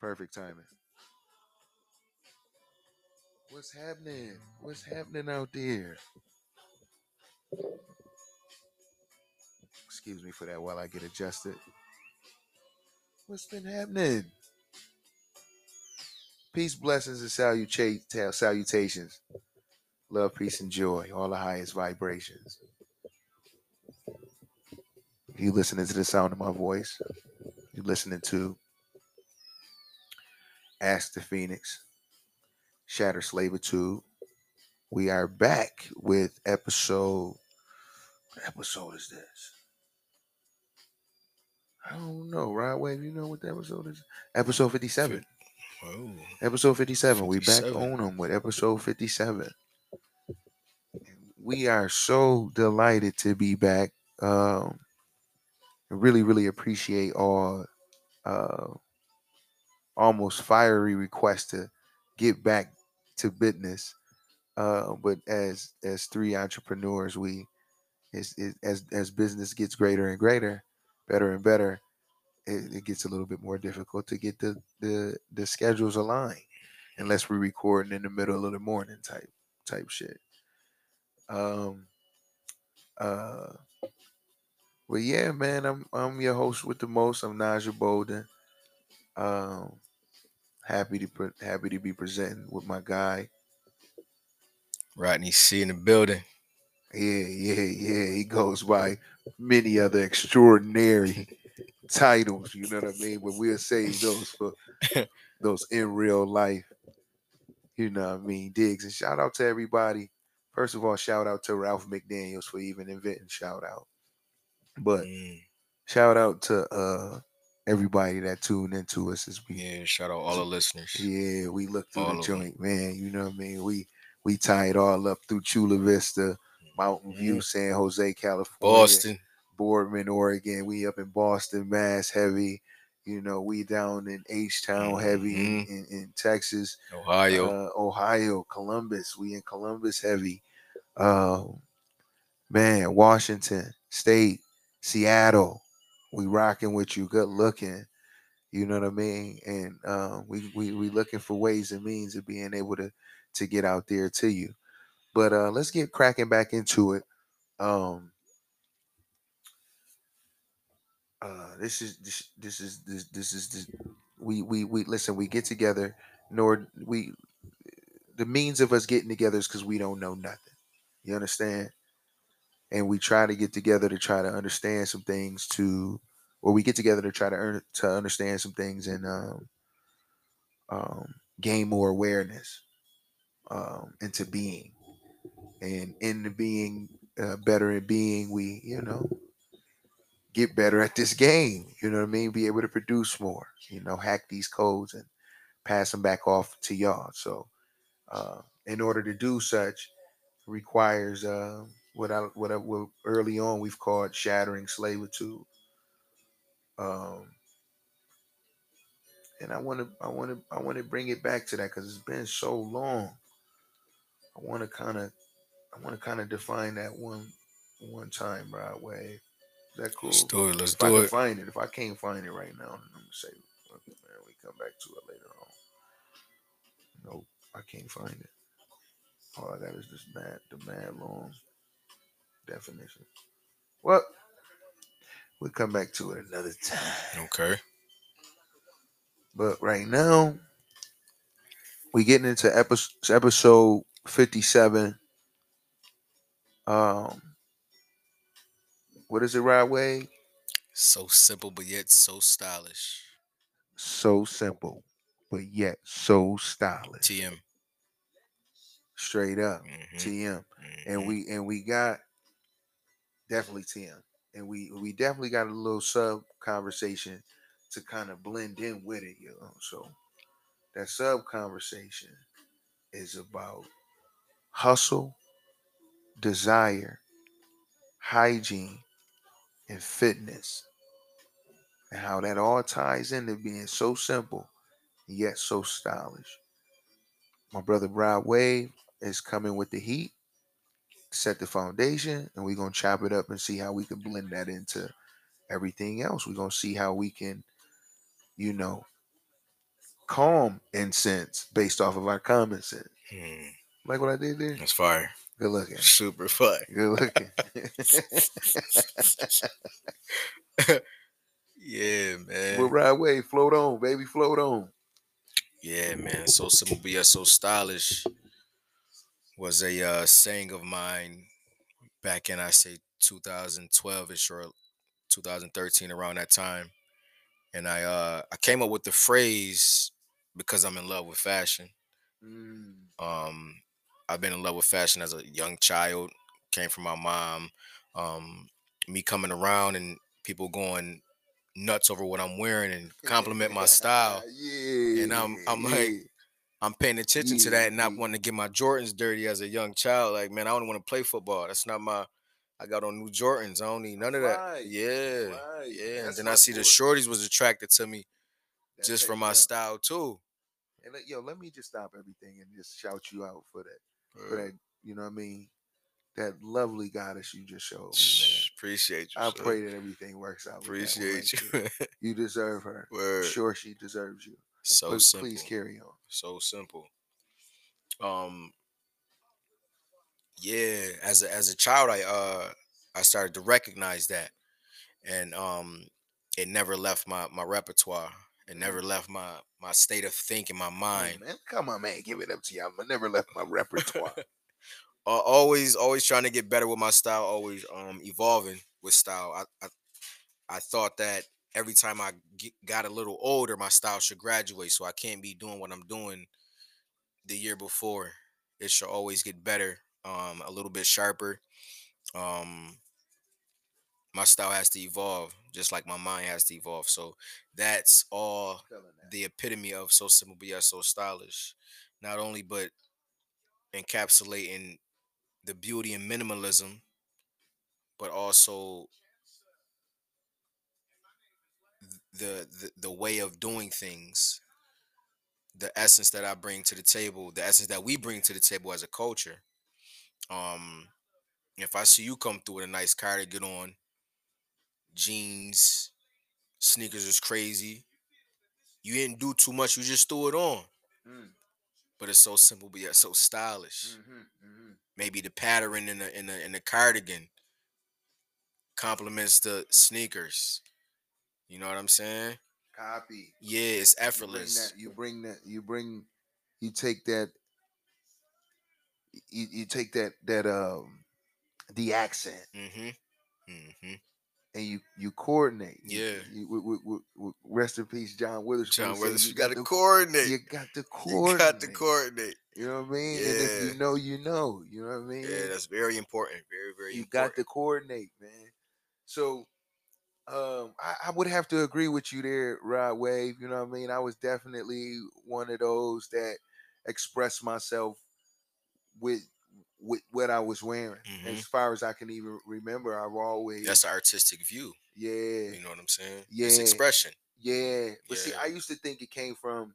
Perfect timing. What's happening? What's happening out there? Excuse me for that while I get adjusted. What's been happening? Peace, blessings, and saluta- salutations. Love, peace, and joy. All the highest vibrations. You listening to the sound of my voice. You listening to Ask the Phoenix, Shatter Slavitude. We are back with episode. What episode is this? I don't know. Rod Wave, you know what the episode is? Episode 57. Whoa. Episode 57. We back 57. on them with episode 57. We are so delighted to be back. Um, really, really appreciate all uh, almost fiery request to get back to business. Uh, but as as three entrepreneurs, we as as business gets greater and greater, better and better, it, it gets a little bit more difficult to get the the the schedules aligned, unless we're recording in the middle of the morning type type shit. Um. Uh. Well, yeah, man. I'm I'm your host with the most. I'm Naja Bolden. Um, happy to happy to be presenting with my guy. Rodney C in the building. Yeah, yeah, yeah. He goes by many other extraordinary titles. You know what I mean? But we'll save those for those in real life. You know what I mean? Digs and shout out to everybody. First of all, shout out to Ralph McDaniels for even inventing shout out. But Mm, shout out to uh everybody that tuned into us as we yeah, shout out all the listeners. Yeah, we looked through All the joint, man. You know what I mean? We we tie it all up through Chula Vista, Mountain View, San Jose, California, Boston. Boardman, Oregon. We up in Boston, Mass, heavy. You know, we down in H Town, heavy in, Mhm. in, in Texas, Ohio. uh, Ohio, Columbus. We in Columbus, heavy. Um, man, Washington State, Seattle. We rocking with you. Good looking. You know what I mean? And uh, we we we looking for ways and means of being able to to get out there to you. But uh, let's get cracking back into it. Um, uh, this is this this is this this is this, we we we listen. We get together. Nor we the means of us getting together is because we don't know nothing. You understand? And we try to get together to try to understand some things to, or we get together to try to earn to understand some things and um, um, gain more awareness um, into being, and in the being uh, better in being, we you know get better at this game. You know what I mean? Be able to produce more. You know, hack these codes and pass them back off to y'all. So, uh, in order to do such, requires uh, what I what, I, what early on we've called shattering slavitude. Um, and I want to I want to I want to bring it back to that because it's been so long. I want to kind of I want to kind of define that one one time right way. Is that cool? Let's do it. Let's if I do can it. find it, if I can't find it right now, then I'm gonna say, okay, man, we come back to it later on. Nope, I can't find it. All I got is this mad, the mad long definition. Well, we'll come back to it another time. Okay. But right now, we're getting into episode episode fifty seven. Um, what is it, right way? So simple, but yet so stylish. So simple, but yet so stylish. TM. Straight up, Mhm, TM. and mhm. we and we got definitely TM, and we we definitely got a little sub conversation to kind of blend in with it, you know. So that sub conversation is about hustle, desire, hygiene, and fitness, and how that all ties into being so simple yet so stylish. My brother Brad Wave is coming with the heat set the foundation and we're going to chop it up and see how we can blend that into everything else we're going to see how we can you know calm and sense based off of our common sense. Hmm, Like what I did there? that's fire. Good looking. Super fire. Good looking. Yeah, man. we'll ride away. Float on, baby. Float on. Yeah, man. So simple, but yet so stylish was a uh, saying of mine back in I say 2012ish or 2013 around that time, and I uh I came up with the phrase because I'm in love with fashion. Mm. Um, I've been in love with fashion as a young child. Came from my mom. Um, me coming around and people going nuts over what I'm wearing and compliment my style. Yeah. And I'm- I'm like. I'm paying attention to that and not yeah. wanting to get my Jordans dirty as a young child. Like, man, I don't want to play football. That's not my. I got on new Jordans. I don't need none of that. Right, Yeah, right. yeah. And then I see the shorties was attracted to me just from my time. style too. And let- yo, let me just stop everything and just shout you out for that. For that, you know what I mean? That lovely goddess you just showed me, Shh, Appreciate you. I son. pray that everything works out. with that one Appreciate you. You deserve her. Word. sure she deserves you. So but simple. please carry on. So simple. Um yeah, as a as a child I uh I started to recognize that. And um it never left my my repertoire. It never left my my state of thinking, my Hey, mind. man, come on, man. Give it up to you. I never left my repertoire. Uh, always always trying to get better with my style, always um evolving with style. I I, I thought that every time I get, got a little older, my style should graduate, so I can't be doing what I'm doing the year before. It should always get better, um, a little bit sharper. Um, my style has to evolve, just like my mind has to evolve. So that's all that. the epitome of so simple but yet so stylish. Not only but encapsulating the beauty and minimalism, but also th- the, the the way of doing things, the essence that I bring to the table, the essence that we bring to the table as a culture. Um, if I see you come through with a nice cardigan on, jeans, sneakers is crazy. You didn't do too much. You just threw it on, Mm, but it's so simple, but yet so stylish. mhm, mhm. maybe the pattern in the in the in the cardigan complements the sneakers. You know what I'm saying? Copy. Yeah, it's You bring effortless. that. You bring that. You bring. You take that. You, you take that that um the accent Mm-hmm. Mm-hmm. and you you coordinate. Yeah. You, with- rest in peace, John Witherspoon. John Weathers, you you got to coordinate. You got to You coordinate. got to coordinate. You know what I mean? And if Yeah. you know, you know. You know what I mean? Yeah, that's very important. Very, very you important. got to coordinate, man. So um I, I would have to agree with you there, Rod Wave. You know what I mean? I was definitely one of those that expressed myself with with what I was wearing. Mhm. As far as I can even remember, I've always That's an artistic view. yeah, You know what I'm saying? It's Yeah. expression. yeah. But see, I used to think it came from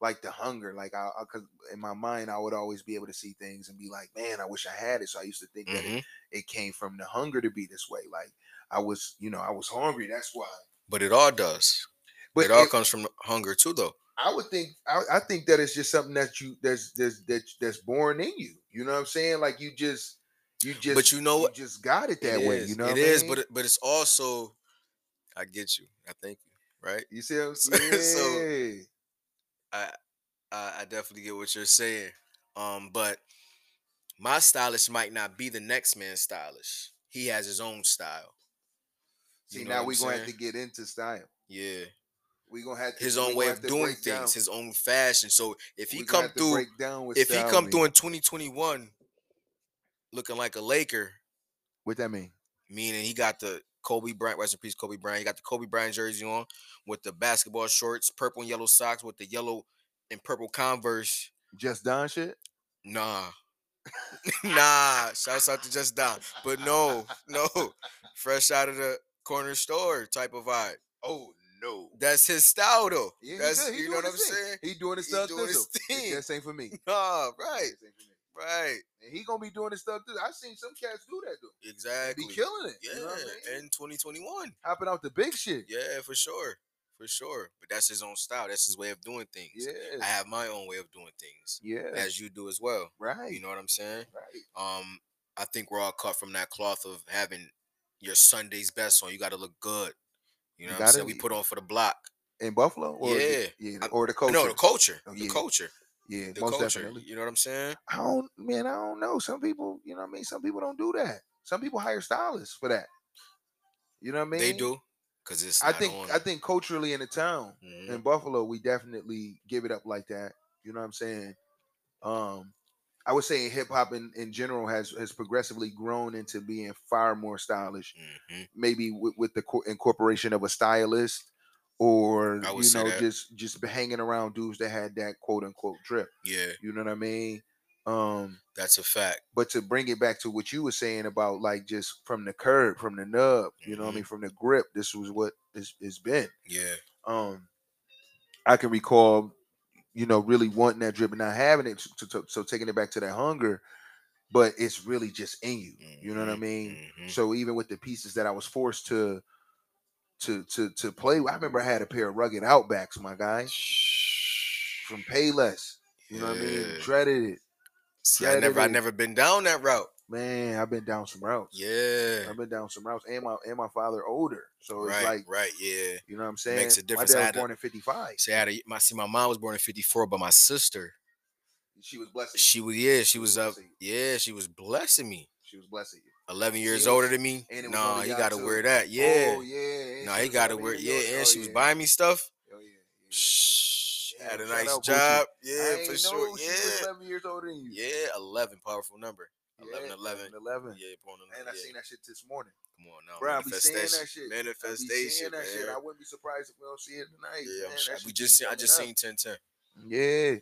like the hunger. Like I, because in my mind, I would always be able to see things and be like, man, I wish I had it. So I used to think that it, Mhm. it came from the hunger to be this way. Like I was, you know, I was hungry. That's why. But it all does. But it all if- comes from hunger too, though. I would think I, I think that it's just something that you that's that's that that's born in you. You know what I'm saying? Like you just you just but you know what? just got it that It way. is. You know it what I mean? but it, but it's also. I get you. I thank you. Right. you see what I'm saying? so- I, I I definitely get what you're saying. Um, but my stylish might not be the next man's stylish. He has his own style. See You know now we're gonna have to get into style. Yeah, We're gonna have to his own way of doing break down- things, his own fashion. So if he come through, break down with if he come with through in 2021, looking like a Laker, what that mean? meaning he got the Kobe Bryant, rest in peace, Kobe Bryant. He got the Kobe Bryant jersey on with the basketball shorts, purple and yellow socks with the yellow and purple Converse. Just Don shit? Nah. nah. Shouts out to Just Don. But no, no. Fresh out of the corner store type of vibe. Oh no. That's his style though. Yeah, That's. He you know what I'm thing. saying? He doing his He stuff doing his thing. That ain't for me. Nah, right, This ain't for me. right. And he gonna be doing his stuff too. I seen some cats do that though. Exactly. Be killing it. Yeah, You know I mean? in 2021. Hopping out the big shit. Yeah, for sure. for sure. But that's his own style. That's his way of doing things. Yeah. I have my own way of doing things, Yeah. as you do as well. right. You know what I'm saying? right. Um, I think we're all cut from that cloth of having your Sunday's best on. You got to look good. You know You what I'm saying? We put on for the block. In Buffalo? Or Yeah. yeah. Or the culture. No, the culture. Oh, The culture. Yeah, The most culture. definitely. You know what I'm saying? I don't man, I don't know. Some people, you know what I mean? Some people don't do that. Some people hire stylists for that. You know what I mean? They do. Cause it's I think on. I think culturally in the town Mhm. in Buffalo, we definitely give it up like that. You know what I'm saying? Um, I would say hip hop in, in general has has progressively grown into being far more stylish. Mhm. Maybe with, with the co- incorporation of a stylist, or you know, that. just just hanging around dudes that had that quote unquote drip. Yeah, You know what I mean? Um, that's a fact. but to bring it back to what you were saying about like just from the curb, from the nub, you know what I mean, from the grip, this was what it's, it's been. Yeah. Um, I can recall, you know, really wanting that drip and not having it, so, so, so taking it back to that hunger, but it's really just in you. You know what I Mhm, mean? mhm. So even with the pieces that I was forced to to to to play, I remember I had a pair of rugged outbacks, my guy, from Payless. You know what I mean? Yeah. Dreaded it. See, I never, I never been down that route. Man, I've been down some routes. Yeah. I've been down some routes, and my and my father older, so it's Right. like right. Yeah. you know what I'm saying. Makes a difference. My dad was a- born in '55. See, I had a, my see, my mom was born in '54, but my sister, She was blessed. she was yeah, she was up, blessing yeah, she was blessing me. She was blessing you. 11 years it older than me. and Nah, he got to wear that. Yeah. Oh yeah. nah, he got to wear. Yeah, oh, and she was yeah. buying me stuff. Oh yeah. yeah. Shh, had a nice Gucci. job. I Yeah, for sure. She was Yeah, 11 years older than you. yeah, 11, powerful number. 11, Yeah, 11. 11. Yeah, born And I yeah. seen that shit this morning. Come on now, Bro, I be seeing manifestation. that shit. I Manifestation, seeing that shit. I wouldn't be surprised if we don't see it tonight. Yeah, man. sure. We just seen. I just coming seen 10 10. Yeah.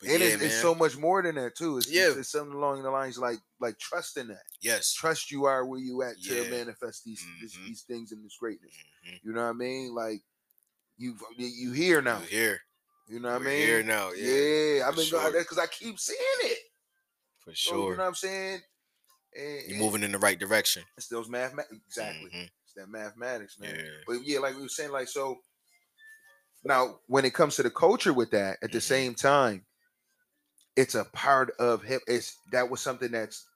But and yeah, it's, it's so much more than that too. It's, Yeah. it's, it's something along the lines like like trusting that. yes. Trust you are where you at to manifest these this, Mhm. these things in this greatness. Mhm. You know what I mean? Like you you here now. You here. You know what I We're mean? here now. Yeah. Yeah, I've been going sure. there because I keep seeing it. For So, sure. you know what I'm saying? And, You're moving in the right direction. It's those mathematics. Exactly. Mhm. It's that mathematics, man. Yeah. But yeah, like we were saying, like so. Now, when it comes to the culture with that, at the Mhm. same time, it's a part of hip. It's that was something that's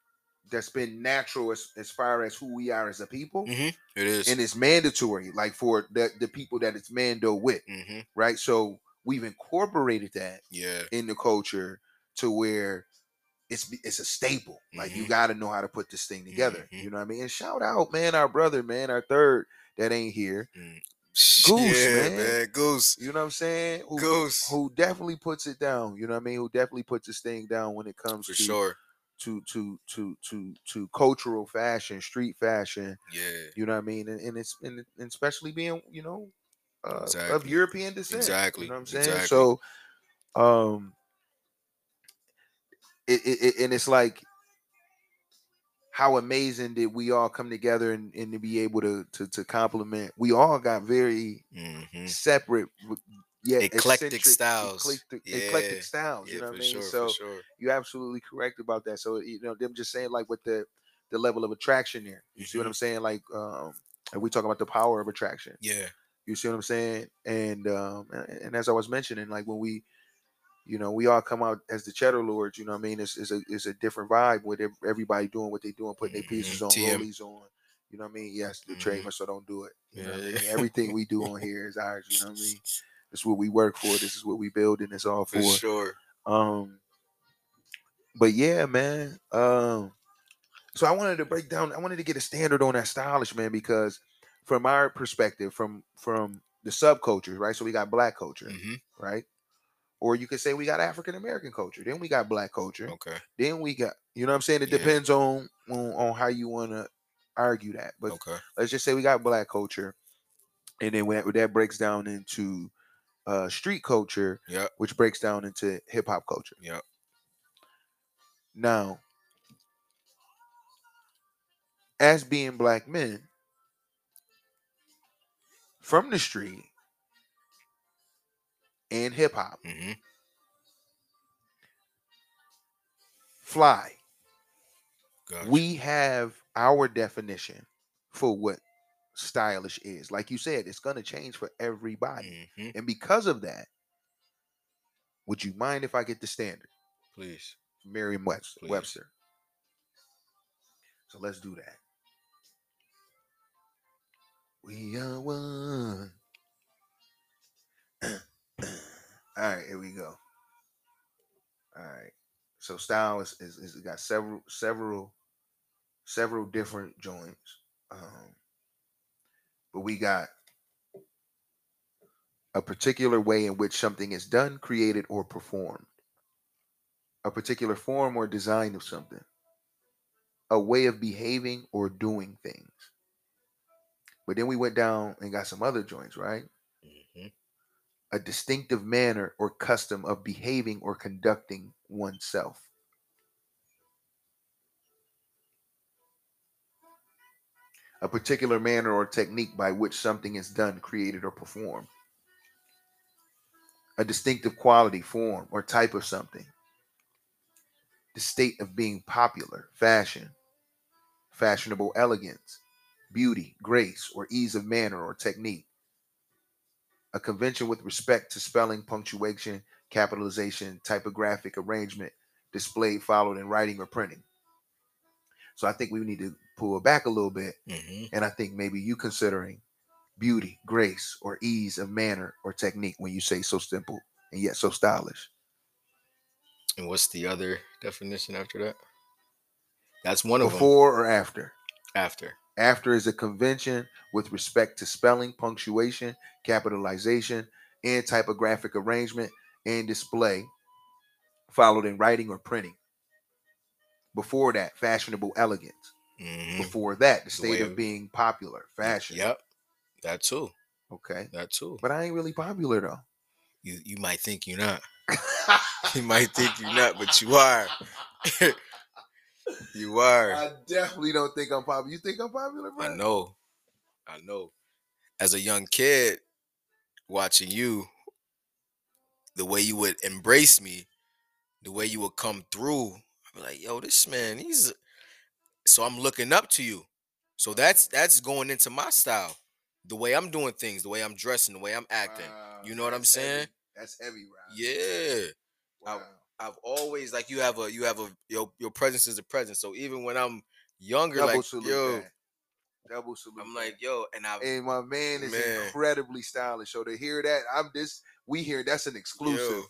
that's been natural as, as far as who we are as a people, Mhm. It is. and it's mandatory, like for the the people that it's mando with, hmm right? So we've incorporated that Yeah. in the culture to where it's it's a staple. Like you Mhm. got to know how to put this thing together. Mhm. You know what I mean? And shout out, man, our brother, man, our third that ain't here. Goose, yeah, man. man. Goose. You know what I'm saying? Who, Goose. who definitely puts it down. You know what I mean? Who definitely puts this thing down when it comes For to, sure. to to to to to cultural fashion, street fashion. Yeah. You know what I mean? And, and it's and, and especially being you know uh, of European descent. Exactly. You know what I'm saying? Exactly. So, um, it, it, it and it's like how amazing did we all come together and, and to be able to to to compliment. We all got very hmm separate, yet Eclectic styles. eclectic, Yeah. eclectic styles. Yeah, you know what I mean? sure. so sure. you're absolutely correct about that. So you know, them just saying like with the the level of attraction there. You see what Mhm. I'm saying? Like, um, and we talk about the power of attraction. Yeah. You see what I'm saying? And um, and, and as I was mentioning, like when we, you know, we all come out as the cheddar lords. You know what I mean? It's, it's a it's a different vibe with everybody doing what they doing, putting their pieces on, TM. rollies on. You know what I mean? Yes, the Mhm. trademark, so don't do it. You know what I Yeah. mean? Everything we do on here is ours. You know what I mean? This is what we work for. This is what we build, and it's all For for. sure. Um, but yeah, man. Um, so I wanted to break down. I wanted to get a standard on that stylish man because, from our perspective, from from the subcultures, right? So we got black culture, hmm right? Or you could say we got African American culture. Then we got black culture. Okay. Then we got, you know what I'm saying? It Yeah. depends on, on on how you want to argue that. But Okay. let's just say we got black culture, and then when that, that breaks down into uh, street culture, Yep. which breaks down into hip hop culture. Yep. Now, as being black men from the street and hip hop, hmm fly, Gotcha. we have our definition for what stylish is. Like you said, it's gonna change for everybody. Mhm. And because of that, would you mind if I get the standard? Please. Merriam Webster. So let's do that. We are one. All right, here we go. All right. So style is, is, is got several several several different joints. Um, but we got a particular way in which something is done, created, or performed. A particular form or design of something. A way of behaving or doing things. But then we went down and got some other joints, right? A distinctive manner or custom of behaving or conducting oneself. A particular manner or technique by which something is done, created, or performed. A distinctive quality, form, or type of something. The state of being popular, fashion, fashionable elegance, beauty, grace, or ease of manner or technique. A convention with respect to spelling, punctuation, capitalization, typographic arrangement, displayed, followed in writing or printing. So I think we need to pull back a little bit. Mhm. And I think maybe you considering beauty, grace, or ease of manner or technique when you say so simple and yet so stylish. And what's the other definition after that? That's one of them. Before or after? After. After is a convention with respect to spelling, punctuation, capitalization, and typographic arrangement and display, followed in writing or printing. Before that, fashionable elegance. Mhm. Before that, the state of of- being popular, fashion. Yep. That too. Okay. That too. But I ain't really popular though. You you might think you're not. You might think you're not, but you are. you are. I definitely don't think I'm popular. You think I'm popular, bro? I know. I know. As a young kid, watching you, the way you would embrace me, the way you would come through, I'm like, yo, this man, he's so I'm looking up to you. So that's that's going into my style. The way I'm doing things, the way I'm dressing, the way I'm acting. Wow, You know what I'm that's heavy. saying? That's heavy, Rob. Yeah. Wow. I've always like you have a you have a your your presence is a presence. So even when I'm younger, Double like salute yo, that. Double salute. I'm like yo, and I and my man is Man. incredibly stylish. So to hear that, I'm this. We hear that's an exclusive.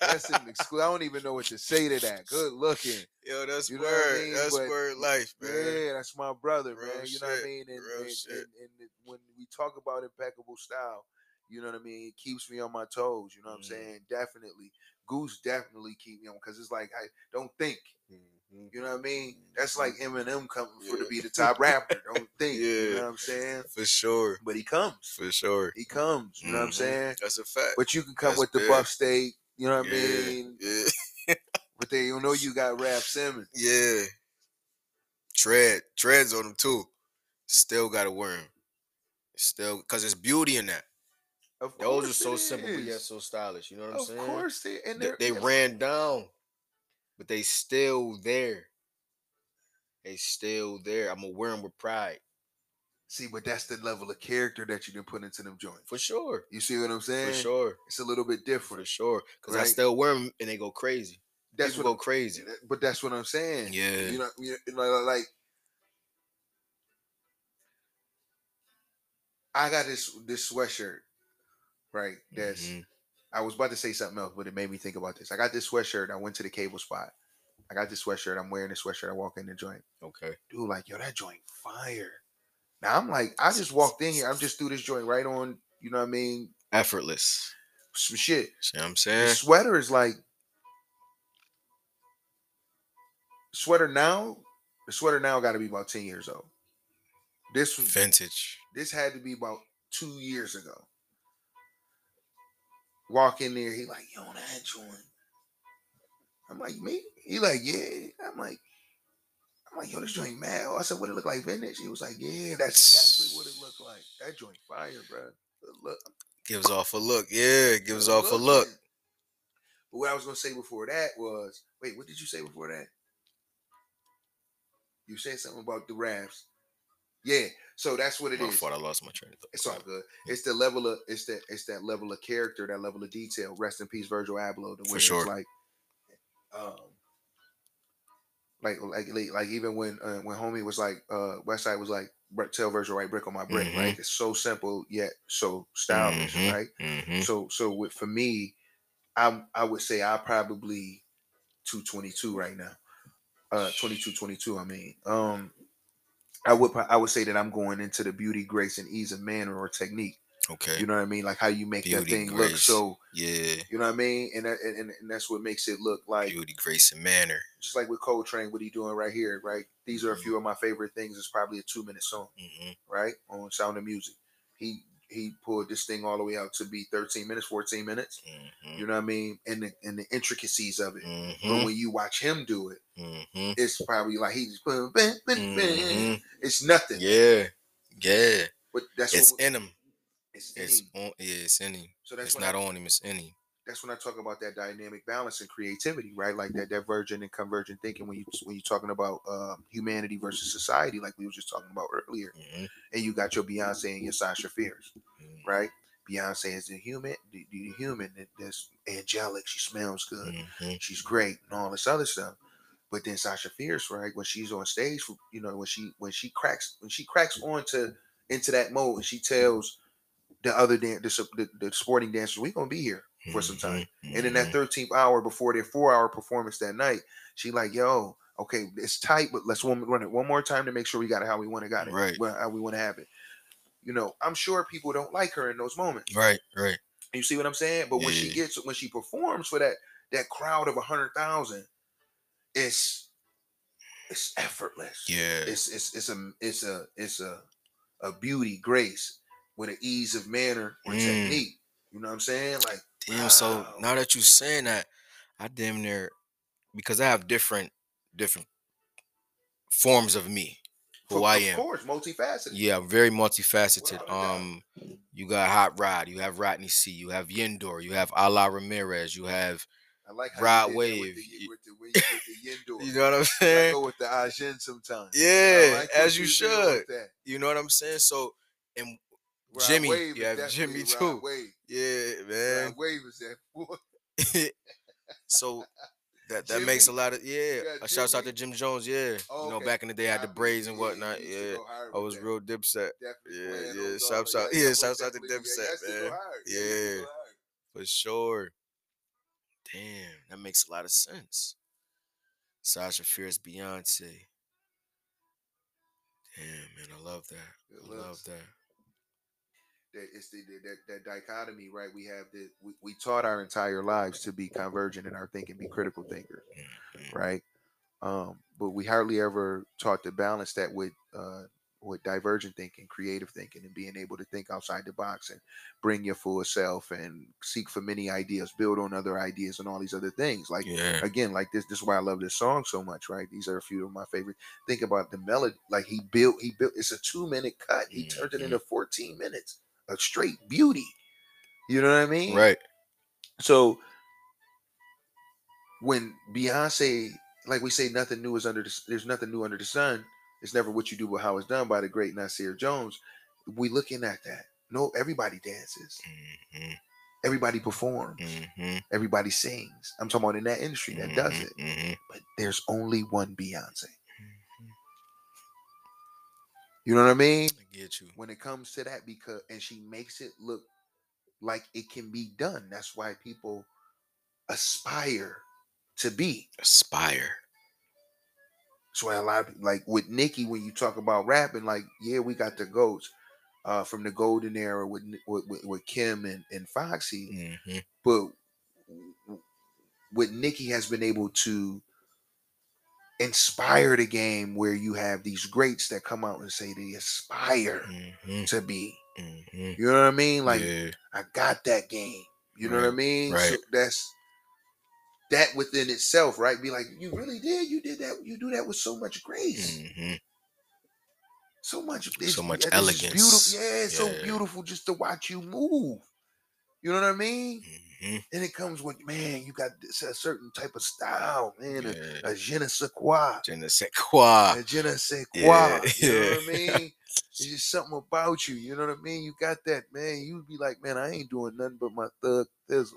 That's an exclusive. I don't even know what to say to that. Good looking. Yo, that's You know what I mean? That's But, word life, man. Yeah, that's my brother, Real man. You know what I mean? And, and, and, and when we talk about impeccable style, you know what I mean? It keeps me on my toes. You know what. I'm mm. saying? Definitely. Goose definitely keep me on because it's like I don't think. Mhm. You know what I mean? That's like Eminem coming for to be the top rapper. Don't think. You Yeah. know what I'm saying? For sure. But he comes. For sure. He comes. You know what I'm Mhm. saying? That's a fact. But you can come That's with the buff state. You know what I mean? Yeah. But they don't know you got Rap Simmons. yeah. Tread. Treads on them too. Still gotta wear them. Still because there's beauty in that. Of Those are so simple, but yet so stylish. You know what I'm Of saying? Of course they and They, they ran down, but they still there. They still there. I'm gonna wear them with pride. See, but that's the level of character that you done put into them joints. For sure. You see what I'm saying? For sure. It's a little bit different. For sure. Because I still wear them and they go crazy. That's People what. go crazy. Eh, but that's what I'm saying. Yeah. You know, you know, like I got this this sweatshirt, right? That's Mhm. I was about to say something else, but it made me think about this. I got this sweatshirt. I went to the cable spot. I got this sweatshirt. I'm wearing this sweatshirt. I walk in the joint. Okay. Dude, like, yo, that joint fire. Now I'm like, I just walked in here. I'm just threw this joint right on, you know what I mean? Effortless. Some shit. See what I'm saying? The sweater is like sweater now. The sweater now got to be about 10 years old. This was Vintage. this had to be about two years ago. Walk in there, he like, yo, that joint. I'm like, me? He like, yeah. I'm like, I'm like, yo, this joint mad. Oh, I said, what it look like vintage? He was like, yeah, that's exactly what it looked like. That joint fire, bro. Look, Gives off a look. Yeah, gives off a look. looking. But what I was gonna say before that was, wait, what did you say before that? You said something about the raps. Yeah. So that's what it My is. fault. I lost my train of thought. It's all good. It's the level of it's that it's that level of character, that level of detail. Rest in peace, Virgil Abloh. The For way sure. It's like, um, like like like, like even when uh, when homie was like, uh, Westside was like, "Br- tell Virgil write brick on my brick, Mhm. right? It's so simple yet so stylish, Mhm. right? Mhm. So so with for me, I I would say I probably 222 right now. Uh 22 22 I mean. Um I would I would say that I'm going into the beauty, grace, and ease of manner or technique. Okay. You know what I mean? Like how you make that Beauty, thing look so. yeah. You know what I mean? And, that, and and that's what makes it look like Beauty, grace, and manner. just like with Coltrane, what he doing right here, right? These are a Mhm. few of my favorite things. It's probably a two minute song, hmm right? On Sound of Music, he he pulled this thing all the way out to be 13 minutes, 14 minutes. hmm You know what I mean? And the and the intricacies of it. But hmm when you watch him do it, hmm it's probably like he's bam, bam, bam, it's nothing. Yeah. Yeah. But that's It's in him. it's, in It's him. on. Yeah. It's in him. So that's It's not I, on him. It's in him. That's when I talk about that dynamic balance and creativity, right? Like that divergent and convergent thinking when you when you're talking about um, humanity versus society, like we were just talking about earlier. hmm And you got your Beyonce and your Sasha Fierce, right? Beyonce is the human, the, the human that's angelic. She smells good. hmm She's great and all this other stuff. But then Sasha Fierce, right? When she's on stage, you know, when she when she cracks when she cracks onto into that mode and she tells the other dan- the, the, the sporting dancers, we gonna be here for some time. And in that 13th hour before their four hour performance that night, she like, yo, okay, it's tight, but let's run it one more time to make sure we got it how we want to got it, Right. well, how we want to have it. You know, I'm sure people don't like her in those moments. Right. Right. You see what I'm saying? But when she gets when she performs for that that crowd of a hundred thousand, it's it's effortless. Yeah. It's it's it's a it's a it's a a beauty, grace with an ease of manner or Mm. technique. You know what I'm saying? Like Damn. So now that you're saying that, I damn near because I have different different forms of me, who Of- I am. of course, multifaceted. Yeah, I'm very multifaceted. Um, you got Hot Rod, you have Rodney C, you have Yendor, you have Ala Ramirez, you have I like Rod you Wave. with the, You- with the, with the, with the Yendor. you know what I'm I saying? go with the Ajin sometimes. Yeah, like as you should. You know what I'm saying? So, and Rod Jimmy, Wave you have Jimmy Rod too. Wave. yeah, Rod man. Wave is that boy. so that that makes a lot of yeah. A uh, shouts out to Jim Jones. Yeah, Oh, you know back in the day, I had the braids and whatnot. Yeah, I was that. real dipset Yeah, yeah, shouts out- yeah, yeah, that boy shouts out to Dipset, that's to go man. Yeah, Yeah. for sure. Damn, that makes a lot of sense. Sasha Fierce, Beyonce. Damn, man, I love that. It I love that. That it's the, that, that dichotomy, right? We have the we, we taught our entire lives to be convergent in our thinking, be critical thinkers, Mhm. right? Um, but we hardly ever taught to balance that with uh, with divergent thinking, creative thinking, and being able to think outside the box and bring your full self and seek for many ideas, build on other ideas, and all these other things. Like Yeah. again, like this, this is why I love this song so much, right? These are a few of my favorite. Think about the melody, like he built, he built. It's a two minute cut. He turned it Mhm. into fourteen minutes, a straight beauty. You know what I mean? Right. So when Beyonce, like we say, nothing new is under the, there's nothing new under the sun. It's never what you do, but how it's done by the great Nasir Jones. We looking at that. No, everybody dances. hmm Everybody performs. hmm Everybody sings. I'm talking about in that industry that does it. hmm But there's only one Beyonce. You know what I mean? I get you. When it comes to that, because and she makes it look like it can be done. That's why people aspire to be. Aspire. That's why a lot of like with Nicki, when you talk about rapping, like yeah, we got the goats uh, from the golden era with with, with, Kim and, and Foxy, hmm but what Nicki has been able to inspire the game where you have these greats that come out and say they aspire hmm to be. hmm You know what I mean? Like yeah. I got that game. You know what I Right, mean? So that's that within itself, right? Be like, you really did. You did that. You do that with so much grace, hmm so much, So much yeah, elegance. Beautiful. Yeah, it's so beautiful just to watch you move. You know what I mean? Mhm. And it comes with man, you got this, a certain type of style, man, a- Yeah. a, je ne sais quoi, Je ne sais quoi. a je ne sais quoi. Yeah, You know what I mean? It's just something about you. You know what I mean? You got that, man. You'd be like, man, I ain't doing nothing but my thug thizzle.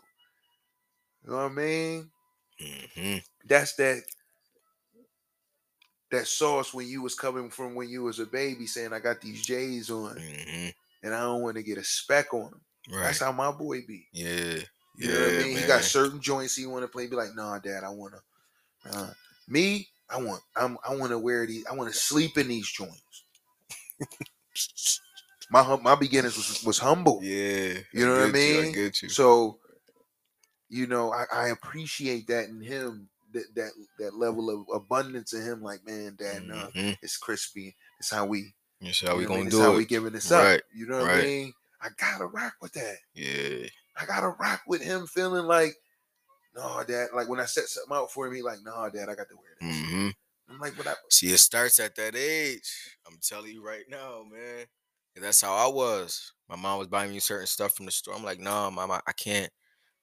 You know what I mean? Mhm. That's that that sauce when you was coming from when you was a baby saying I got these J's on Mhm. and I don't want to get a speck on them. Right. That's how my boy be. yeah. You Yeah. know what I mean? Man. He got certain joints he want to play. Be like, nah, dad, I wanna. Uh, me, I want. I'm. I want to wear these. I want to sleep in these joints. My hum- my beginnings was was humble. Yeah. You know what I get you, mean? I get you. So, you know, I, I appreciate that in him. That that that level of abundance in him. Like, man, dad, nah, Mhm. it's crispy. It's how we. That's how we you know what I gonna mean? It's do how it. we giving this up. Right, You know what I mean? I gotta rock with that. yeah. I gotta rock with him feeling like, no, dad. Like when I set something out for him, he like, no, dad, I got to wear this. Mm-hmm. I'm like, but I, See, it starts at that age. I'm telling you right now, man. That's how I was. My mom was buying me certain stuff from the store. I'm like, nah, mom, I, I can't.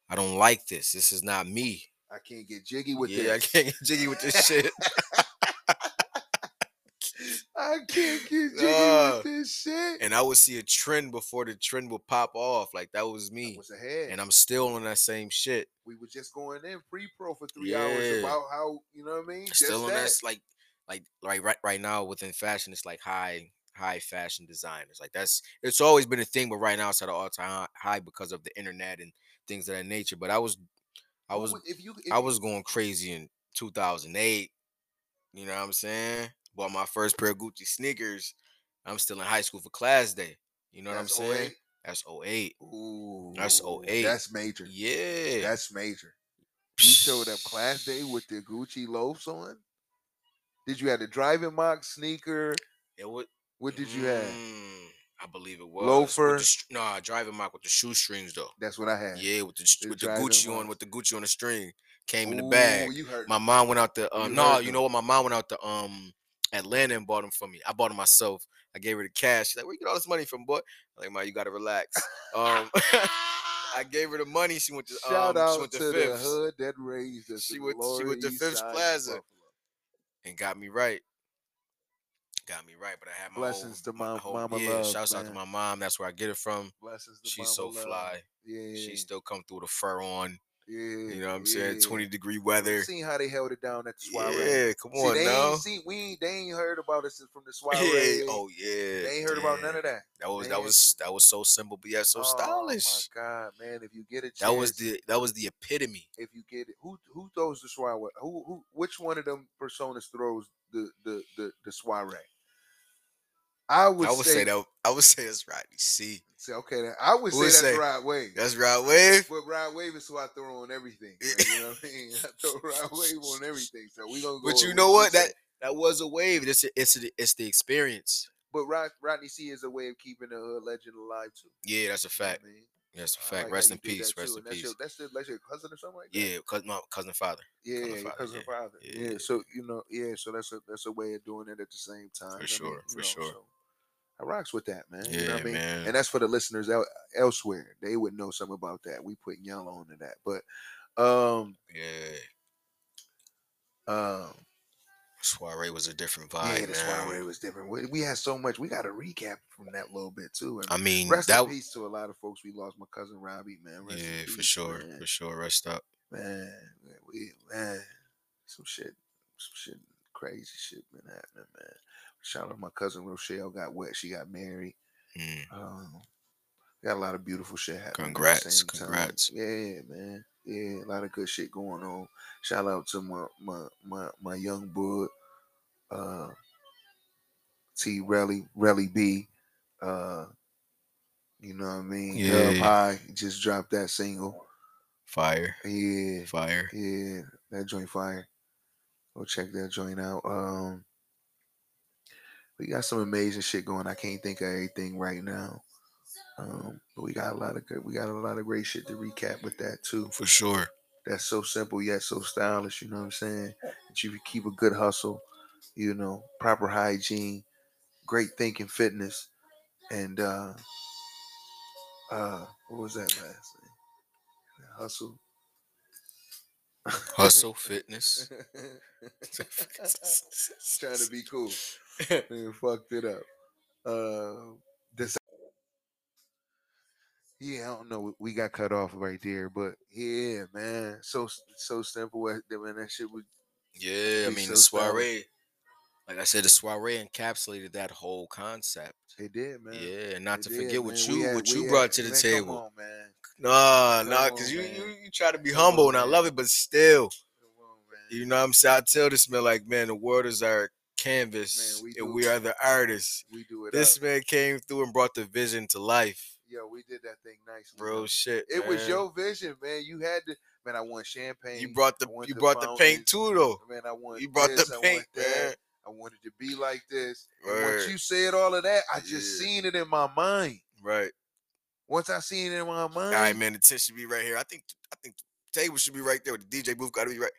I don't like this. This is not me. I can't get jiggy with yeah, I can't get jiggy with this shit. I can't get jiggy Nah. with this shit. and I would see a trend before the trend would pop off. Like that was me. was ahead. And I'm still on that same shit. we were just going in pre-pro for three hours about how you know what I mean. Still just on that. that like like like right right now within fashion, it's like high high fashion designers. Like that's it's always been a thing, but right now it's at an all time high because of the internet and things of that nature. But I was I was if you if I was going crazy in 2008. You know what I'm saying? Bought my first pair of Gucci sneakers. I'm still in high school for class day. You know what I'm saying? 08? That's 08. Ooh, That's 08. That's major. Yeah. That's major. You showed up class day with the Gucci loafs on. Did you have the driving mock sneaker? It would What did you have? Mm, I believe it was Loafer? The, nah, driving mock with the shoestrings though. That's what I had. Yeah, with the the with the Gucci on, with the Gucci on the string, came in the bag. You heard My mom went out to uh, You no, heard you know what? My mom went out to um Atlanta and bought them for me. I bought them myself. I gave her the cash. She's like, "Where you get all this money from, boy?" I'm like, "Ma, you gotta relax." Um, I gave her the money. She went to Shout um, out she went to to the hood that raised us. She went- she went to East Fifth's Side of Plaza. Buffalo. and got me right. Got me right, but I had my Blessings whole, to my mom- whole, Mama yeah. Love, shouts out to my mom. That's where I get it from. Blessings to She's so Love. fly. Yeah, She still come through with a fur on. Yeah. You know what I'm saying? 20 degree weather. Seen how they held it down at the soiree. Yeah, come See, on they now. ain't we they ain't heard about us from the soiree. Yeah. Oh yeah. they ain't heard about none of that. That was They that was that was so simple, but yet so stylish. Oh my god, man! If you get chance, That was the that was the epitome. if you get it. Who who throws the soiree? Who who? Which one of them personas throws the the the, the soiree? I would, I would say, say that I would say that's Rodney C. Say, okay, then I would Who say would that's say- Rod Wave. That's Rod Wave. But Rod Wave is who I throw on everything. man, you know what I mean? I throw Rod Wave on everything. So we gonna go. But you know what? That that was a wave. It's it's the- it's the experience. But Rod, Rodney C is a way of keeping the hood legend alive too. Yeah, that's a you know fact. I mean? That's a I fact. like Rest in peace. Rest in that's peace. Your, that's, your, that's your cousin or something like that. Yeah, cause my cousin father. Yeah, cousin father, cousin yeah. father. Yeah. Yeah. So you know, yeah. So that's a that's a way of doing it at the same time. For you know what I mean? sure, for know, sure. so I rocks with that, man. you know Yeah, what I mean? man. And that's for the listeners el- elsewhere. They would know something about that. We put yellow into that, but um Yeah. um Soiree was a different vibe, yeah, the man. soiree was different. We, we had so much. We got to recap from that little bit too. And I mean, rest that in peace to a lot of folks. We lost my cousin Robbie, man. Rest yeah, for sure, man. for sure. Rest up. man, man, we man, some shit, some shit, crazy shit been happening, man. Shout out to my cousin Rochelle got wet. She got married. Mm. Um, got a lot of beautiful shit happening. at the Congrats, time. congrats. Yeah, man. Yeah, a lot of good shit going on. Shout out to my my my my young bud, uh, T Relly Relly B. Uh, you know what I mean? Yeah. High just dropped that single. Fire, Yeah, fire. yeah, that joint fire. Go check that joint out. Um, we got some amazing shit going. I can't think of anything right now. Um, but we got a lot of good. We got a lot of great shit to recap with that too. For sure. That's so simple yet so stylish. You know what I'm saying? That you can keep a good hustle. You know, proper hygiene, great thinking, fitness, and uh, uh, what was that last thing? hustle. Hustle, fitness. Trying to be cool. Nigga fucked it up. Uh, this. Yeah, I don't know. We got cut off right there, but yeah, man, so so simple. Man, that shit was. Yeah, I mean so the soiree. Like I said, the soiree encapsulated that whole concept. It did, man. Yeah, and not It to did, forget what man. you had- what you had- brought to the man, table. On, man. Nah, Come nah, because you, you you try to be Come humble, on, and I love it, but still, on, you know what I'm saying. I tell this man like, man, the world is our canvas, Man, we and we are the artists. we do it. This up. man came through and brought the vision to life, Yo, we did that thing nice, bro. Shit, It was your vision, man. You had to, man. I want champagne. You brought the you the brought the paint too, though. Man, I want. You brought this, the I paint, want that. man. I wanted to be like this. Word. once you said all of that, I just Yeah. seen it in my mind. Right. Once I seen it in my mind, All right, man. The tent should be right here. I think I think the table should be right there. The DJ booth got to be right.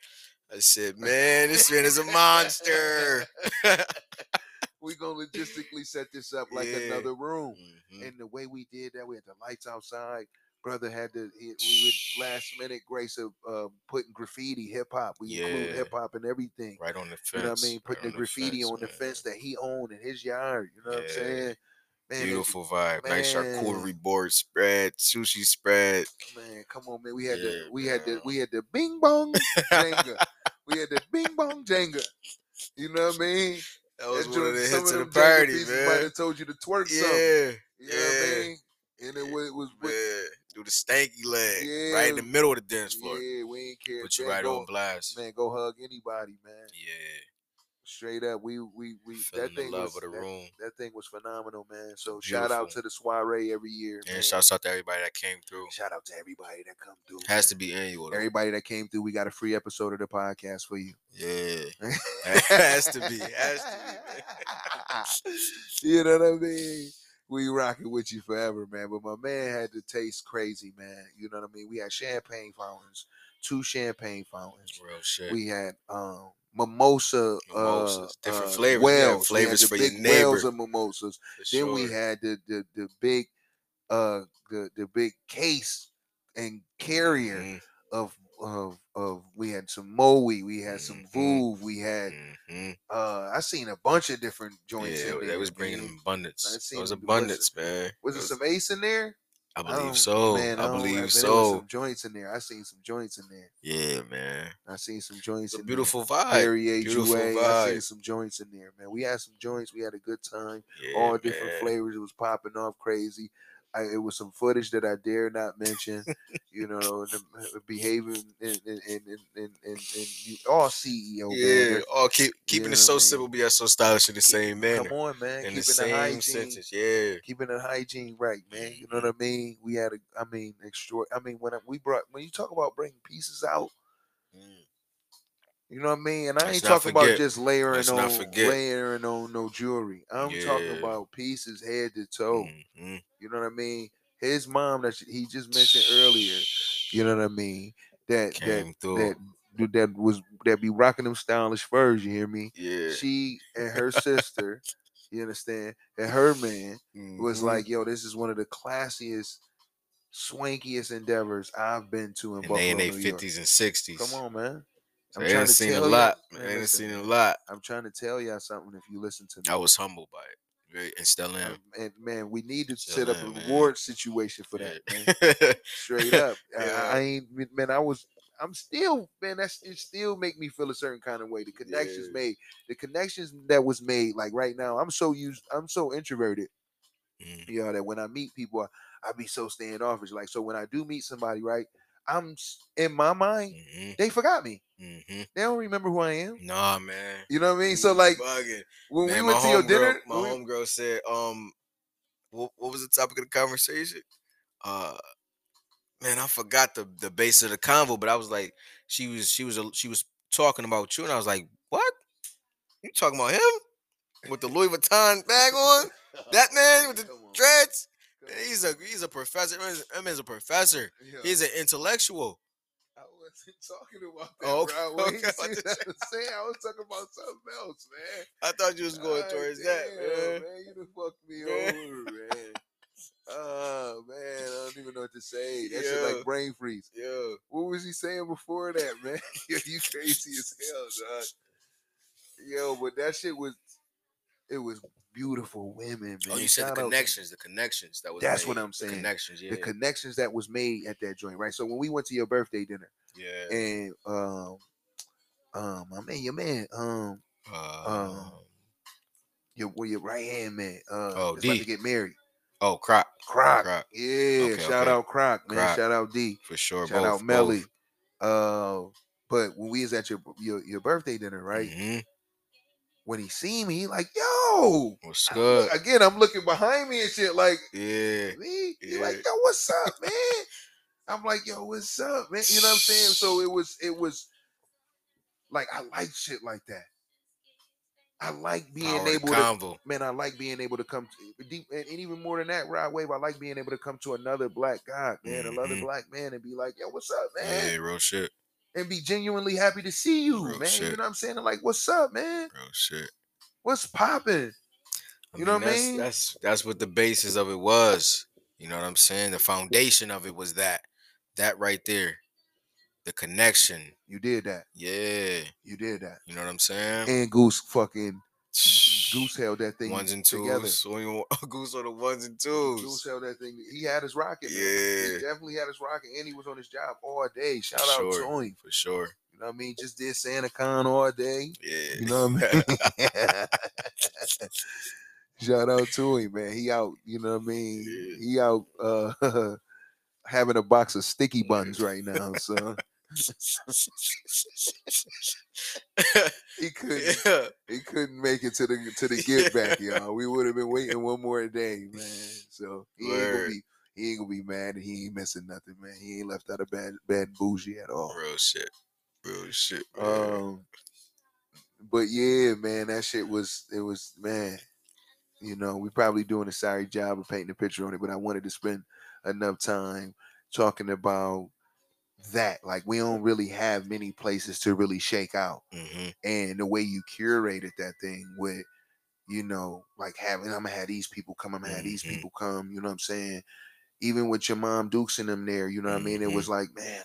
I said, man, this man is a monster. we gonna logistically set this up like Yeah. another room. Mhm. And the way we did that, we had the lights outside. Brother had to. he- We would last minute grace of uh, putting graffiti, hip hop. We include hip hop and everything. Right on the fence. You know what I mean? right Putting the graffiti on the man. fence that he owned in his yard. You know what I'm saying? Man, Beautiful vibe. Nice man. charcuterie board spread, sushi spread. man, come on, man. We had the Yeah, we had the we had the bing bong. we had the bing bong Jenga. You know what I mean? That was That one of the hits of the party, pieces Might man. have told you to twerk something. Yeah, You know what I yeah. mean? And it was, it was man. Do the stanky leg yeah, right in the middle of the dance floor. yeah, we ain't care. Put you Man, right go, on blast. Man, go hug anybody, man. Yeah, Straight up, we we we feeling that thing was that, that thing was phenomenal, man. So shout out to the soiree every year, man. And shouts out to everybody that came through. Shout out to everybody that come through. Has man. to be annual. Though. Everybody that came through, we got a free episode of the podcast for you. Yeah, has to be. Has to be. Man. you know what I mean? We rocking with you forever, man. But my man had to taste crazy, man. You know what I mean? We had champagne fountains, two champagne fountains. Real shit. We had um mimosa, Mimosas, uh, different uh, flavors. Had Wells. Flavors for your wells neighbor. of mimosas. for Then we had the the the big uh the the big case and carrier Mhm, of of of we had some moe, we had some. Veuve, we had mhm. uh I seen a bunch of different joints Yeah, in there. they was bringing abundance. It was the- was abundance, man. Was it some ace in there? I believe don't- so. man, I believe man, so. some joints in there. I seen some joints in there. Yeah, man. I seen some joints It's a in beautiful there. vibe. Perrier beautiful Jouet. I seen some joints in there, man. We had some joints. We had a good time. Yeah, All different man. flavors. It was popping off crazy. I, it was some footage that I dare not mention. you know, the, uh, behaving and and and and, all CEO. Yeah, man. all keep keeping know it so simple, yet so stylish in the same manner. Come on, man. in keeping the same hygiene, sentence. Yeah. keeping the hygiene right, man. You know what I mean? We had a, I mean, extra. I mean, when I, we brought, when you talk about bringing pieces out, Mm. You know what I mean. And I Let's ain't talking about just layering Let's on, layering on no jewelry. I'm talking about pieces head to toe. Mhm. You know what I mean? His mom that he just mentioned earlier. You know what I mean? That Came that through. that that was that be rocking them stylish furs. You hear me? yeah. She and her sister. You understand? And her man was Mhm. like, yo, this is one of the classiest, swankiest endeavors I've been to in and Buffalo, they in their fifties and sixties. Come on, man. So they done seen a lot. Man, they done listen, seen a lot. I'm trying to tell y'all something if you listen to me. I was humbled by it. Very and still am. Um, and man, we need to Still set up am, a man. reward situation for that, man. Straight up. I- I, I ain't man, I was I'm still, man, that's it still make me feel a certain kind of way. The connections Yeah. made, the connections that was made, like right now, I'm so used, I'm so introverted. Mm, you know that when I meet people, I, I be so standoffish. Like so, when I do meet somebody, right, I'm in my mind, mhm, they forgot me. mhm. They don't remember who I am. Nah, man. You know what I mean? So like bugging. when Man, we went to your homegirl- dinner, my we- homegirl said, um, what, what was the topic of the conversation? Uh, man, I forgot the the base of the convo, but I was like, she was she was a, she was talking about you, and I was like, what? You talking about him with the Louis Vuitton bag on? That man with the dreads? He's a he's a professor. That man's- a professor. Yo, He's an intellectual. I wasn't talking about that, Oh, bro. okay, What okay, I was saying? I was talking about something else, man. I thought you was going towards that, man. man. You done fucked me over, man. Oh man, I don't even know what to say. That shit like brain freeze. Yeah. What was he saying before that, man? You crazy as hell, dog. Yo, but that shit was it was beautiful women, man. Oh, you said Shout the out- connections, the connections that was. That's what I'm saying. the connections, yeah. The connections that was made at that joint, right? So when we went to your birthday dinner yeah. and um um my man, your man, um Um, your well, your right hand man, uh Oh, is about D. to get married. oh, Croc Croc. Croc. Yeah, Okay, shout okay. out Croc, man. Croc. Shout out D. for sure. Shout out both, Melly. Uh, but when we was at your your, your birthday dinner, both. right? Mhm. When he see me, he like, yo. What's I- good? again, I'm looking behind me and shit, like yeah. me. He Yeah. like, yo, what's up, man? I'm like, yo, what's up, man? You know what I'm saying? So it was, it was like I like shit like that. I like being Power able to man, I like being able to come to deep and, and even more than that, Rod Wave, I like being able to come to another black guy, man, another Mhm. black man and be like, yo, what's up, man? Yeah, real shit. And be genuinely happy to see you, Real man. You know what I'm saying? Like, what's up, man? Real shit. What's popping? You know what I mean? That's that's what the basis of it was. You know what I'm saying? The foundation of it was that. That right there. The connection. You did that. Yeah. You did that. You know what I'm saying? And Goose fucking Goose held that thing ones and together. twos. When Goose on the ones and twos. Goose held that thing. He had his rocket. man. Yeah. He definitely had his rocket, and he was on his job all day. Shout For out sure. to him. For sure. You know what I mean? Just did Santa Con all day. Yeah. You know what I mean? Shout out to him, man. He out, you know what I mean? Yeah. He out uh having a box of sticky buns right now. So he couldn't yeah. he couldn't make it to the to the get back, y'all. We would have been waiting one more day, man. So he ain't gonna be he ain't gonna be mad he ain't missing nothing, man. He ain't left out of bad bad bougie at all. Real shit. Real shit. man. Um, but yeah, man, that shit was it was man. You know, we probably doing a sorry job of painting a picture on it, but I wanted to spend enough time talking about that. Like we don't really have many places to really shake out, Mhm. and the way you curated that thing with, you know, like having I'm gonna have these people come, I'm gonna have these Mhm. people come. You know what I'm saying? Even with your mom Dukes and them there, you know what I mean? It Mhm. was like, man,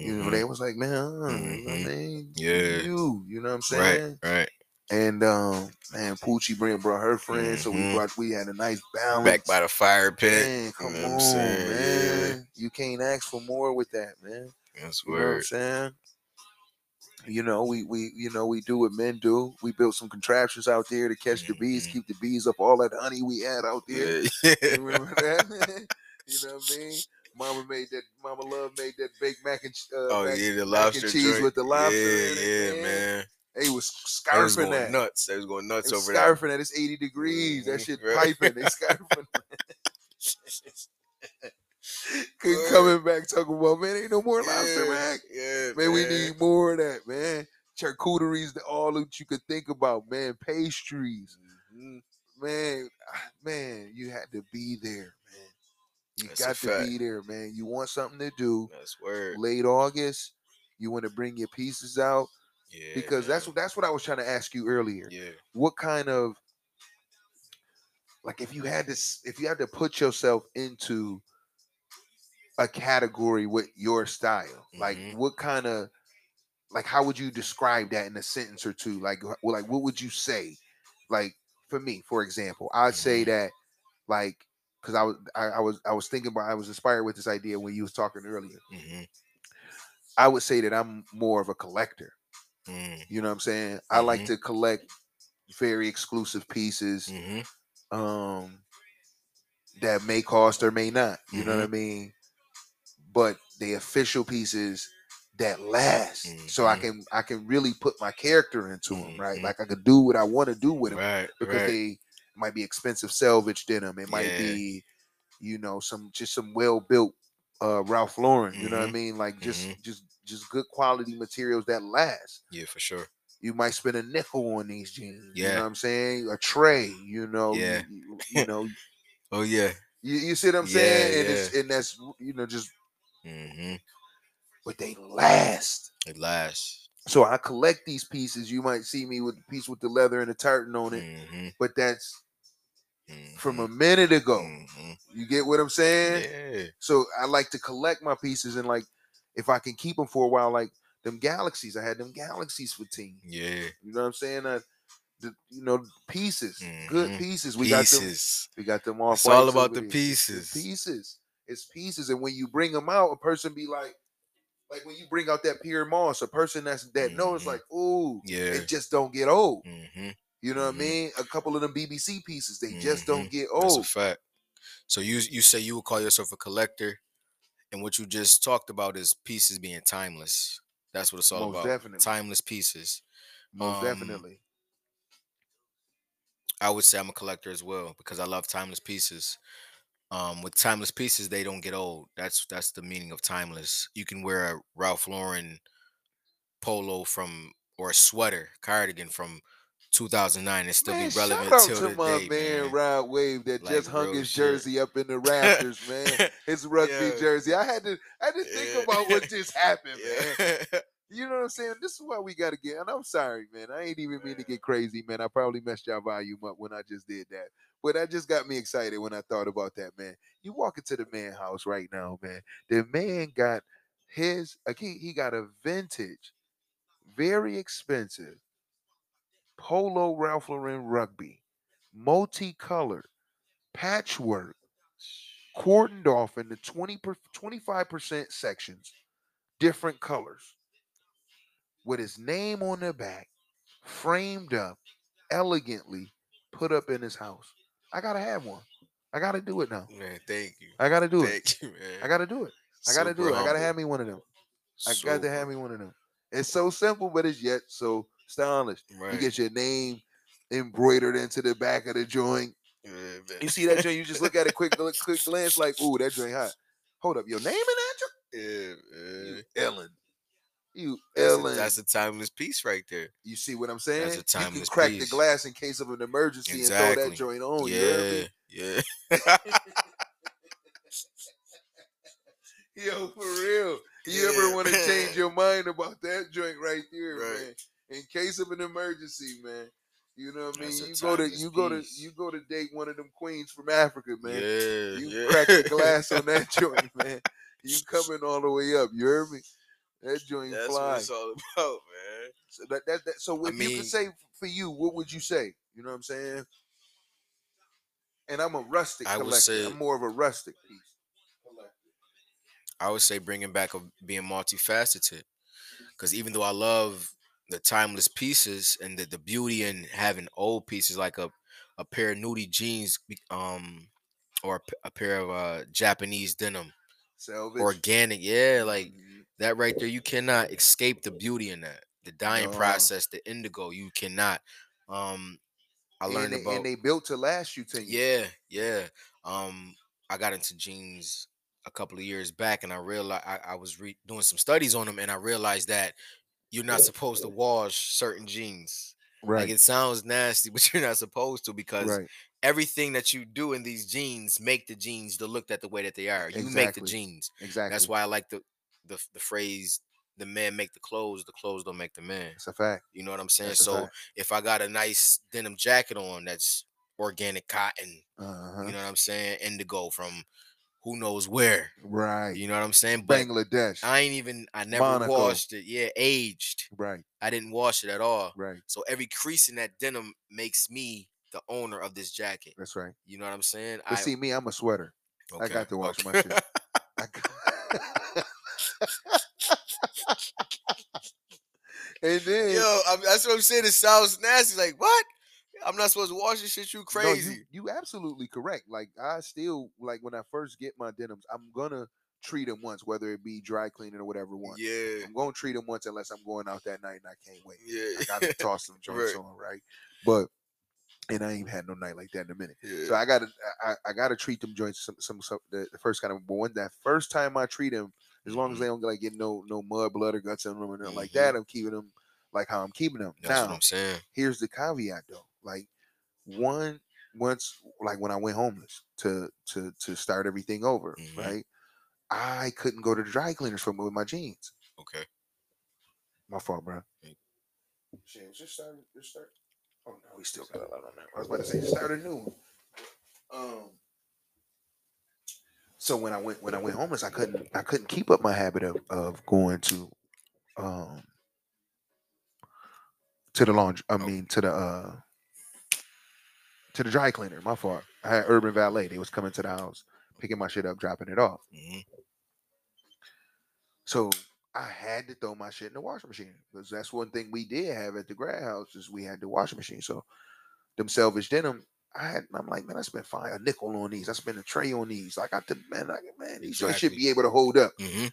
you know, Mhm. they was like, man, you know what I Mhm. mean, Yeah. you, you know what I'm saying? Right. Right. And um, man, Poochie bring brought her friends, so we Mhm. brought we had a nice balance. Back by the fire pit. man, come know on, man, you can't ask for more with that, man. That's You know what I'm saying? You know, we we you know we do what men do. We built some contraptions out there to catch the bees, Mhm. keep the bees up. All that honey we had out there. Yeah. You remember that? you know what I mean? Mama made that. Mama Love made that baked mac and uh, Oh mac- yeah, the lobster and cheese joint. with the lobster. Yeah, yeah, man. Man. They was They was scarfing going that. nuts. They was going nuts was over that. scarfing that. It's 80 degrees. That Mhm, shit right. piping. They scarfing. Keep coming back talking about man, ain't no more lobster, yeah, man. Yeah, Man, we need more of that, man. Charcuteries, all that you could think about, man. Pastries, Mhm. man, ah, man. You had to be there, man. You That's got to fact. be there, man. You want something to do That's word. late August. You want to bring your pieces out Yeah, because that's what that's what I was trying to ask you earlier. Yeah. What kind of like if you had to if you had to put yourself into a category with your style, like Mhm. what kind of like how would you describe that in a sentence or two? Like like what would you say? Like for me, for example, I'd say Mhm. that like because I was I, I was I was thinking about I was inspired with this idea when you was talking earlier. hmm I would say that I'm more of a collector. Mm You know what I'm saying? I like Mhm. to collect very exclusive pieces hmm um that may cost or may not. You know what I mean? But the official pieces that last, so I Mhm. can I can really put my character into them, right? Like I could do what I want to do with them Right. because right. they might be expensive selvedge denim. It might Yeah. be, you know, some just some well built uh Ralph Lauren. You know what I mean? Like just just just good quality materials that last yeah, for sure. you might spend a nickel on these jeans. You know Yeah. what I'm saying? A tray, you know. Yeah. You, you- know, Oh yeah. you, you see what I'm Yeah, saying? And it's and that's you know, just hmm but they last. It lasts. So I collect these pieces. You might see me with the piece with the leather and the tartan on it, hmm but that's from Mm-hmm. a minute ago. hmm You get what I'm saying? Yeah. So I like to collect my pieces and like if I can keep them for a while, like them galaxies. I had them galaxies for team. Yeah. You know what I'm saying? Uh, the, you know pieces, good Mhm. pieces. We got them. We got them off. It's all about the pieces. Pieces. It's pieces, and when you bring them out, a person be like, like when you bring out that Pierre Moss, a person that's that knows Mhm. like, ooh, Yeah. it just don't get old. hmm You know what. I mean? A couple of them BBC pieces, they just don't Mhm. get That's a old. fact. So you you say you would call yourself a collector, and what you just talked about is pieces being timeless. That's what it's all Most about. definitely. Timeless pieces. Most um, definitely. I would say I'm a collector as well because I love timeless pieces. Um, with timeless pieces, they don't get old. That's that's the meaning of timeless. You can wear a Ralph Lauren polo from or a sweater cardigan from 2009 and still Man, be shout relevant out till to the my man, man. Rod Wave that Like, just hung his shit. jersey up in the rafters, man. His rugby Yeah. jersey. I had to I had to think Yeah. about what just happened, man. You know what I'm saying? This is why we gotta get. And I'm sorry, man. I ain't even mean to get crazy, man. I probably messed y'all volume up when I just did that. But that just got me excited when I thought about that, man. You walk into the man house right now, man. The man got his. Like he, he got a vintage, very expensive polo Ralph Lauren rugby, multicolored, patchwork, cordoned off into 20 per, 25% sections, different colors, with his name on the back, framed up, elegantly put up in his house. I gotta have one. I gotta do it now. Man, thank you. I gotta do it. Thank you, man. I gotta do it. I gotta do it. I gotta have me one of them. I got to have me one of them. It's so simple, but it's yet so stylish. Right. You get your name embroidered into the back of the joint. Yeah. You see that joint, you just look at it quick, look, quick glance, like, ooh, that joint hot. Hold up, your name in that joint? man. You Ellen. You That's a, Ellen. that's a timeless piece right there. you see what I'm saying? That's a timeless you can crack piece. the glass in case of an emergency and throw that joint on. You heard yeah, me? yeah. Yo, for real. You ever want to change your mind about that joint right there, Right. man? In case of an emergency, man. You know what I mean? You go to you go to piece. you go to date one of them queens from Africa, man. Yeah, you yeah. crack the glass on that joint, man. You coming all the way up. You heard me? That joint That's fly. what it's all about, man. So that, that, that so I if you could say for you, what would you say? You know what I'm saying? And I'm a rustic I would collector. say- I'm more of a rustic piece. I would say bringing back of being multifaceted, because even though I love the timeless pieces and the, the beauty in having old pieces like a a pair of nudie jeans, um, or a pair of uh Japanese denim, Selvedge. organic, yeah, like Mhm. that right there. You cannot escape the beauty in that. The dyeing process, the indigo, you cannot. Um, I and learned they, about and they built to last you ten years. yeah, yeah. Um, I got into jeans a couple of years back, and I realized I, I was re- doing some studies on them, and I realized that you're not supposed to wash certain jeans. Right. Like it sounds nasty, but you're not supposed to because right. everything that you do in these jeans make the jeans to look that the way that they are. You make the jeans. Exactly. That's why I like the the the phrase "the men make the clothes, the clothes don't make the man." It's a fact. You know what I'm saying? That's So if I got a nice denim jacket on that's organic cotton, Uh-huh. you know what I'm saying? Indigo from who knows where. right. You know what I'm saying? But Bangladesh. I ain't even I never Monaco. washed it. Yeah, aged. right. I didn't wash it at all. Right. So every crease in that denim makes me the owner of this jacket. That's right. You know what I'm saying? But see, me, I'm a sweater. I got to wash my shit. I got- and then Yo, I'm, that's what I'm saying. It sounds nasty. Like what? I'm not supposed to wash this shit. You No, crazy? you, you absolutely correct. Like I still like when I first get my denims, I'm gonna treat them once, whether it be dry cleaning or whatever once. yeah, I'm gonna treat them once unless I'm going out that night and I can't wait. yeah. I gotta toss some joints Right. on, right? But and I ain't had no night like that in a minute. yeah. So I gotta I, I gotta treat them joints some some, some the, the first kind of but when that first time I treat them, as long as Mhm. they don't like get no no mud, blood, or guts on them or nothing like Mhm. that, I'm keeping them like how I'm keeping them. That's now what I'm saying. here's the caveat though. Like one once like when I went homeless to to to start everything over, Mhm. right? I couldn't go to the dry cleaners for with my jeans. Okay. My fault, bro. Shit, just start just start. Oh no, we still got a lot on that. I was about to say just start a new one. Um So when I went when I went homeless, I couldn't I couldn't keep up my habit of of going to um to the laundry. I Oh. mean to the uh to the dry cleaner. My fault. I had Urban Valet. They was coming to the house, picking my shit up, dropping it off. hmm So I had to throw my shit in the washing machine because that's one thing we did have at the grad house is we had the washing machine. So them selvedge denim, I had. I'm like, man, I spent five a nickel on these. I spent a tray on these. I got the man. I, man, these joints should be able to hold up. hmm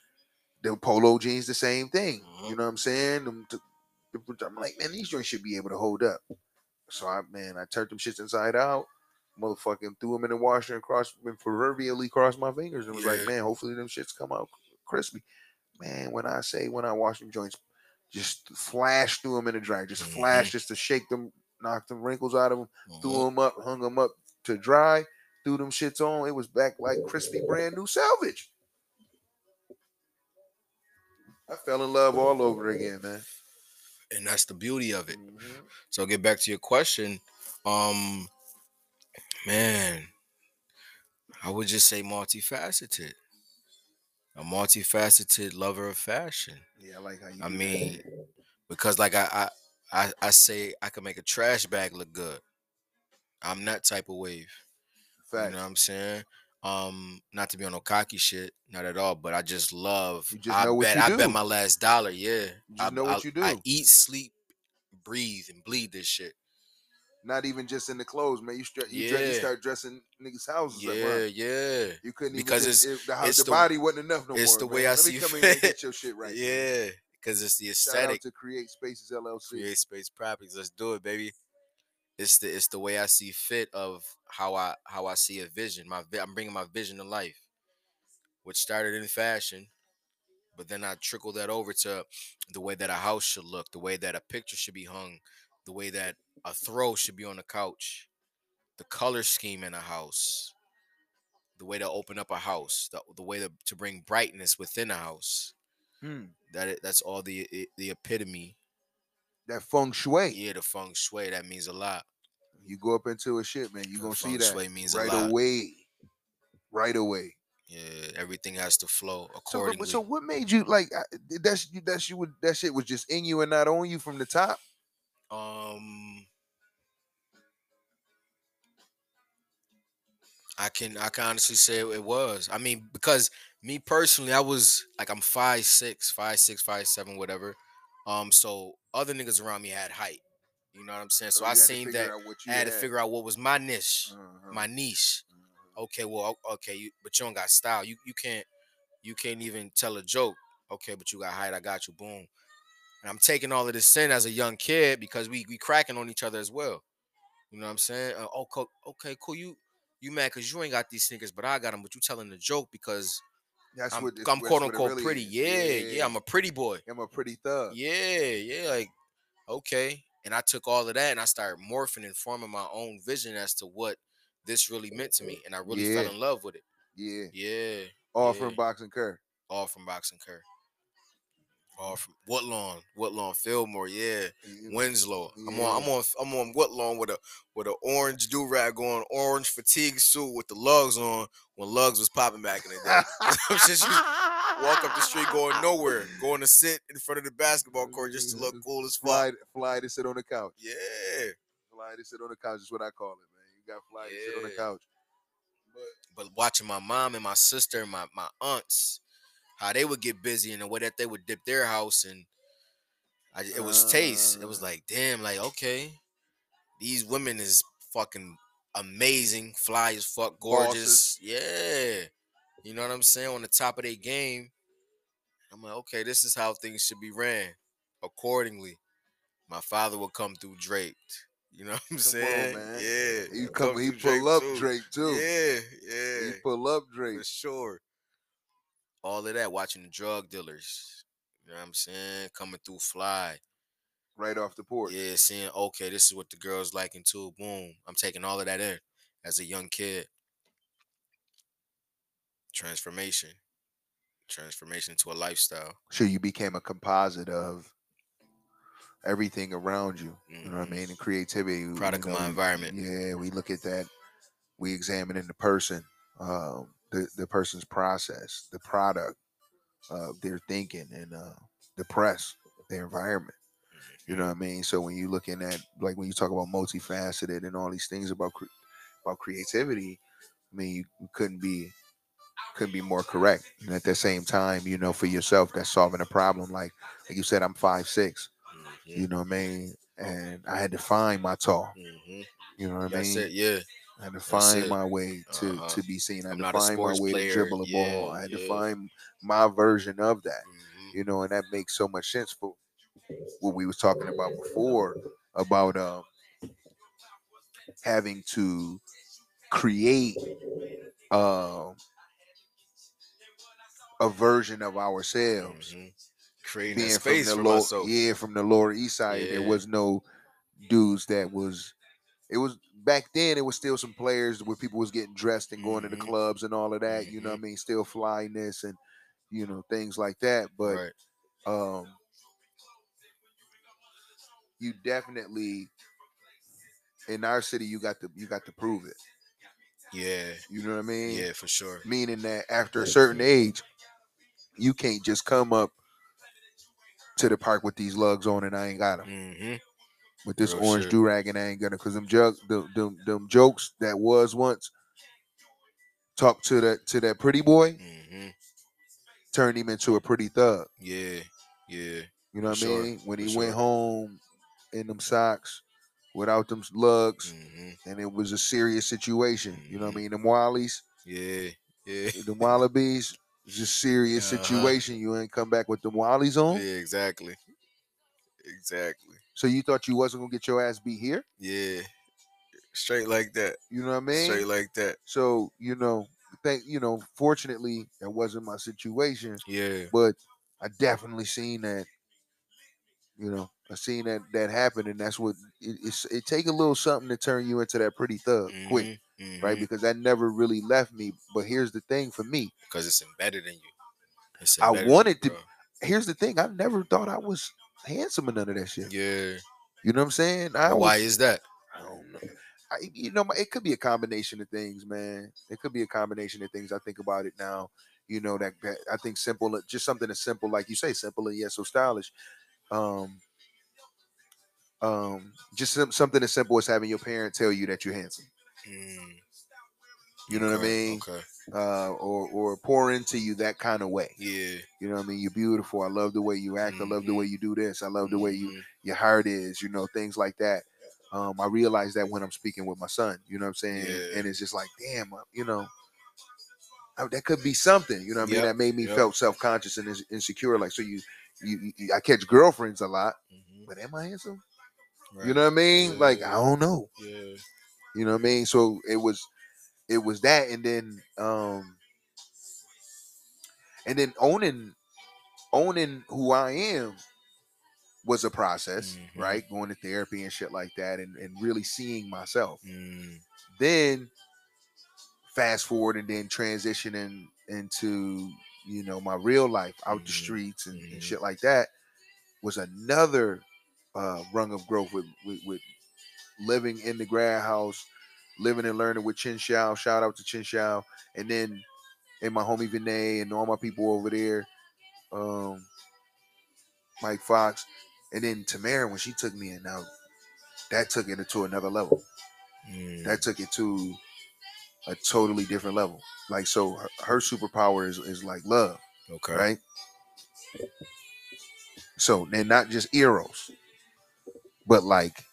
The polo jeans, the same thing. Mhm. You know what I'm saying? Them t- the- I'm like, man, these joints should be able to hold up. So I, man, I turned them shits inside out. Motherfucking threw them in the washer and crossed, and proverbially crossed my fingers and was like, man, hopefully them shits come out crispy. Man, when I say when I wash them joints, just flash through them in the dryer, just flash just to shake them, knock them wrinkles out of them, threw Mhm. them up, hung them up to dry, threw them shits on. It was back like crispy, brand new selvedge. I fell in love all over again, man. And that's the beauty of it. Mhm. So get back to your question. Um, man, I would just say multifaceted. A multifaceted lover of fashion. Yeah, I like how you. I do that. mean, because like I, I I I say I can make a trash bag look good. I'm that type of wave. Facts. You know what I'm saying? Um, not to be on no cocky shit, not at all, but I just love. You just I know what bet you I do. bet my last dollar. Yeah, You just I, know what I- you I do. eat, sleep, breathe, and bleed this shit. Not even just in the clothes, man. You, stra- you, dress, you start dressing niggas' houses up, Yeah, yeah, You couldn't Because even it's- if the, house, it's the, the- body wasn't enough no it's more. the man. way I Let see me come in and get your shit right. yeah. Because it's the aesthetic. to Create Spaces LLC. Create space properties. Let's do it, baby. It's the it's the way I see fit of how I how I see a vision. My I'm bringing my vision to life, which started in fashion, but then I trickled that over to the way that a house should look, the way that a picture should be hung, the way that a throw should be on the couch, the color scheme in a house, the way to open up a house, the, the way to, to bring brightness within a house. Hmm. That that's all the the epitome. That feng shui. Yeah, the feng shui that means a lot. You go up into a shit, man. You The gonna see that shui means a right away. Right away. Yeah, everything has to flow So, accordingly. but- so what made you like that's that's you would that shit was just in you and not on you from the top? um, I can I can honestly say it was. I mean, because me personally, I was like I'm five six, five six, five seven, whatever. Um, so other niggas around me had height. You know what I'm saying? So, you I seen that. out what you I had to figure out what was my niche, Uh-huh, my niche. uh-huh. Okay, well, okay, you, but you don't got style. You you can't you can't even tell a joke. Okay, but you got height. I got you. Boom. And I'm taking all of this in as a young kid because we we cracking on each other as well. You know what I'm saying? Uh, oh, okay, cool. You you mad because you ain't got these sneakers, but I got them. But you telling the joke because That's I'm, what I'm quote unquote really pretty. is. Yeah, yeah, I'm a pretty boy. I'm a pretty thug. Yeah, yeah, like okay. And I took all of that and I started morphing and forming my own vision as to what this really meant to me, and I really Yeah. fell in love with it. Yeah. Yeah, All yeah. from boxing Kerr. all from Boxing Kerr. All from Woodlawn, Woodlawn, Fillmore, yeah, Winslow. I'm on, I'm on, I'm on Woodlawn with a with an orange do rag on, orange fatigue suit with the lugs on when lugs was popping back in the day. You Walk up the street going nowhere, going to sit in front of the basketball court just to look cool as fuck. Fly, fly to sit on the couch. Yeah, Fly to sit on the couch is what I call it, man. You got fly to sit on the Yeah. couch. but watching my mom and my sister and my my aunts, how they would get busy and the way that they would dip their house and I, it was taste. It was Ah. like, damn, like okay, these women is fucking amazing, fly as fuck, gorgeous. Yeah, you know what I'm saying? On the top of their game. I'm like, okay, this is how things should be ran accordingly. My father would come through draped. You know what I'm Come on, saying? man. Yeah. He he'd come, he pull up too. Drake too. Yeah, yeah. He pull up Drake. For sure. All of that, watching the drug dealers. You know what I'm saying? Coming through fly. right off the porch. Yeah, seeing, okay, this is what the girls liking too. Boom. I'm taking all of that in as a young kid. Transformation. Transformation to a lifestyle. Sure, you became a composite of everything around you. You know what I Mhm. mean? And creativity. you Product of my environment. Yeah, we look at that. We examine in the person. Um, the the person's process, the product of their thinking, and uh, the press, their environment. You know what I mean? So when you're looking at like when you talk about multifaceted and all these things about cre- about creativity, I mean you, couldn't be couldn't be more correct. And at the same time, you know, for yourself, that's solving a problem. Like like you said, I'm five six. Mhm, You know what I mean? And I had to find my tall. mhm. You know what I mean? it. Yeah. I had to find my way to Uh-huh. to be seen. I had I'm to find my way player. to dribble a Yeah, ball. I had to find my version of that. Mhm. You know, and that makes so much sense for what we was talking about before about um having to create um a version of ourselves Mhm. Creating being a space from the low, yeah, from the lower east side. There was no dudes that was. It was back then. It was still some players where people was getting dressed and going to the Mhm. clubs and all of that. You know what I mean? Still flyness and you know things like that. But right. um, you definitely in our city you got to you got to prove it. Yeah. You know what I mean? Yeah, for sure. Meaning that after a certain age, you can't just come up to the park with these lugs on and I ain't got them. hmm with this Real orange do rag and I ain't gonna because them jug them, them them jokes that was once talk to that to that pretty boy hmm turned him into a pretty thug. Yeah. Yeah. You know what I sure, mean? When for he went home in them socks without them lugs, hmm and it was a serious situation. You know what I Mhm. mean? Them Wallies, Yeah. Yeah. the Wallabees, it's a serious Uh-huh. situation. You ain't come back with them Wallies on. Yeah, exactly. Exactly. So you thought you wasn't gonna get your ass beat here? Yeah. Straight like that. You know what I mean? Straight like that. So you know, thank you know. Fortunately, that wasn't my situation. Yeah. but I definitely seen that. You know, I seen that that happen, and that's what it, it's. It take a little something to turn you into that pretty thug quick, Mhm, right? mhm. Because that never really left me. But here's the thing for me. Because it's embedded in you. It's I embedded in you, wanted to- Here's the thing. I never thought I was handsome or none of that shit. Yeah. You know what I'm saying? I why is that? I don't know. I, you know, it could be a combination of things, man. It could be a combination of things. I think about it now. You know that, that I think simple, just something as simple, like you say, simple and yet so stylish. Um, um, just some, something as simple as having your parent tell you that you're handsome. Mm, You know what I mean? Okay. Uh, or or pour into you that kind of way. Yeah. You know what I mean? You're beautiful. I love the way you act. I love the Mhm. way you do this. I love the way you Mhm. your heart is. You know things like that. Um, I realize that when I'm speaking with my son. You know what I'm saying? Yeah. And it's just like, damn, uh, you know. That could be something, you know what I mean? Yep, That made me yep. felt self conscious and insecure. Like, so you, you, you, I catch girlfriends a lot, Mhm. but am I handsome? You know what I mean? Like, I don't know. Yeah. You know what I mean? So it was it was that and then um and then owning owning who I am was a process, Mhm. right? Going to therapy and shit like that and, and really seeing myself. Mm, Then fast forward and then transitioning into, you know, my real life out the Mhm. streets and, and Mhm. shit like that was another uh rung of growth with with, with living in the grad house, living and learning with Chin Xiao. Shout out to Chin Xiao. And then and my homie Vinay and all my people over there, um, Mike Fox, and then Tamara when she took me in. Now that took it to another level. mm, That took it to a totally different level. Like so, her, her superpower is is like love, okay. right? So and not just eros, but like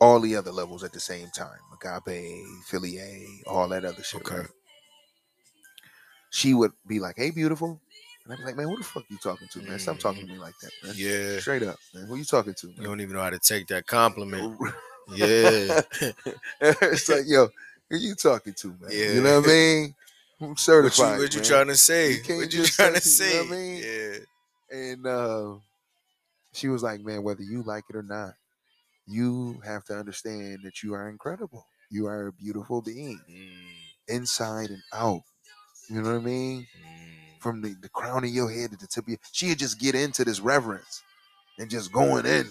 all the other levels at the same time. Agape, Philia, all that other shit. Okay. right? She would be like, "Hey, beautiful," and I'd be like, "Man, who the fuck are you talking to, man? Stop talking to me like that, man. Yeah. Straight up, man. Who you talking to, You don't even know how to take that compliment. Yeah. it's like, yo, who you talking to, man? Yeah. You know what I mean? I'm what you what you man. trying to say? You what you trying to say- you know what I mean? Yeah. And uh, she was like, man, whether you like it or not, you have to understand that you are incredible. You are a beautiful being, Mm, inside and out. You know what I mean? mm, From the, the crown of your head to the tip of your she'd just get into this reverence and just going in.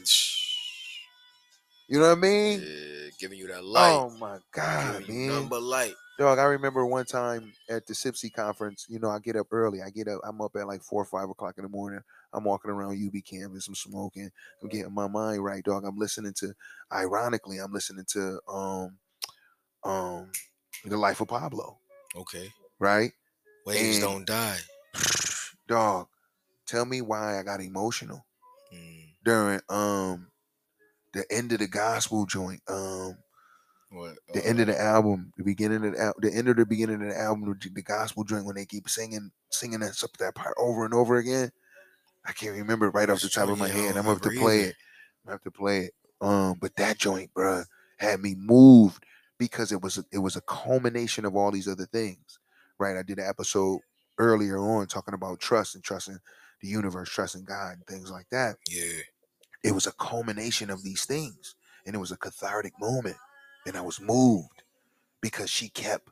You know what I mean? yeah. Giving you that light. Oh my God, man. but light. Dog, I remember one time at the Sipsy conference, you know, I get up early. I get up, I'm up at like four or five o'clock in the morning. I'm walking around UB campus, I'm smoking, I'm getting my mind right, dog. I'm listening to ironically, I'm listening to um um The Life of Pablo, Okay. right? Waves And- don't die. Dog, tell me why I got emotional Mm, during um the end of the gospel joint. Um what? the end of uh, the album, the beginning of the al- the end of the beginning of the album, the, gospel joint when they keep singing singing that that part over and over again. I can't remember right off the top of my head. I'm gonna have to play it. I'm gonna have to play it. Um, but that joint, bruh, had me moved because it was a, it was a culmination of all these other things. Right. I did an episode earlier on talking about trust and trusting the universe, trusting God, and things like that Yeah. It was a culmination of these things and it was a cathartic moment and i was moved because she kept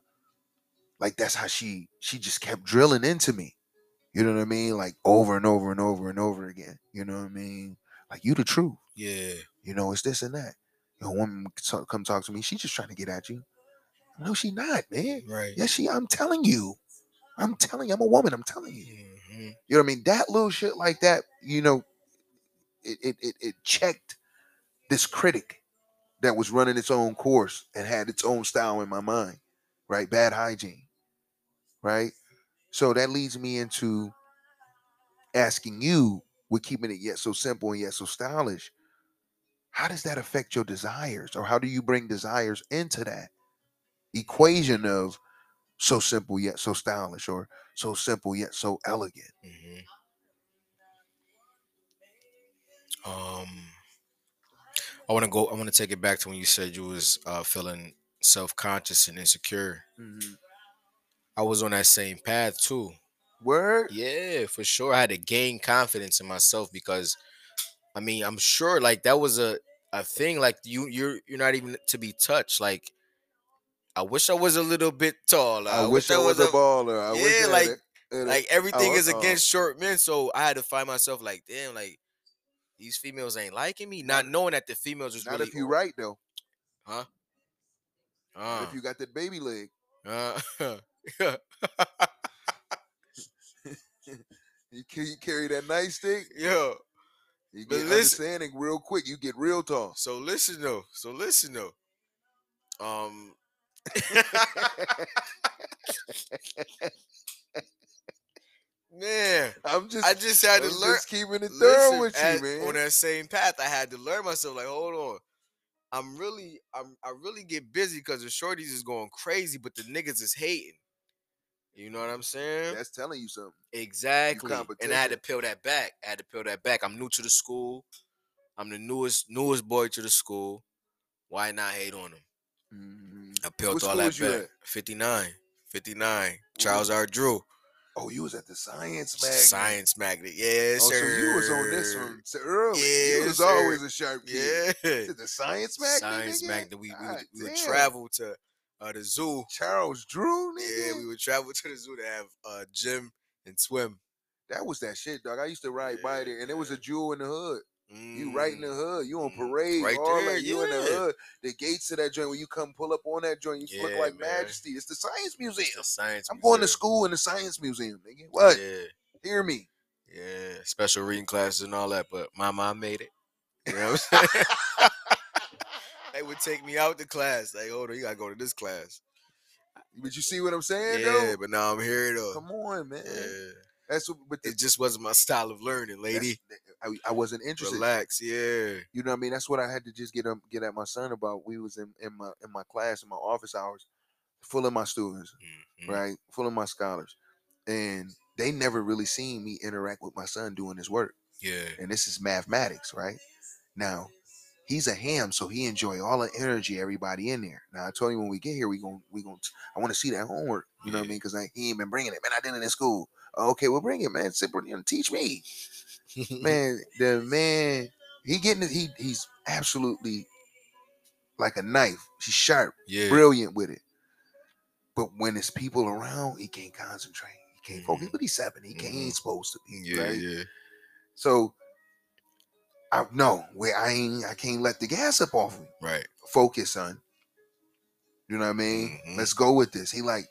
like that's how she she just kept drilling into me. You know what i mean? Like over and over and over and over again. You know what i mean? Like you the truth. Yeah. you know it's this and that. You know woman so- come talk to me she's just trying to get at you. No she not man. Right. yes she i'm telling you. I'm telling you i'm a woman i'm telling you. Hmm you know what I mean? That little shit like that, you know, it it it, checked this critic that was running its own course and had its own style in my mind, right? Bad hygiene, right? So that leads me into asking you, with keeping it yet so simple and yet so stylish, how does that affect your desires, or how do you bring desires into that equation of so simple yet so stylish, or so simple yet so elegant? hmm Um, I want to go. I want to take it back to when you said you was uh, feeling self conscious and insecure. I was on that same path too. Word. Yeah, for sure. I had to gain confidence in myself because, I mean, I'm sure like that was a a thing. Like you, you're you're not even to be touched. Like, I wish I was a little bit taller. I, wish I was a baller. I Yeah, I like- a- like everything Oh, is uh-uh. against short men. So I had to find myself like, damn, like these females ain't liking me, not knowing that the females was not really if you right though. huh? Uh, if you got that baby leg. uh, You, you carry that nice stick. yo. You But get listen- understanding real quick. You get real tall. So listen though. So listen though. Um. Man, I'm just. I just had to I'm learn. just keeping it thorough with at- you, man. on that same path, I had to learn myself. Like, hold on, I'm really, I'm, I really get busy because the shorties is going crazy, but the niggas is hating. You know what I'm saying? That's telling you something. exactly. And I had to peel that back. I had to peel that back. I'm new to the school. I'm the newest, newest boy to the school. Why not hate on them? Mhm. I peeled all that back. at? 59. 59. Charles R. Drew. Oh, you was at the science magnet. Science magnet. Yes, Oh, sir. so you was on this one so early. you Yes, was sir. always a sharp kid. Yeah. The science magnet? Science nigga? magnet. We, we, would, we would travel to uh, the zoo. Charles Drew, nigga. Yeah, we would travel to the zoo to have uh, gym and swim. that was that shit, dog. I used to ride by there, and it was a jewel in the hood. You right in the Mm, hood. You on Mm, parade. right all there, that. You in the hood. The gates to that joint, when you come pull up on that joint, you look like man. majesty. It's the science museum. the science. I'm going to school in the science museum, nigga. What? Yeah, Hear me. yeah. Special reading classes and all that, but my mom made it. You know what I'm saying? they would take me out to class. Like, hold on, you gotta go to this class. But you see what I'm saying, Yeah, though? but now I'm here though. Come on, man. Yeah. That's what. But the, It just wasn't my style of learning, that's- lady. I, I wasn't interested. Relax, yeah. You know what I mean? That's what I had to just get um, get at my son about. We was in, in my in my class in my office hours, full of my students, Mhm. right? Full of my scholars, and they never really seen me interact with my son doing his work. Yeah. And this is mathematics, right? Now, he's a ham, so he enjoy all the energy everybody in there. Now I told you when we get here, we gon' we gon' I want to see that homework. You know what I mean? Because he ain't been bringing it. Man, I did it in school. Okay, well bring it, man. Sit down and teach me man, the man, he getting it. He he's absolutely like a knife. He's sharp, yeah. brilliant with it. But when it's people around, he can't concentrate. He can't focus. Mhm. But he's seven. He can't. He ain't supposed to be. Yeah, right? yeah. So I no, where I ain't. I can't let the gas up off me. Right. Focus, son. You know what I mean? Mhm. Let's go with this. He like,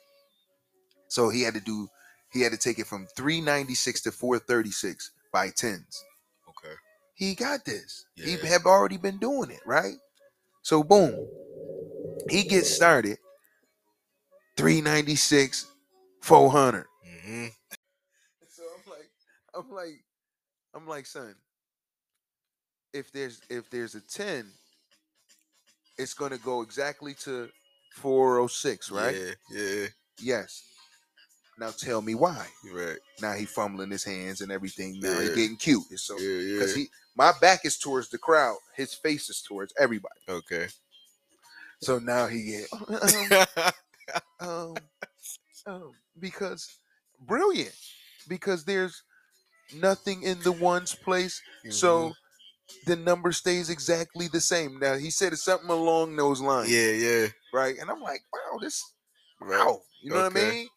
so he had to do, he had to take it from 396 to 436 by tens. Okay. He got this. He have already been doing it, right? So boom, he gets started. 396, 400. Mm-hmm. So I'm like, I'm like, I'm like, son, if there's if there's a 10, it's gonna go exactly to 406, right? Yeah. Yeah. Yes. Now tell me why. Right. Now he fumbling his hands and everything. Now he getting cute. It's so Yeah. Yeah. because he my back is towards the crowd, his face is towards everybody. okay. So now he get um, um, um, because brilliant because there's nothing in the ones place so the number stays exactly the same now he said it's something along those lines yeah. Yeah. right and i'm like wow this Right. wow you know what i mean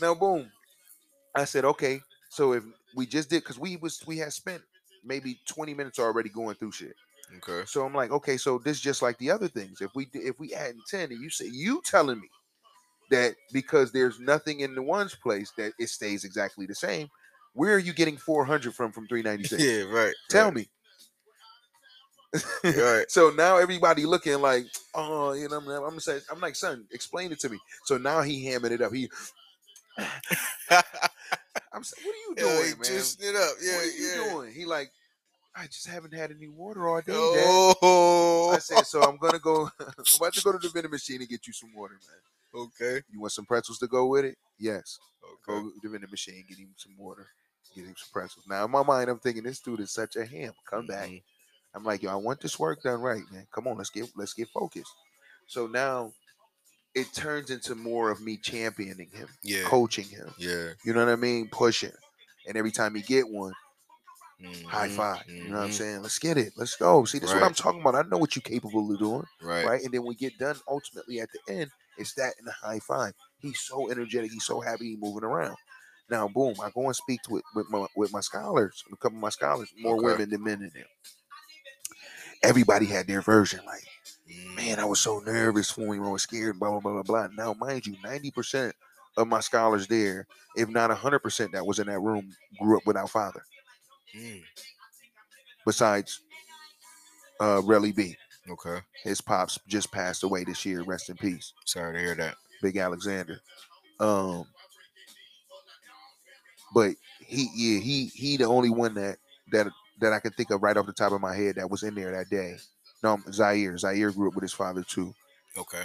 now boom i said okay so if we just did because we was we had spent maybe 20 minutes already going through shit Okay. so i'm like okay so this just like the other things if we if we add 10 and you say you telling me that because there's nothing in the ones place that it stays exactly the same where are you getting 400 from from 396 Yeah. Right. tell right. me Right. so now everybody looking like oh you know i'm, I'm gonna say i'm like son explain it to me so now he hamming it up he i'm saying what are you doing yeah, man juicing it up. Yeah. what are you yeah. doing he like i just haven't had any water all day Dad." Oh. i said so i'm gonna go i'm about to go to the vending machine and get you some water man Okay. you want some pretzels to go with it yes Okay. go to the vending machine, get him some water, get him some pretzels. Now in my mind, I'm thinking this dude is such a ham. Come back. Mhm. I'm like, yo, I want this work done right, man. Come on, let's get let's get focused. So now it turns into more of me championing him, Yeah. coaching him. Yeah. You know what I mean? Pushing. And every time he get one, high Mhm. five. You know what I'm Mhm. saying? Let's get it. Let's go. See, this is what I'm talking about. I know what you're capable of doing, Right. right? And then we get done ultimately at the end, it's that and the high five. He's so energetic. He's so happy. He's moving around. Now, boom! I go and speak to it with my with my scholars, a couple of my scholars, more Okay. women than men in there. Everybody had their version. Like. Man, I was so nervous when I was scared. Blah blah blah blah blah. Now, mind you, ninety percent of my scholars there, if not hundred percent, that was in that room, grew up without father. Mm. Besides, uh, Relly B, Okay. his pops just passed away this year. Rest in peace. Sorry to hear that. Big Alexander. Um, but he, yeah, he, he, the only one that that that I can think of right off the top of my head that was in there that day. No, Zaire. Zaire grew up with his father too. Okay.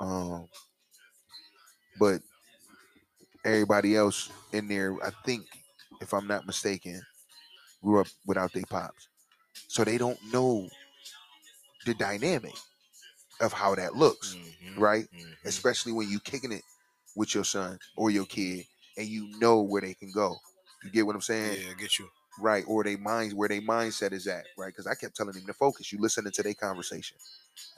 Um, but everybody else in there, I think, if I'm not mistaken, grew up without their pops, so they don't know the dynamic of how that looks, Mhm. right? Mhm. especially when you kicking it with your son or your kid and you know where they can go. You get what I'm saying? Yeah, I get you. Right. Or they minds where their mindset is at, right? Because I kept telling him to focus. You listening to their conversation.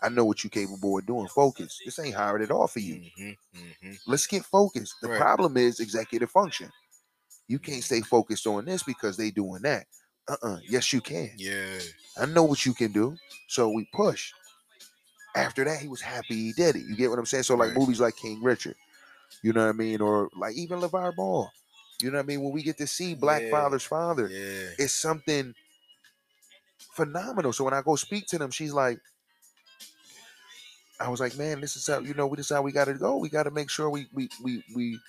I know what you capable of doing. Focus. This ain't hard at all for you. Mhm. Mhm. Let's get focused. The Right. problem is executive function. You can't stay focused on this because they doing that. Uh-uh. Yes, you can. Yeah. I know what you can do. So we push. After that, he was happy he did it. You get what I'm saying? So like Right. movies like King Richard, you know what I mean, or like even LaVar Ball. You know what I mean? When we get to see Black Yeah. Father's father, Yeah. it's something phenomenal. So when I go speak to them, she's like, I was like, man, this is how you know is how we got to go. We got to make sure we we we we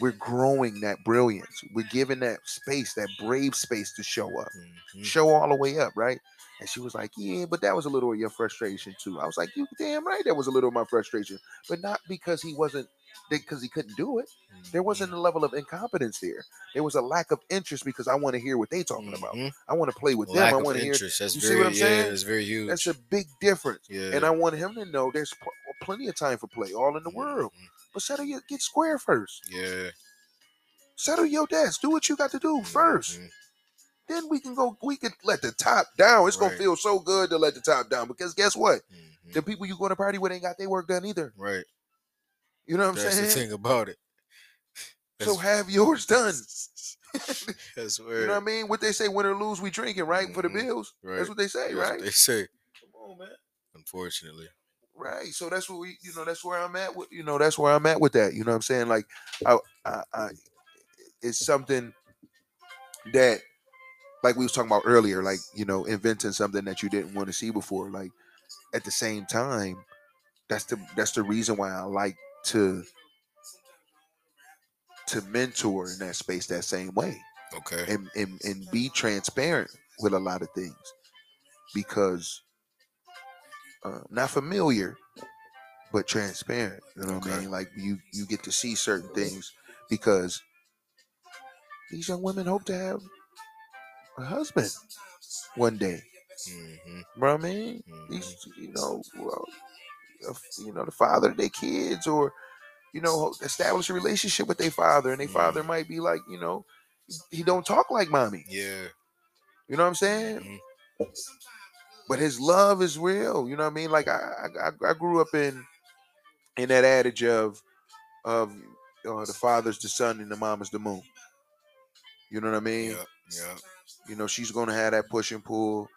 we're growing that brilliance. We're giving that space, that brave space to show up Mhm. show all the way up, right? And she was like, Yeah, but that was a little of your frustration too. I was like, You damn right that was a little of my frustration. But not because he wasn't because he couldn't do it. There wasn't a level of incompetence there. There was a lack of interest because I want to hear what they talking about. Mhm. I want to play with Lack them. I want to hear. That's you see what I'm yeah, saying? That's very huge. that's a big difference. yeah. And I want him to know there's pl- plenty of time for play all in the world. Mhm. But settle your get square first. Yeah. Settle your desk. Do what you got to do first. Mhm. Then we can go, we could let the top down. It's gonna feel so good to let the top down because guess what? Mhm. the people you going to party with ain't got their work done either. Right. You know what I'm That's the saying? thing about it. So have yours done. That's You know what I mean? What they say, win or lose, we drinking, right? For the Mhm. bills. Right. That's what they say, That's right? what they say. Come on, man. Unfortunately. right. So that's what we, you know, that's where I'm at with, you know, that's where I'm at with that. You know what I'm saying? Like, I, I, I it's something that, like we was talking about earlier, like you know, inventing something that you didn't want to see before. Like, at the same time, that's the that's the reason why I like to to mentor in that space that same way Okay. and, and and be transparent with a lot of things because uh, not familiar but transparent you know what i mean? Like you you get to see certain things because these young women hope to have a husband one day. Hmm you know what i mean? These you know well, you know the father of their kids or you know establish a relationship with their father and their father Mm. might be like you know he don't talk like mommy Yeah. you know what i'm saying Mhm. but his love is real. You know what I mean? Like I, I, I- grew up in in that adage of of uh, the father's the sun and the mom is the moon. You know what I mean? Yep. Yep. You know she's gonna have that push and pull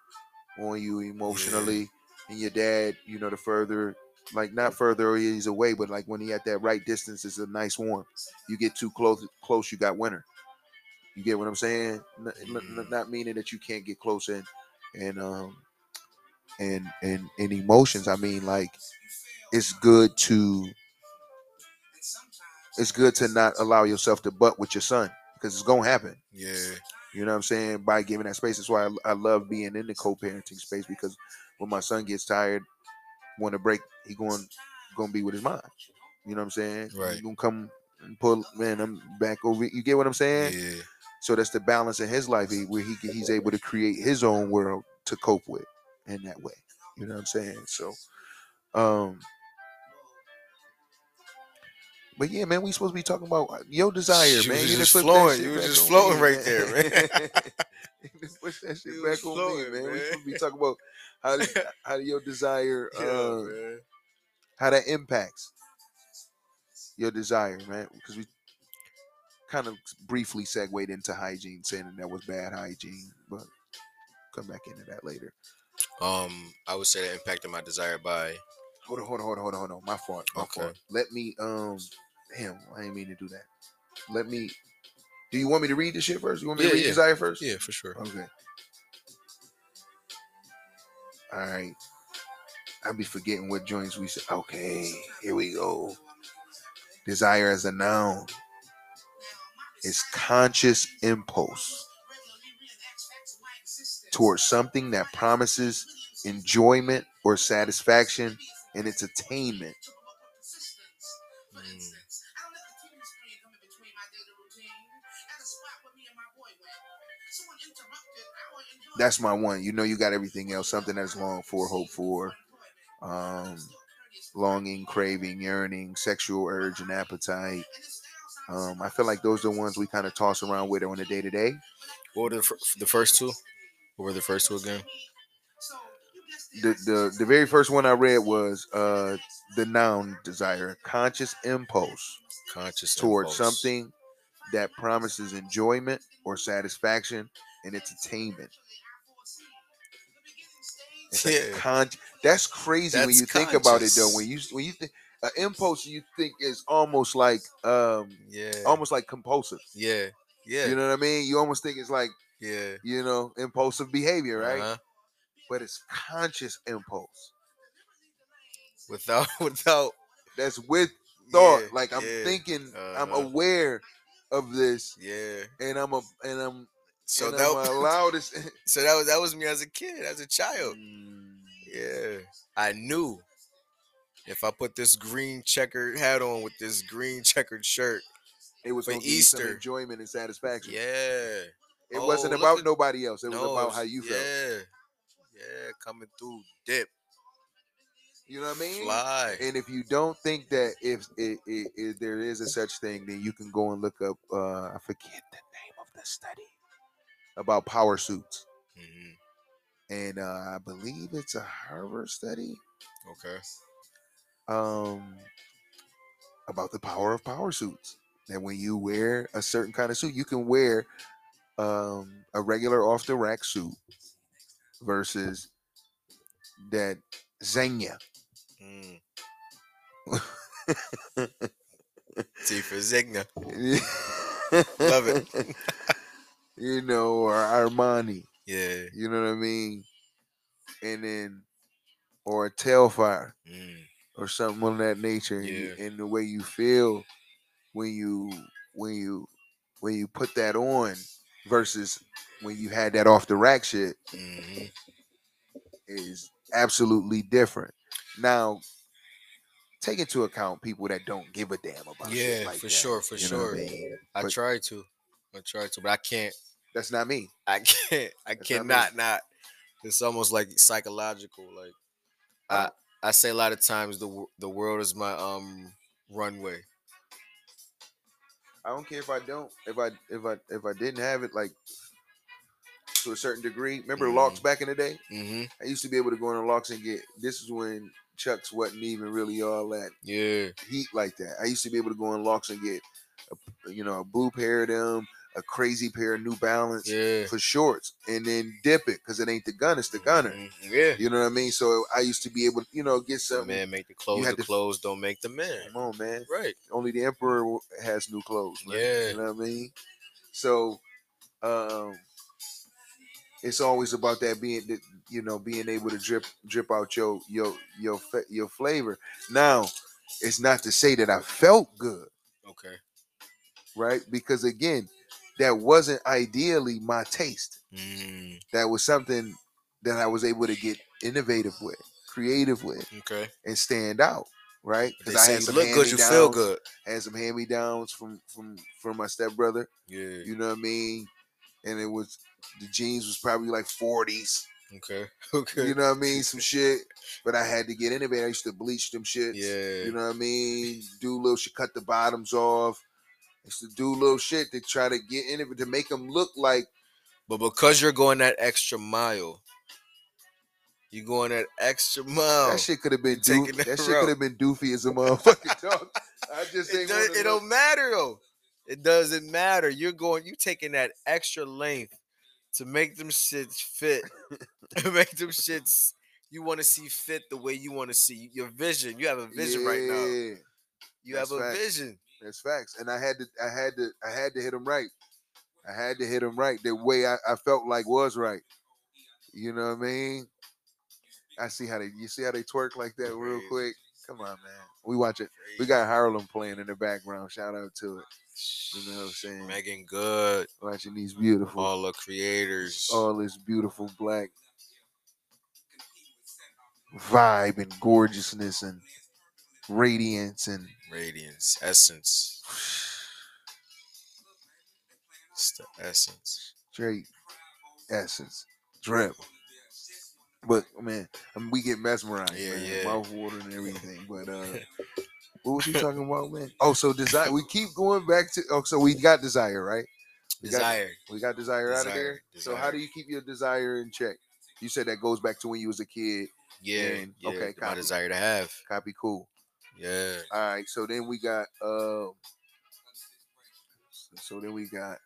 on you emotionally, and your dad. You know the further, like not further he's away, but like when he at that right distance, it's a nice warmth. You get too close, close, you got winter. You get what I'm saying? N- n- n- Mm. not meaning that you can't get close and and um and and and emotions. I mean, like it's good to it's good to not allow yourself to butt with your son because it's gonna happen. Yeah. You know what I'm saying? By giving that space. That's why I, I love being in the co-parenting space because when my son gets tired, want to break, he going gonna be with his mom. You know what I'm saying? Right. He gonna come and pull man, I'm back over. You get what I'm saying? Yeah. So that's the balance in his life where he he's able to create his own world to cope with in that way. You know what I'm saying? So, um, but yeah, man, we supposed to be talking about uh, your desire, You man. was done just flowing. You was just floating right there, man. You Push that shit You back on me, man. We supposed to be talking about how how your desire, Yeah, uh, how that impacts your desire, man. Because we kind of briefly segued into hygiene, saying that that was bad hygiene, but come back into that later. Um, I would say that impacted my desire by Hold on, hold on, hold on, hold on, hold on. My fault. My Okay. fault. Let me um damn, I didn't mean to do that. Let me do you want me to read the shit first? You want me Yeah, to read yeah. desire first? yeah, for sure. Okay. All right. I'll be forgetting what joints we said. Okay, here we go. Desire as a noun is conscious impulse towards something that promises enjoyment or satisfaction in its attainment. Mm. That's my one. You know, you got everything else. Something that's long for, hope for, um, longing, craving, yearning, sexual urge, and appetite. Um, I feel like those are the ones we kind of toss around with on a day to day. What were the, fir- the first two? What were the first two again? The the the very first one I read was uh the noun desire, conscious impulse Conscious towards impulse. something that promises enjoyment or satisfaction and its attainment. It's a Yeah. con- that's crazy when That's you think about it though. When you when you think an impulse you think is almost like um Yeah. almost like compulsive. yeah. Yeah. You know what I mean? You almost think it's like, yeah. you know, impulsive behavior, right? Uh-huh. But it's conscious impulse. Without without That's with thought. Yeah, like I'm yeah, thinking, I'm uh-huh. aware of this, yeah. and I'm a and I'm So that I'm allowed so that was that was me as a kid, as a child. Mm, Yeah. I knew if I put this green checkered hat on with this green checkered shirt, it was For going to give you some Easter. enjoyment and satisfaction. yeah. It Oh, wasn't about at- nobody else. It was about how you yeah. felt. Yeah, yeah, coming through dip, You know what I mean? fly. And if you don't think that if, if, if, if there is a such thing, then you can go and look up. Uh, I forget the name of the study about power suits, Mhm. and uh, I believe it's a Harvard study Okay. um, about the power of power suits. That when you wear a certain kind of suit, you can wear um, a regular off the rack suit versus that Zegna Mm. T for. Love it. you know, or Armani. Yeah. You know what I mean? And then, or a Tailfire Mm. or something of that nature. And, Yeah. and the way you feel when you when you when you put that on versus when you had that off the rack shit Mhm. is absolutely different. Now, take into account people that don't give a damn about shit Yeah, like for that, sure, for what I sure. mean? I try to. I try to, but I can't. That's not me. I can't. I That's cannot not. It's almost like psychological. Like I, I say a lot of times the the world is my um runway. I don't care if I don't. If I if I if I didn't have it like to a certain degree. Remember Mhm. locks back in the day? Mm-hmm. I used to be able to go in the locks and get. This is when Chucks wasn't even really all that Yeah. heat like that. I used to be able to go in locks and get, a, you know, a blue pair of them, a crazy pair of New Balance Yeah. for shorts, and then dip it because it ain't the gun, it's the gunner. Mhm. Yeah. You know what I mean? So I used to be able, to, you know, get something. man make the clothes. The to- clothes don't make the man. Come on, man. Right. Only the emperor has new clothes. Man. Yeah. You know what I mean? So, um, it's always about that being, that, you know, being able to drip drip out your your your your flavor. Now, it's not to say that I felt good, Okay. right? Because again, that wasn't ideally my taste. Mm. That was something that I was able to get innovative with, creative with, Okay. and stand out, right? because I had some look good, you feel good. Had some hand me downs from from from my stepbrother. Yeah. You know what I mean? And it was the jeans was probably like 40s. Okay. Okay. You know what I mean? Some shit. But I had to get innovative. I used to bleach them shits. yeah. You know what I mean? Do little shit, cut the bottoms off. I used to do little shit to try to get in it to make them look like But because you're going that extra mile, you're going that extra mile. that shit could have been doof- that that shit could have been doofy as a motherfucking dog. I just it, does, it don't matter though. It doesn't matter. You're going. You taking that extra length to make them shits fit. to make them shits you want to see fit the way you want to see your vision. You have a vision right now. You that's have a vision. That's facts. And I had to I had to I had to hit him right. I had to hit him right the way I, I felt like was right. You know what I mean? I see how they you see how they twerk like that real quick. Come on, man. We watch it. We got Harlem playing in the background. Shout out to it. You know what I'm saying? Meagan Good, Watching these beautiful, all, all the creators. All this beautiful black vibe and gorgeousness and radiance and Radiance, essence. It's the essence. straight essence, drip. But man, I mean, we get mesmerized, Yeah, man. yeah. Mouth water and everything. But uh, what was he talking about, man? Oh, so desire. We keep going back to. Oh, so we got desire, right? We got- Desire. We got desire, out of Desire, there. So how do you keep your desire in check? You said that goes back to when you was a kid. Yeah. And- yeah. okay, My desire to have. Copy, cool. Yeah. All right. So then we got. Uh, so then we got.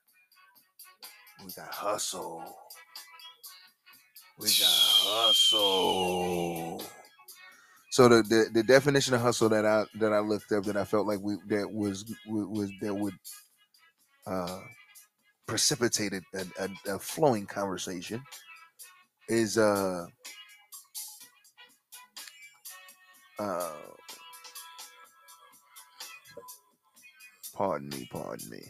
We got hustle. We got hustle. So the, the the definition of hustle that I that I looked up that I felt like we that was was that would uh precipitate a, a, a flowing conversation is uh uh pardon me pardon me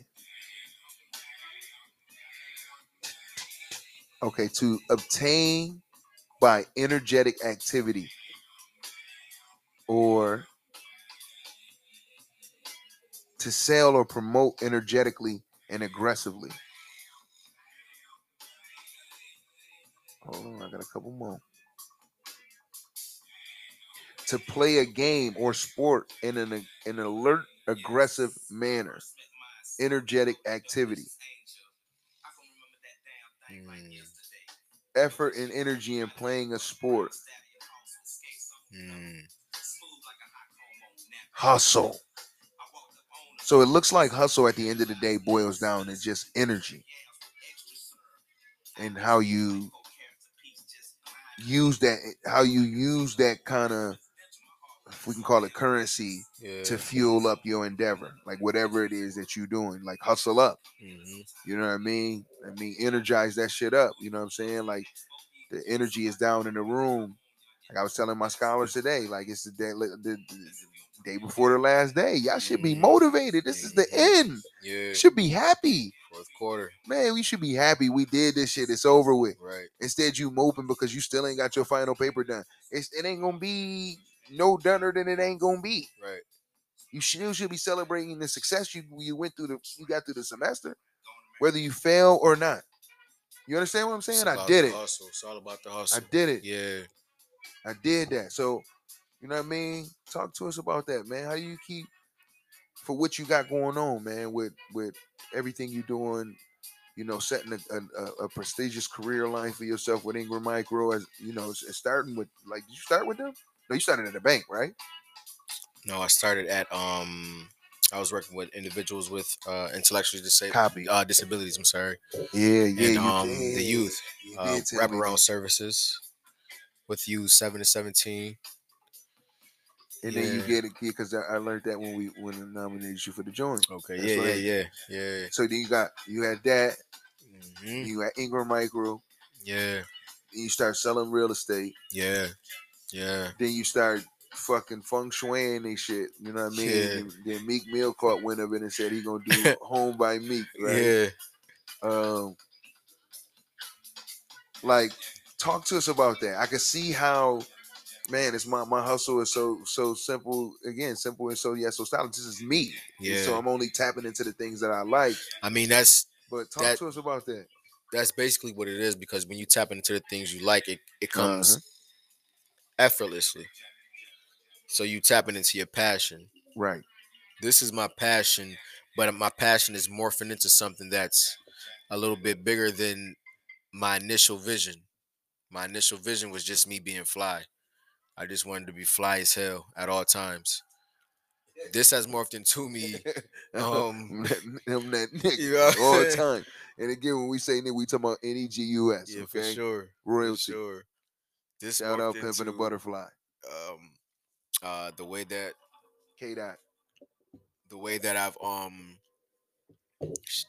okay to obtain by energetic activity or to sell or promote energetically and aggressively. Hold on, I got a couple more. To play a game or sport in an in an alert, aggressive manner, energetic activity, Mm, effort and energy in playing a sport, mm. hustle. So it looks like hustle at the end of the day boils down to just energy. And how you use that how you use that kind of if we can call it currency Yeah. to fuel up your endeavor, like whatever it is that you're doing, like hustle up. hmm You know what I mean? I mean, energize that shit up. You know what I'm saying? Like the energy is down in the room. Like I was telling my scholars today, like it's the day, the, the, day before the last day. Y'all should be Mhm. motivated. This is the end. Yeah. Should be happy, Fourth quarter. man. We should be happy. We did this shit. It's over with. Right. Instead, you moping because you still ain't got your final paper done. It's, it ain't gonna be no dunner than it ain't gonna be. Right. You still should be celebrating the success you you went through the you got through the semester, whether you fail or not. You understand what I'm saying? I did it. Hustle. It's all about the hustle. I did it. Yeah. I did that. So, you know what I mean? Talk to us about that, man. How do you keep for what you got going on, man, with with everything you're doing, you know, setting a, a, a- a prestigious career line for yourself with Ingram Micro as you know, starting with like did you start with them? No, you started at a bank, right? No, I started at um. I was working with individuals with uh, intellectually disabled Copy. uh, disabilities. I'm sorry, Yeah, yeah, and you um, did. the youth You uh, did tell me wraparound services with youth seven to seventeen. And then you Yeah. get it because I, learned that when we when I nominated you for the joint. Okay, That's yeah, right. yeah, yeah, yeah, So then you got you had that, Mhm. you had Ingram Micro, yeah, you start selling real estate, yeah, yeah. then you start fucking feng shuiing and shit. You know what I mean? Yeah. And then Meek Mill caught wind of it and said he gonna do Home by Meek, right? Yeah. Um, like, talk to us about that. I can see how, man, it's my my hustle is so so simple. Again, simple and so yeah, so stylish. This is me. Yeah. So I'm only tapping into the things that I like. I mean, that's But talk That- to us about that. that's basically what it is because when you tap into the things you like, it it comes Uh-huh. Effortlessly. So you tapping into your passion. Right. This is my passion, but my passion is morphing into something that's a little bit bigger than my initial vision. My initial vision was just me being fly. I just wanted to be fly as hell at all times. This has morphed into me. Um, Them that nigga you know all the time. And again, when we say nigga, we talking about N E G U S. Yeah, for Okay. sure. For sure. This Shout out Pimp and the Butterfly. Um, uh, the way that K dot. the way that I've um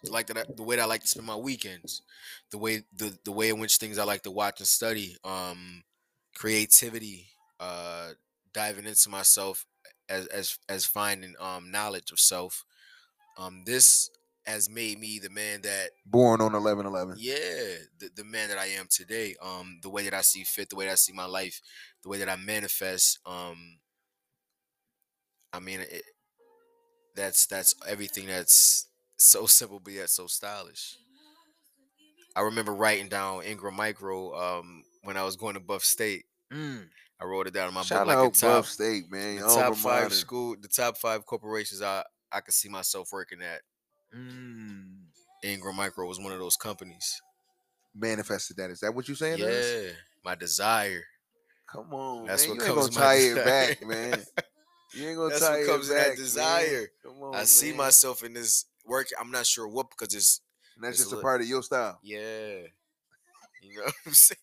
like that I, the way that I like to spend my weekends, the way the the way in which things I like to watch and study, um, creativity, uh, diving into myself as as as finding um knowledge of self. Um, this has made me the man that Born on 11 11. yeah the, the man that I am today. Um, the way that I see fit, the way that I see my life, the way that I manifest. Um, I mean it, that's that's everything that's so simple but yet so stylish. I remember writing down Ingram Micro um, when I was going to Buff State. I wrote it down in my Shout book like the top, Buff State, man. the top five school, the top five corporations I I could see myself working at. Mm. Ingram Micro was one of those companies. Manifested that. Is that what you're saying? to us? Yeah, my desire. Come on, That's man. what you ain't comes gonna in my tie it back, man. You ain't gonna That's tie what comes in back. that desire. Man. Come on, I see myself in this work. I'm not sure what because it's And that's it's just a lit. part of your style. yeah. You know what I'm saying?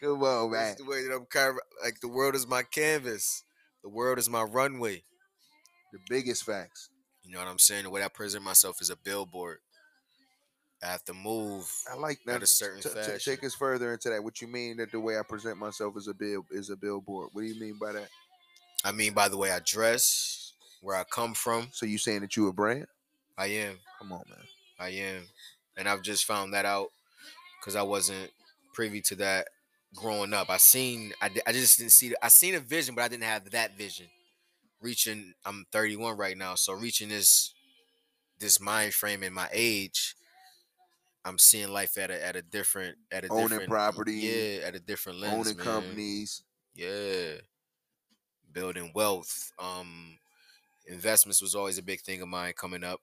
Come on, man. That's the way that I'm carving. Like the world is my canvas. The world is my runway. The biggest facts. You know what I'm saying? The way I present myself is a billboard. I have to move. I like At that. a certain T- t- fashion. take us further into that. What you mean that the way I present myself is a bill is a billboard? What do you mean by that? I mean, by the way I dress, where I come from, So you saying that you a brand? I am. Come on, man. I am. And I've just found that out because I wasn't privy to that growing up. I seen, I, I just didn't see, I seen a vision, but I didn't have that vision. Reaching, I'm 31 right now, so reaching this, this mind frame in my age, I'm seeing life at a at a different, at a Owning different, property, yeah, at a different lens, Owning man. companies. Yeah. Building wealth. Um investments was always a big thing of mine coming up.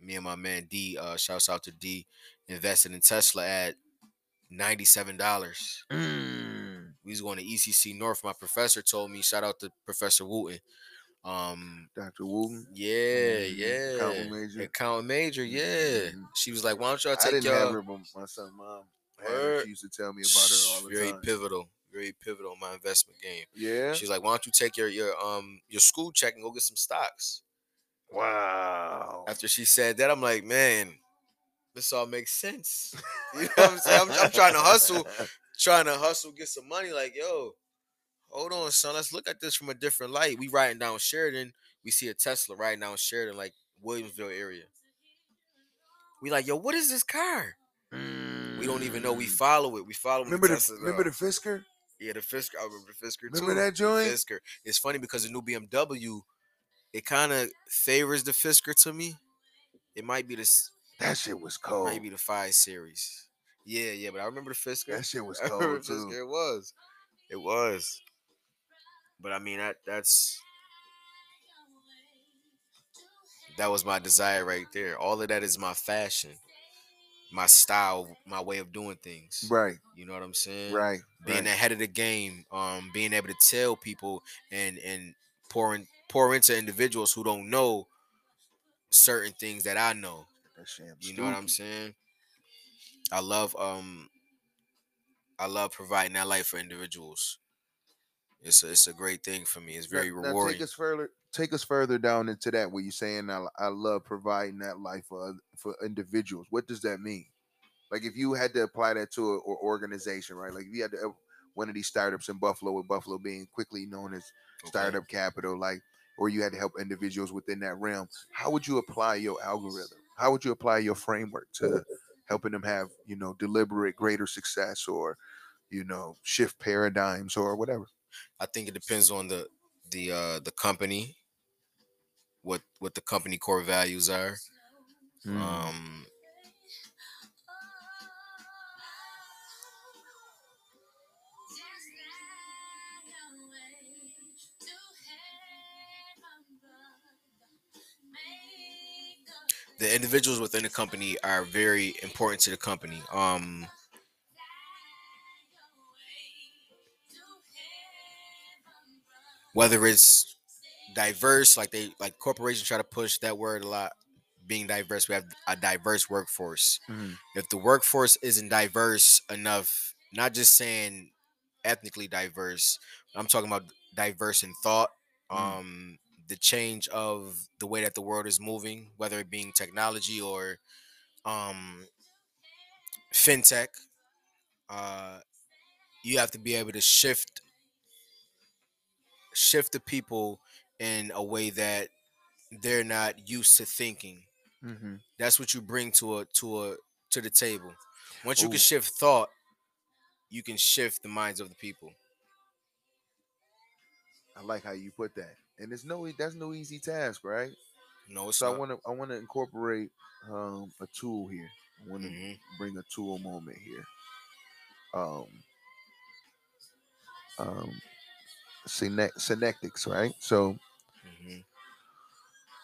Me and my man D, uh shouts out to D, invested in Tesla at $97. Mm. We was going to ECC North. My professor told me, shout out to Professor Wooten. Um Dr. Wooten. yeah, Mhm. yeah. Accountant major. Accountant major, yeah. Mhm. She was like, why don't y'all I take didn't y'all have her, but my son, mom, her. She used to tell me about her all the very time. pivotal, very pivotal in my investment game. Yeah. She's like, why don't you take your your um your school check and go get some stocks? Wow. After she said that, I'm like, man, this all makes sense. You know what I'm saying? I'm, I'm trying to hustle, trying to hustle, get some money. Like, yo, hold on, son. Let's look at this from a different light. We riding down Sheridan. We see a Tesla riding down Sheridan, like Williamsville area. We like, yo, what is this car? We don't even know. We Mm. follow it. We follow. Remember the Tesla, remember the. Fisker? yeah the Fisker. I remember the Fisker Remember too. that The joint? Fisker. It's funny because the new BMW, it kind of favors the Fisker to me. It might be this. That shit was cold. Might be the five series. Yeah, yeah, but I remember the Fisker. That shit was cold the Fisker. too. It was. It was. But I mean that that's that was my desire right there. All of that is my fashion, my style, my way of doing things. Right, You know what I'm saying? right. Being right. ahead of the game, um, being able to tell people and and pour in, pour into individuals who don't know certain things that I know. You know what I'm saying? I love um I love providing that life for individuals. It's a, it's a great thing for me. It's very now rewarding. take us further. Take us further down into that. Where you're saying I, I love providing that life for for individuals. What does that mean? Like if you had to apply that to an or organization, right? Like if you had to uh, one of these startups in Buffalo, with Buffalo being quickly known as Okay. startup capital, like, or you had to help individuals within that realm. How would you apply your algorithm? How would you apply your framework to helping them have, you know, deliberate greater success or, you know, shift paradigms or whatever? I think it depends on the the uh the company, what what the company core values are. Mm. Um the individuals within the company are very important to the company. Um whether it's diverse, like they like corporations try to push that word a lot. Being diverse, we have a diverse workforce. Mhm. If the workforce isn't diverse enough, not just saying ethnically diverse, I'm talking about diverse in thought, Mm. um, the change of the way that the world is moving, whether it being technology or um, fintech. Uh, you have to be able to shift shift the people in a way that they're not used to thinking. Mhm. That's what you bring to a to a to the table. Once you Ooh. can shift thought, you can shift the minds of the people. I like how you put that, and it's no that's no easy task, right? No, So I want to I want to incorporate um, a tool here. I want to Mhm. bring a tool moment here. Um, um, synectics, right? So Mhm.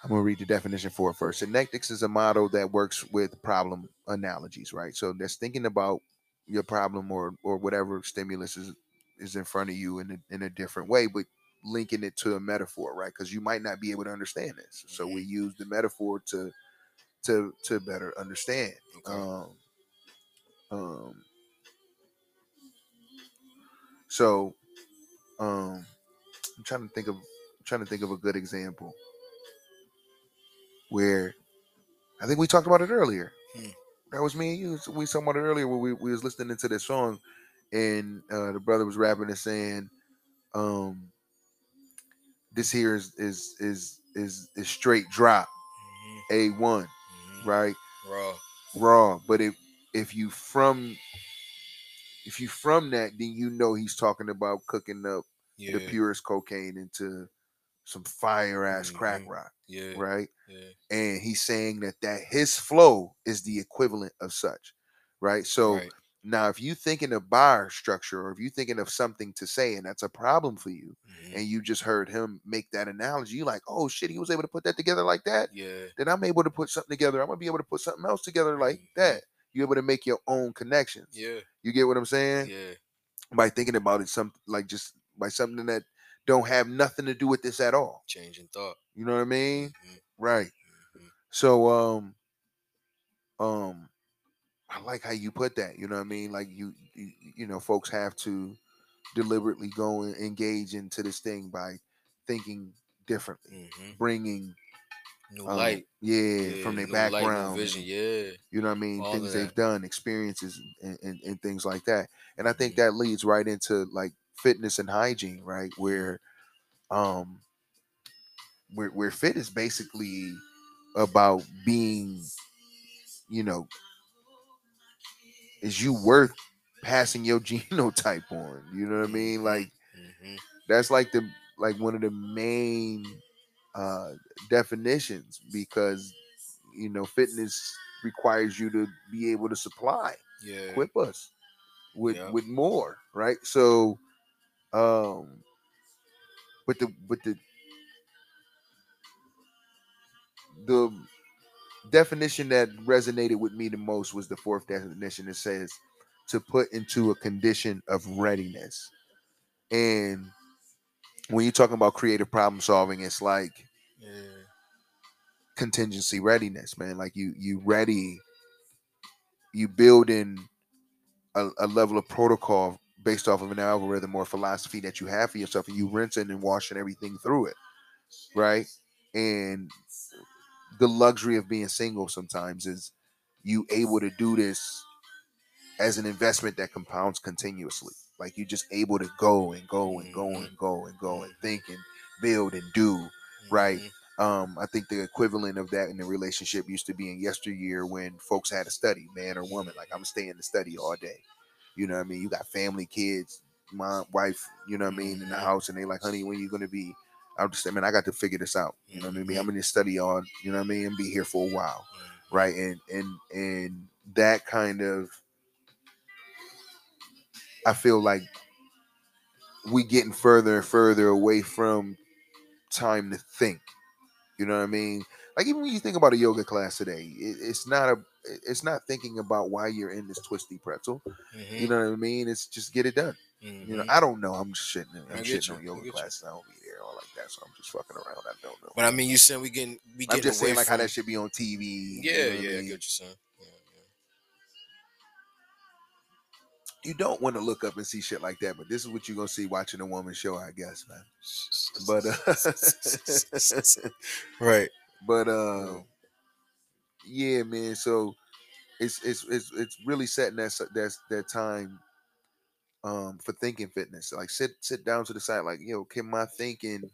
I'm gonna read the definition for it first. Synectics is a model that works with problem analogies, right? So that's thinking about your problem or or whatever stimulus is is in front of you in a, in a different way, but linking it to a metaphor, right? Because you might not be able to understand this, so we use the metaphor to to to better understand. Okay. Um, um, so, um, I'm trying to think of trying to think of a good example where I think we talked about it earlier. Hmm. That was me and you. We talked about it earlier where we, we was listening to this song, and uh, the brother was rapping and saying, um, "This here is is is is is straight drop, Mhm. a one, Mhm. right?" Raw. raw. But if if you from if you from that, then you know he's talking about cooking up Yeah. the purest cocaine into some fire ass crack Mhm. rock, Yeah. right? Yeah. And he's saying that that his flow is the equivalent of such, right? So right. now, if you thinking of bar structure, or if you thinking of something to say, and that's a problem for you, Mhm. and you just heard him make that analogy, you like, oh shit, he was able to put that together like that Yeah. then I'm able to put something together. I'm gonna be able to put something else together like Mhm. that. You're able to make your own connections. Yeah. You get what I'm saying? Yeah. By thinking about it, some like just by something that don't have nothing to do with this at all. Changing thought. You know what I mean? Mhm. Right. Mhm. So um um I like how you put that. You know what I mean? Like you you, you know, folks have to deliberately go and engage into this thing by thinking differently, hmm bringing New um, light. yeah, from their new light, background, vision. Yeah. you know what I mean, all things they've done, experiences, and, and, and things like that. And I think Mhm. that leads right into like fitness and hygiene, right? Mm-hmm. Where, um, where where fit is basically about being, you know, is you worth passing your genotype on? You know what I mean? Like Mhm. that's like the like one of the main uh definitions because you know fitness requires you to be able to supply Yeah. equip us with with more right so um but the but the the definition that resonated with me the most was the fourth definition that says to put into a condition of readiness and when you're talking about creative problem solving it's like Yeah. contingency readiness, man. Like you you ready, you build in a, a level of protocol based off of an algorithm or philosophy that you have for yourself, and you rinsing and washing everything through it, right? And the luxury of being single sometimes is you able to do this as an investment that compounds continuously. Like you're just able to go and go and go and go and go and think and build and do, right? Mhm. um i think the equivalent of that in the relationship used to be in yesteryear when folks had to study man or woman like i'm gonna stay in the study all day you know what i mean? You got family kids mom wife you know what i mean in the Mhm. house and they like honey when you gonna be? I'm just saying man i got to figure this out. You know what i mean? Mhm. i'm in this study on, you know what i mean? And be here for a while Mhm. right? And and and that kind of i feel like we getting further and further away from time to think you know what i mean like even when you think about a yoga class today it, it's not a it's not thinking about why you're in this twisty pretzel Mhm. you know what i mean it's just get it done you know Mhm. i don't know i'm just shitting i'm shitting you, on I yoga get you. classes i don't be there all like that so i'm just fucking around i don't know But I mean, you said we getting we i'm getting just saying like how that should be on tv you yeah know what I yeah. I get saying. Yeah, you don't want to look up and see shit like that, but this is what you're gonna see watching a woman show, I guess, man. But uh, right. But uh, yeah, man. So it's it's it's it's really setting that that that time um for thinking fitness. Like sit sit down to the side, like yo, can my thinking?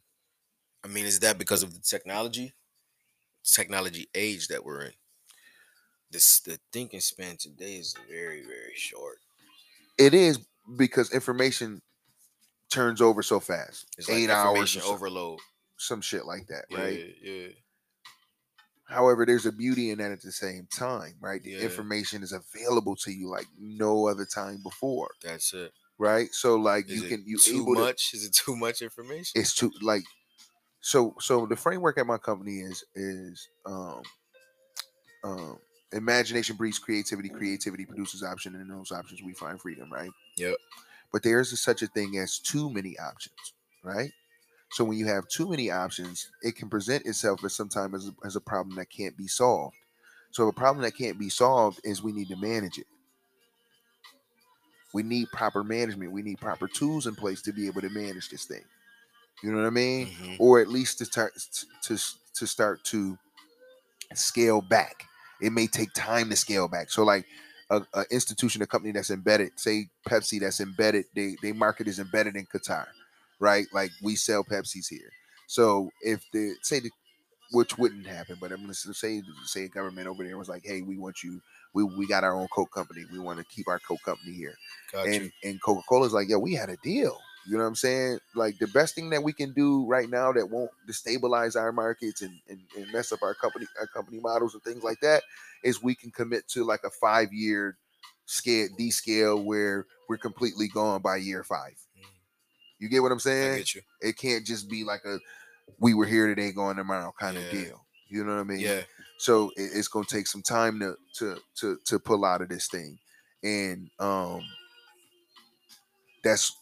I mean, is that because of the technology, technology age that we're in? This the thinking span today is very very short. It is because information turns over so fast. It's like Eight hours, information or overload. some shit like that, right? Yeah, yeah. However, there's a beauty in that at the same time, right? The Yeah. information is available to you like no other time before, That's it. right? So like Is you can you too able to much? Is it too much information? it's too like so so the framework at my company is is um um imagination breeds creativity creativity produces option and in those options we find freedom right Yep. but there is such a thing as too many options right so when you have too many options it can present itself as sometimes as a, as a problem that can't be solved so a problem that can't be solved is we need to manage it we need proper management we need proper tools in place to be able to manage this thing you know what i mean Mhm. or at least to start to to start to scale back. It may take time to scale back. So like a, a institution, a company that's embedded, say Pepsi that's embedded, they they market is embedded in Qatar, right? Like we sell Pepsis here. So if the say the which wouldn't happen, but I'm gonna say say a government over there was like, hey, we want you, we we got our own Coke company, we want to keep our Coke company here Got and you. and Coca Cola's like, yo, we had a deal. You know what I'm saying? Like the best thing that we can do right now that won't destabilize our markets and, and, and mess up our company our company models and things like that is we can commit to like a five year scale D scale where we're completely gone by year five. You get what I'm saying? It can't just be like a we were here today, going tomorrow kind of deal. You know what I mean? Yeah. So it, it's gonna take some time to to to to pull out of this thing, and um, that's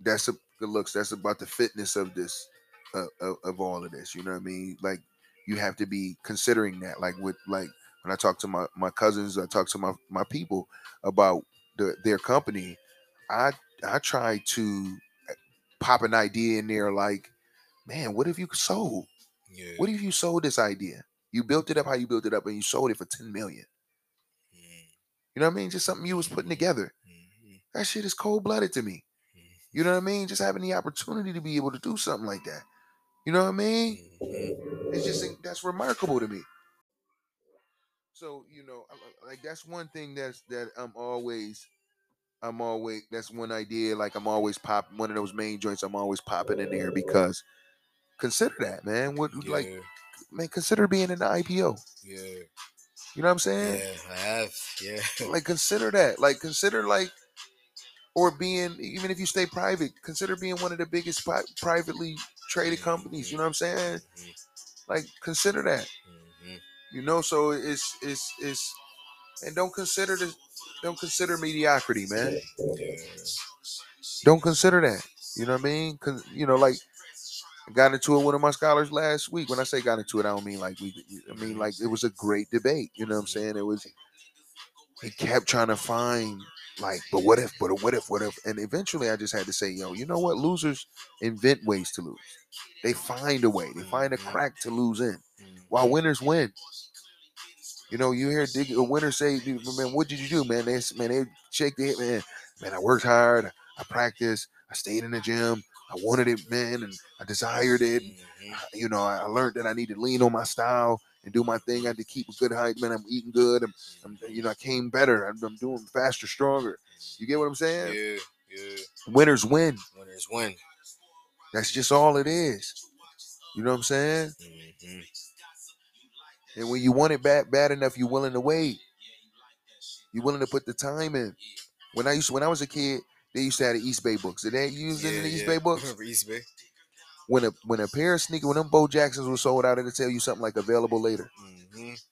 that's a good looks. That's about the fitness of this, uh, of, of all of this. You know what I mean? Like you have to be considering that. Like with like when I talk to my my cousins, I talk to my my people about the, their company. I I try to uh, pop an idea in there like, man, what if you sold? Yeah. What if you sold this idea? You built it up how you built it up, and you sold it for ten million. Mm, You know what I mean? Just something you was putting together. mhm, That shit is cold blooded to me. You know what I mean? Just having the opportunity to be able to do something like that. You know what I mean? It's just that's remarkable to me. So you know, like that's one thing that's that I'm always, I'm always that's one idea. Like I'm always pop one of those main joints. I'm always popping in there because consider that man. What like man? Consider being in the IPO. yeah, You know what I'm saying? yeah. I have. Yeah. Like consider that. Like consider like. Or being, even if you stay private, consider being one of the biggest pri- privately traded companies. You know what I'm saying? Mhm, Like, consider that. mhm. You know, so it's it's it's and don't consider this don't consider mediocrity, man. Yeah. Don't consider that. You know what I mean? Cause you know, like I got into it with one of my scholars last week. When I say got into it, I don't mean like we I mean like it was a great debate. You know what I'm saying? It was he kept trying to find like, but what if, but what if, what if? And eventually I just had to say, yo, you know what? Losers invent ways to lose. They find a way. They find a crack to lose in. While winners win. You know, you hear dig- a winner say, "Dude, "Man, what did you do, man?" They man, they shake their head, man. Man, I worked hard. I practiced. I stayed in the gym. I wanted it, man, and I desired it. Mhm. You know, I learned that I need to lean on my style and do my thing. I had to keep a good height, man. I'm eating good. I'm, I'm you know, I came better. I'm, I'm doing faster, stronger. You get what I'm saying? Yeah, yeah. Winners win. Winners win. That's just all it is. You know what I'm saying? Mhm. And when you want it bad, bad enough, you're willing to wait. You're willing to put the time in. When I used when I was a kid, they used to have the Eastbay books. Did they use Yeah, in the East yeah. Bay books? Remember Eastbay? When a when a pair of sneakers, when them Bo Jacksons were sold out, it'll tell you something like available later. hmm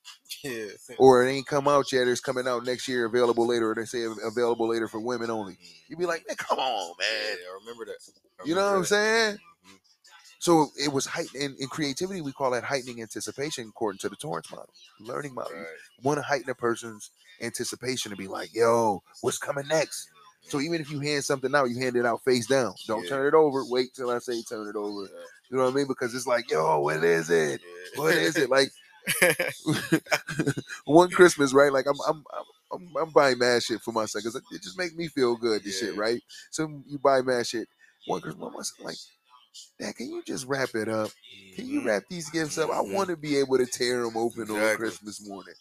Yeah. Or it ain't come out yet, it's coming out next year, available later, or they say available later for women only. You'd be like, man, come on, man. Yeah. I remember that. I You know what I'm saying? So it was heightened in, in creativity, we call that heightening anticipation according to the Torrance model, learning model. Right. want to heighten a person's anticipation to be like, yo, what's coming next? So even if you hand something out, you hand it out face down. Don't Yeah. turn it over. Wait till I say turn it over. Yeah. You know what I mean? Because it's like, yo, what is it? Yeah. What is it? Like one Christmas, right? Like I'm I'm I'm, I'm, I'm buying mad shit for my son because it just makes me feel good. This shit, right? So you buy mad shit. One Christmas, my son like, Dad, can you just wrap it up? Can you Mhm. wrap these gifts up? I Mhm. want to be able to tear them open on Christmas morning.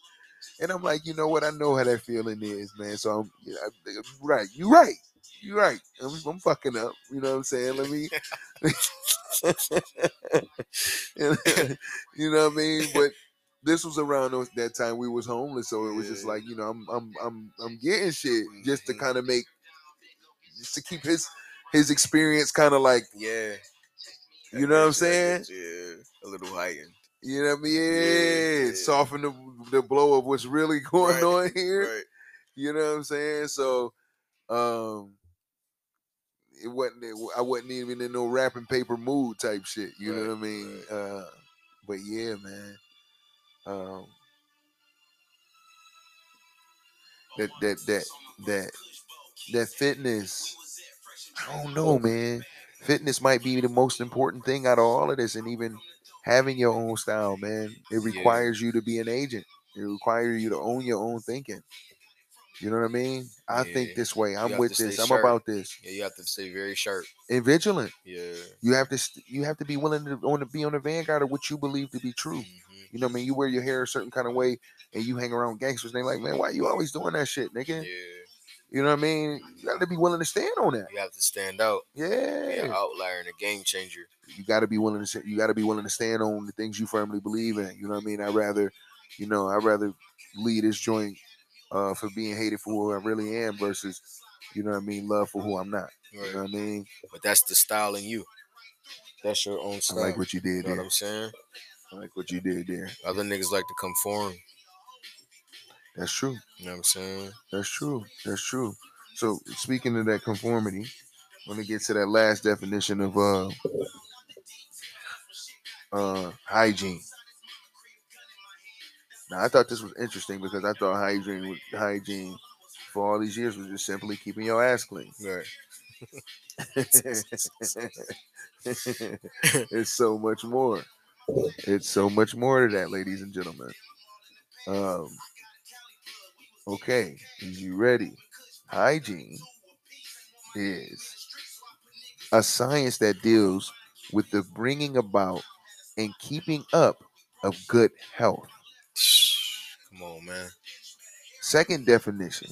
And I'm like, you know what? I know how that feeling is, man. So I'm, right. you know, I'm right. You right. You right. I'm, I'm fucking up. You know what I'm saying? Let me. you know what I mean? But this was around that time we was homeless, so it was just like, you know, I'm I'm I'm I'm getting shit just to Mhm. kind of make, just to keep his his experience kind of like, Yeah. You know what I'm saying? you, I get you. Yeah. A little heightened. You know what I mean? Yeah, Yeah, soften the, the blow of what's really going Right, on here. Right. You know what I'm saying? So, um, it wasn't. It, I wasn't even in no wrapping paper mood type shit. You know what I mean? Uh, but yeah, man. Um, that that that that that fitness. I don't know, man. Fitness might be the most important thing out of all of this, and even having your own style, man. It requires you to be an agent. It requires you to own your own thinking. You know what I mean? I think this way. I'm with this. I'm sharp. about this. Yeah, you have to stay very sharp. And vigilant. Yeah. You have to. st- You have to be willing to to be on the vanguard of what you believe to be true. Mhm. You know what I mean? You wear your hair a certain kind of way, and you hang around gangsters. And they like, man, why you always doing that shit, nigga? Yeah. You know what I mean? You got to be willing to stand on that. You have to stand out. Be an Yeah. outlier and a game changer. You got to be willing to. You got to be willing to stand on the things you firmly believe in. You know what I mean? I rather, you know, I rather lead this joint uh, for being hated for who I really am versus, you know what I mean, love for who I'm not. You know what I mean? But that's the style in you. That's your own style. I like what you did you know what there. I'm saying? I like what you did there. Other niggas like to conform. That's true. You know what I'm saying? That's true. That's true. So speaking of that conformity, I'm gonna get to that last definition of uh uh hygiene. Now I thought this was interesting because I thought hygiene was hygiene for all these years was just simply keeping your ass clean. Right. it's so much more. It's so much more to that, ladies and gentlemen. Um, okay, you ready? Hygiene is a science that deals with the bringing about and keeping up of good health. Come on, man. Second definition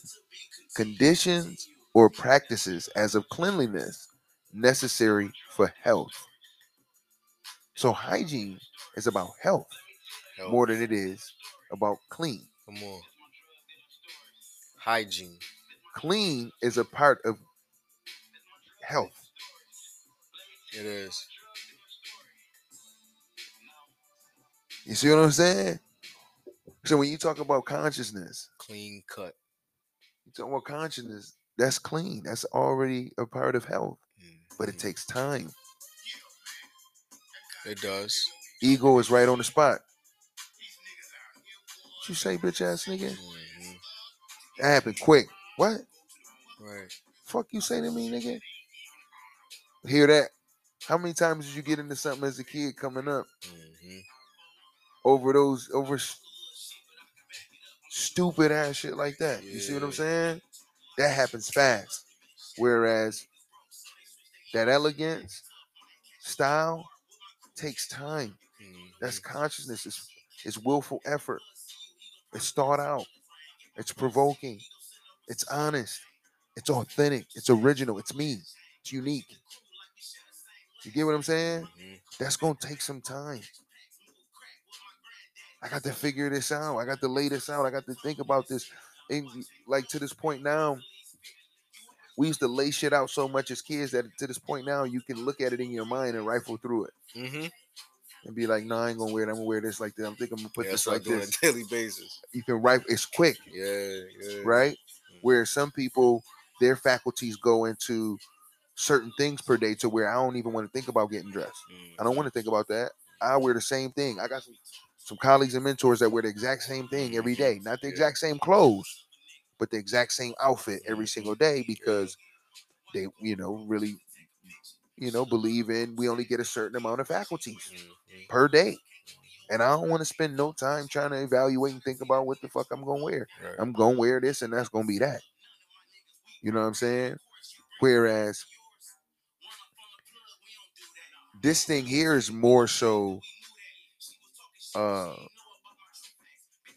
conditions or practices as of cleanliness necessary for health. So, hygiene is about health Health. more than it is about clean. Come on. Hygiene. Clean is a part of health. It is. You see what I'm saying? So, when you talk about consciousness, Clean cut. you talk about consciousness, that's clean. That's already a part of health, but it Mhm. takes time. It does. Ego is right on the spot. What you say, bitch ass nigga? That happened quick. What? Right. Fuck you say to me, nigga? Hear that? How many times did you get into something as a kid coming up hmm over those over s- stupid ass shit like that? You see what I'm saying? That happens fast. Whereas that elegance, style takes time. That's consciousness. It's, it's willful effort. It's thought out. It's provoking. It's honest. It's authentic. It's original. It's me. It's unique. You get what I'm saying? Mhm. That's gonna take some time. I got to figure this out. I got to lay this out. I got to think about this. And like to this point now, we used to lay shit out so much as kids that to this point now you can look at it in your mind and rifle through it hmm and be like, "No, I ain't gonna wear it. I'm gonna wear this like this. I'm thinking I'm gonna put yeah, this that's what I like do on this." a daily basis. You can write. It's quick, Yeah, yeah. right? Mhm. Where some people, their faculties go into certain things per day to where I don't even want to think about getting dressed. Mm, I don't want to mm. think about that. Mm. I wear the same thing. I got some some colleagues and mentors that wear the exact same thing every day, not the Yeah. exact same clothes, but the exact same outfit every single day because they, you know, really, you know, believe in we only get a certain amount of faculties Mhm. per day. And I don't want to spend no time trying to evaluate and think about what the fuck I'm gonna wear. Right. I'm gonna wear this and that's gonna be that. You know what I'm saying? Whereas this thing here is more so uh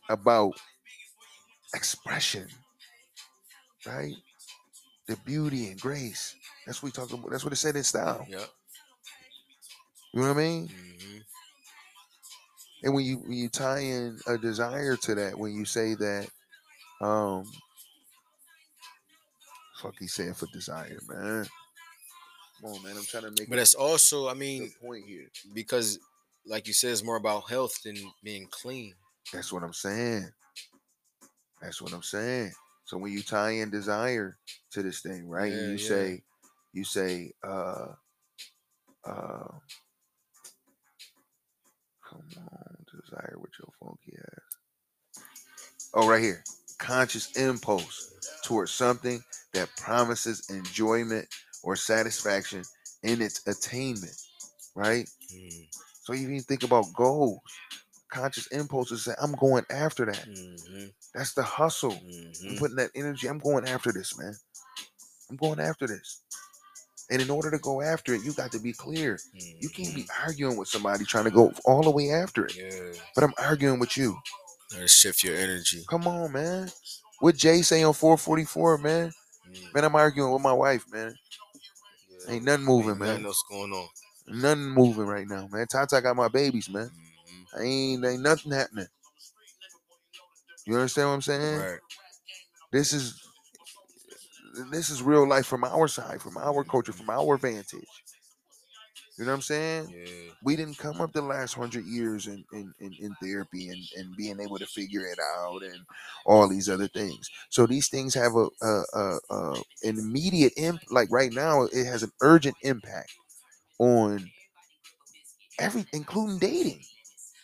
about expression, right? The beauty and grace. That's what we talk about. That's what it said in style. Yep. You know what I mean? hmm And when you when you tie in a desire to that, when you say that, um, fuck, he said for desire, man. Come on, man. I'm trying to make But that's also, I mean, point here. because like you said, it's more about health than being clean. That's what I'm saying. That's what I'm saying. So when you tie in desire to this thing, right? Yeah, and you yeah. say, you say, uh, uh, come on, desire with your funky ass. Oh, right here. Conscious impulse towards something that promises enjoyment or satisfaction in its attainment, right? Mm, So you even think about goals. Conscious impulse impulses say, I'm going after that. mhm, That's the hustle. I'm mhm. putting that energy. I'm going after this, man. I'm going after this. And in order to go after it, you got to be clear. You can't be arguing with somebody trying to go all the way after it. Yeah. But I'm arguing with you. Shift your energy. Come on, man. What Jay say on 444, man? Mm, Man, I'm arguing with my wife, man. yeah. Ain't nothing moving, Ain't man. Nothing else going on. Nothing moving right now, man. Tata got my babies, man. Mhm. Ain't ain't nothing happening. You understand what I'm saying? Right. This is this is real life from our side, from our culture, from our vantage. You know what I'm saying? Yeah. We didn't come up the last hundred years in, in, in, in therapy and, and being able to figure it out and all these other things. So these things have a, a, a, a an immediate imp like right now it has an urgent impact on every including dating,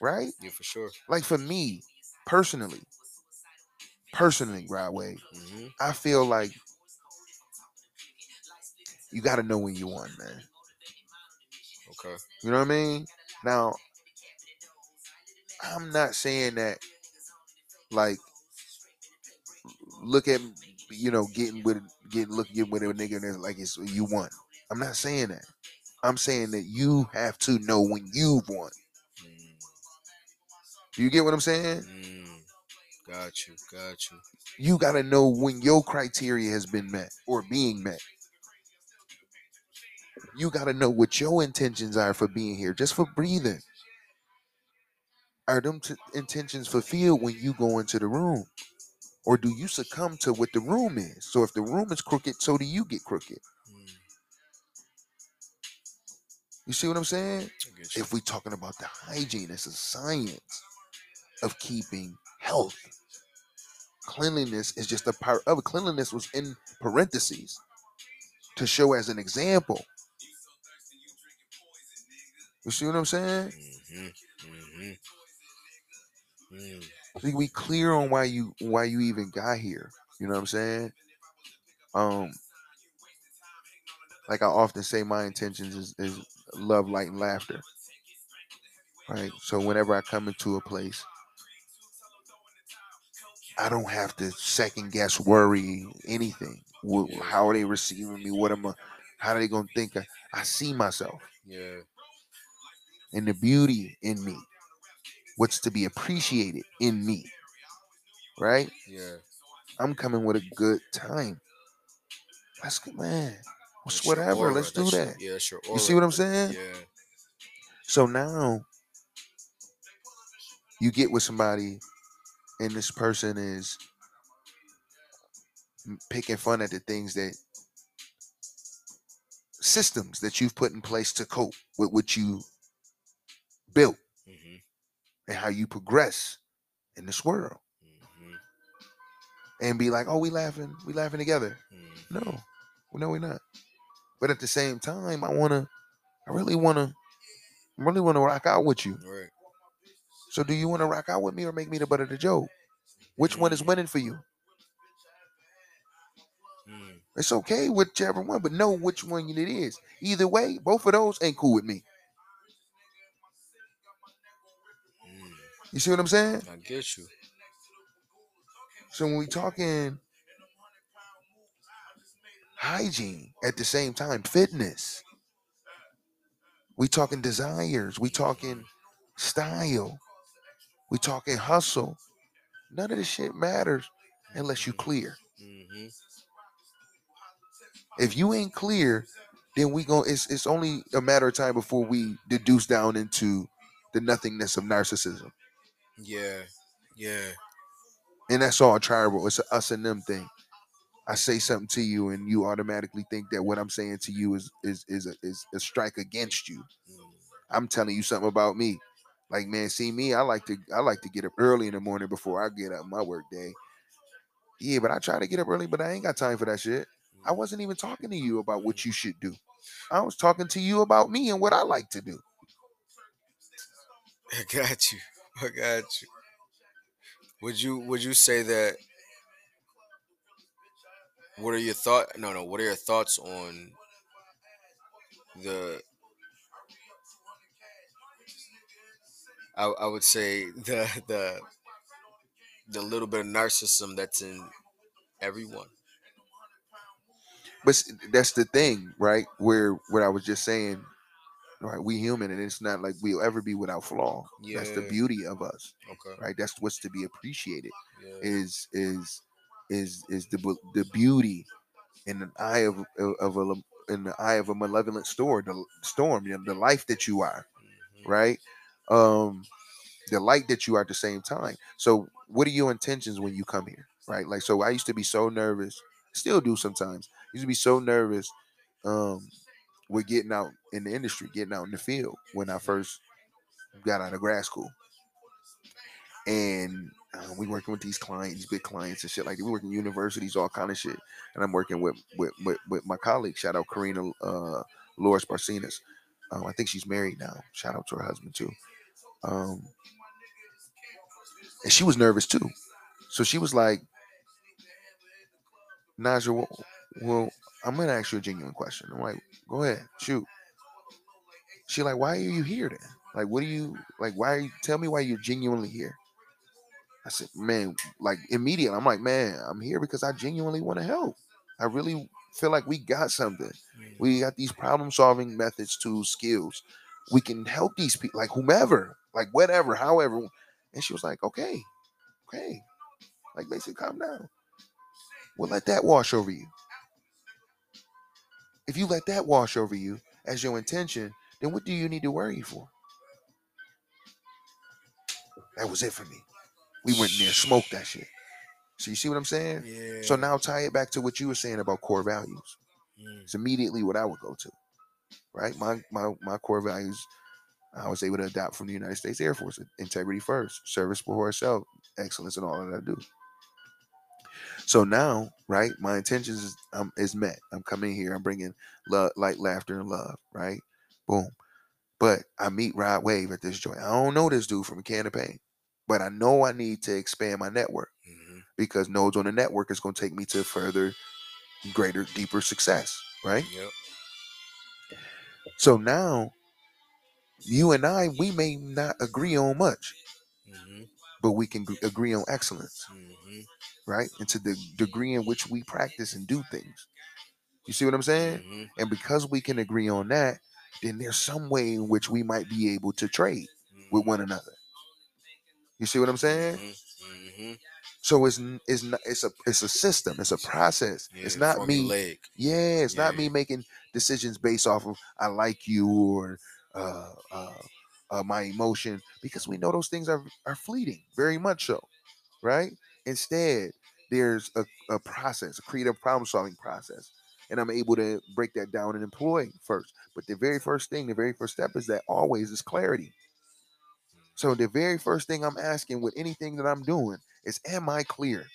right? Yeah, for sure. Like for me personally, personally, Rod Wave, hmm I feel like you got to know when you won, man. Okay. You know what I mean? Now, I'm not saying that like look at you know getting with getting look getting with a nigga and it's like it's you won. I'm not saying that. I'm saying that you have to know when you've won. Mm, Do you get what I'm saying? mm. Got you. Got you. You got to know when your criteria has been met or being met. You got to know what your intentions are for being here, just for breathing. Are them t- intentions fulfilled when you go into the room? Or do you succumb to what the room is? So if the room is crooked, so do you get crooked. Mm, You see what I'm saying? I get you. If we're talking about the hygiene, it's a science of keeping health. Cleanliness is just a part of it. Cleanliness was in parentheses to show as an example. You see what I'm saying? Mm-hmm. Mm-hmm. Mm. So we clear on why you why you even got here. You know what I'm saying? Um, like I often say, my intentions is, is love, light, and laughter. Right. So whenever I come into a place, I don't have to second guess, worry anything. How are they receiving me? What am I? How are they gonna think? I, I see myself Yeah. And the beauty in me. What's to be appreciated in me. Right. Yeah. I'm coming with a good time. Let's go, man. That's whatever. Let's do That's your- that. yeah, that's your You see what I'm saying? Yeah. So now you get with somebody, and this person is picking fun at the things that systems that you've put in place to cope with what you built Mm-hmm. and how you progress in this world, Mm-hmm. and be like, "Oh, we laughing, we laughing together." Mm-hmm. No, no, we're not. But at the same time, I wanna, I really wanna, I really wanna rock out with you. Right. So, do you want to rock out with me or make me the butt of the joke? Which one is Mm. winning for you? Mm. It's okay whichever one, but know which one it is. Either way, both of those ain't cool with me. You see what I'm saying? I get you. So when we talking hygiene at the same time, fitness, we talking desires, we talking style, we talking hustle. None of this shit matters unless you clear. Mm-hmm. If you ain't clear, then we go. It's it's only a matter of time before we deduce down into the nothingness of narcissism, Yeah. Yeah. and that's all tribal. It's a us and them thing. I say something to you, and you automatically think that what I'm saying to you is is is a, is a strike against you. Mm. I'm telling you something about me. Like man, see me. I like to I like to get up early in the morning before I get up my work day. Yeah, but I try to get up early, but I ain't got time for that shit. I wasn't even talking to you about what you should do. I was talking to you about me and what I like to do. I got you. I got you. Would you would you say that what are your thought no no what are your thoughts on the I, I would say the the the little bit of narcissism that's in everyone. But that's the thing, right? Where what I was just saying, right? We human, and it's not like we'll ever be without flaw. Yeah. That's the beauty of us, Okay. right? That's what's to be appreciated. Yeah. Is is is is the the beauty in the eye of of, a in the eye of a malevolent storm, the storm, you know, the life that you are, Mhm. right? Um, the light that you are at the same time. So, what are your intentions when you come here, right? Like, so I used to be so nervous, still do sometimes. Used to be so nervous, um, with getting out in the industry, getting out in the field when I first got out of grad school, and uh, we working with these clients, these big clients and shit like that. We working universities, all kind of shit, and I'm working with with with, with my colleague. Shout out Karina uh, Loris Barcinas. Um, I think she's married now. Shout out to her husband too. Um, and she was nervous too. So she was like, Naja, well, well, I'm gonna ask you a genuine question. I'm like, go ahead, shoot. She like, why are you here then? Like, what do you like? Why? Are you, tell me why you're genuinely here. I said, man, like immediately, I'm like, man, I'm here because I genuinely want to help. I really feel like we got something. We got these problem solving methods, tools, skills. We can help these people, like whomever, like whatever, however. And she was like, okay, okay. Like basically, calm down. We'll let that wash over you. If you let that wash over you as your intention, then what do you need to worry for? That was it for me. We went in there, smoked that shit. So you see what I'm saying? Yeah. So now tie it back to what you were saying about core values. Mm, It's immediately what I would go to. Right? My my my core values I was able to adopt from the United States Air Force. Integrity first, service before self, excellence in all that I do. So now, right, my intentions is, um, is met. I'm coming here. I'm bringing love, light, laughter, and love. Right, boom. But I meet Rod Wave at this joint. I don't know this dude from a can of paint, but I know I need to expand my network mhm. because nodes on the network is going to take me to further, greater, deeper success. Right. Yep. So now, you and I, we may not agree on much, Mhm. but we can gr- agree on excellence. Mhm. Right? And to the degree in which we practice and do things. You see what I'm saying? Mhm. And because we can agree on that, then there's some way in which we might be able to trade with one another. You see what I'm saying? Mhm. Mhm. So it's it's not it's a it's a system, it's a process. it's not me. formulaic. Yeah, it's not me making decisions based off of I like you or uh, uh, uh, my emotion because we know those things are are fleeting, very much so, right? Instead, there's a, a process, a creative problem solving process, and I'm able to break that down and employ first. But the very first thing, the very first step is that always is clarity. So the very first thing I'm asking with anything that I'm doing is, am I clear?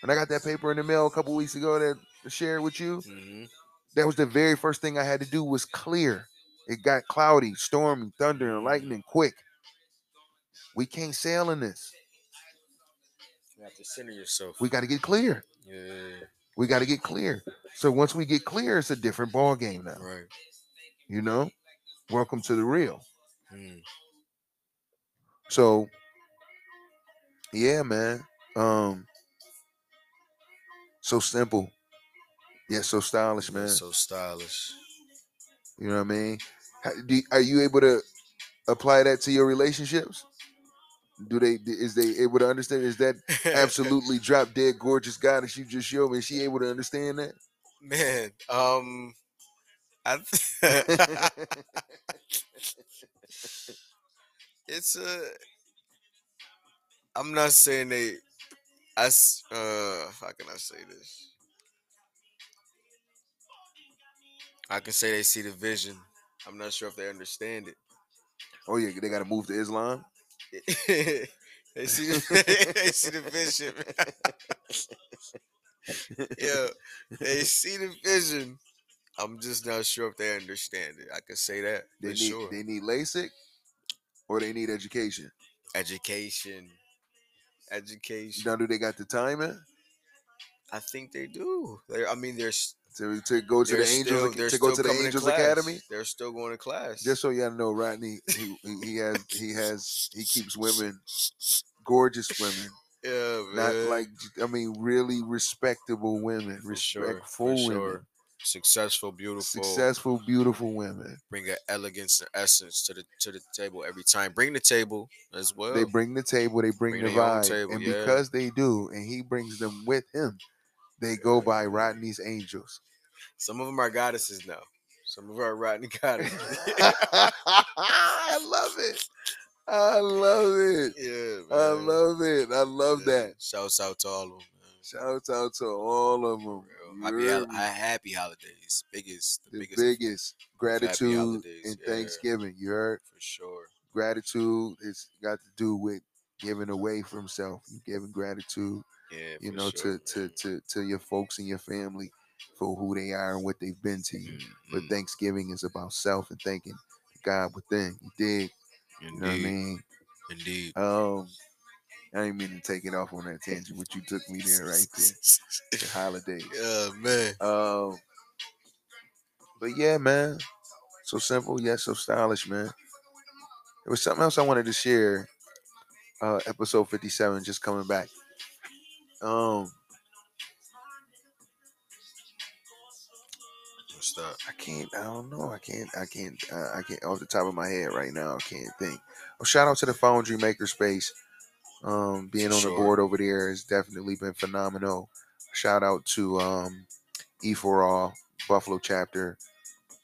When I got that paper in the mail a couple weeks ago that I shared with you, Mhm. that was the very first thing I had to do was clear. It got cloudy, stormy, thunder, and lightning quick. We can't sail in this. You have to center yourself. We got to get clear. yeah. We got to get clear. So once we get clear, it's a different ball game now. Right. You know, welcome to the real. Mm. So, yeah, man. Um, so simple, yet so stylish, man. So stylish. You know what I mean? How- do, are you able to apply that to your relationships? Do they is they able to understand? Is that absolutely drop dead gorgeous guy that you just showed me? Is she able to understand that? Man, um, I it's a. I'm not saying they. I uh, how can I say this? I can say they see the vision. I'm not sure if they understand it. oh yeah, they got to move to Islam. they see the they see the vision. yeah, they see the vision. I'm just not sure if they understand it. I can say that They need sure. they need LASIK or they need education. Education, education. Now do they got the timing I think they do. They, I mean, they're s- to, to go to they're the Angels still, they're to go to the Angels. Academy? They're still going to class. Just so y'all know, Rodney, he, he he has he has he keeps women, gorgeous women, yeah, not like I mean really respectable women, For sure, respectful for women, sure. successful, beautiful. successful, beautiful women. Bring an elegance and essence to the to the table every time. Bring the table as well. They bring the table, they bring, Bring the vibe, table, and yeah. because they do, and he brings them with him, they go by Rodney's Angels. Some of them are goddesses now. Some of them are rotten goddesses. I love it. I love it. yeah, I love it. I love Yeah. that. Shouts out to all of them. Man. Shouts out to all of them. Happy, heard hol- me? I- uh, happy holidays. Biggest, the, the biggest, biggest, gratitude and yeah. Thanksgiving. You heard? for sure. Gratitude has got to do with giving away from self. You giving gratitude, Yeah, you know, sure, to, to man. to to your folks and your family for who they are and what they've been to you. But Mm, Thanksgiving is about self and thanking God within. You dig? mm. You know what I mean? indeed. Um, I didn't mean to take it off on that tangent, but you took me there right there. The holidays. Yeah, man. Um, but yeah, man. So simple, yet so stylish, man. There was something else I wanted to share. Uh, episode fifty-seven, just coming back. Um, What's that? I can't. I don't know. I can't. I can't. Uh, I can't. Off the top of my head right now, I can't think. Oh, shout out to the Foundry Makerspace. Um, being on the board over there has definitely been phenomenal. Shout out to um, E for All Buffalo chapter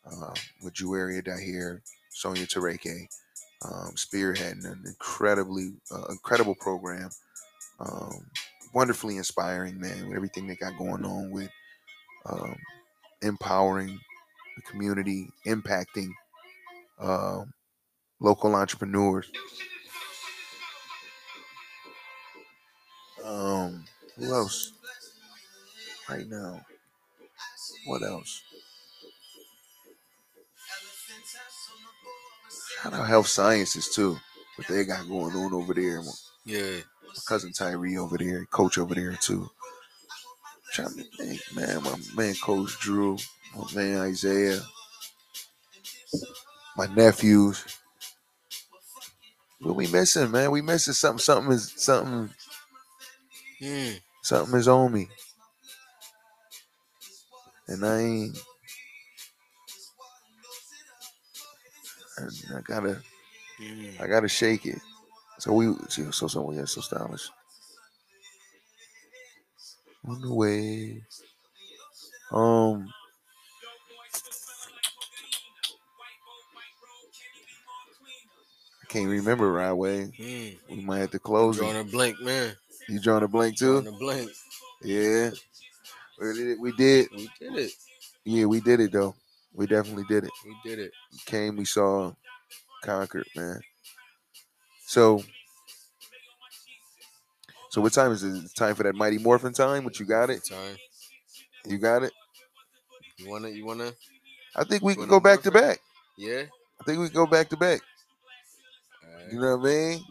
uh, with Juaria Dahir, Sonia Tereke, um, spearheading an incredibly uh, incredible program. Um, wonderfully inspiring, man, with everything they got going on with um, empowering the community, impacting um, local entrepreneurs. Um, who else? Right now, what else? Shout out health sciences too, what they got going on over there. My cousin Tyree over there, coach over there too. Trying to think, man, my man Coach Drew, my man Isaiah, my nephews. What we missing, man? We missing something. Something is something. Hmm. Something is on me, and I ain't. and I gotta, Hmm. I gotta shake it. So we, so so, so yeah, so stylish. On the way. Um. I can't remember right way. Hmm. We might have to close Drawing a blank, man. You drawing a blank too? Drawing a blank. Yeah. We did it. We did. We did it. Yeah, we did it though. We definitely did it. We did it. We came, we saw, conquered, man. So, so what time is it? It's time for that Mighty Morphin time. What you got it? Time. You got it. You wanna? You wanna? I think we can go back to back. Yeah. I think we can go back to back. Alright. You know what I mean?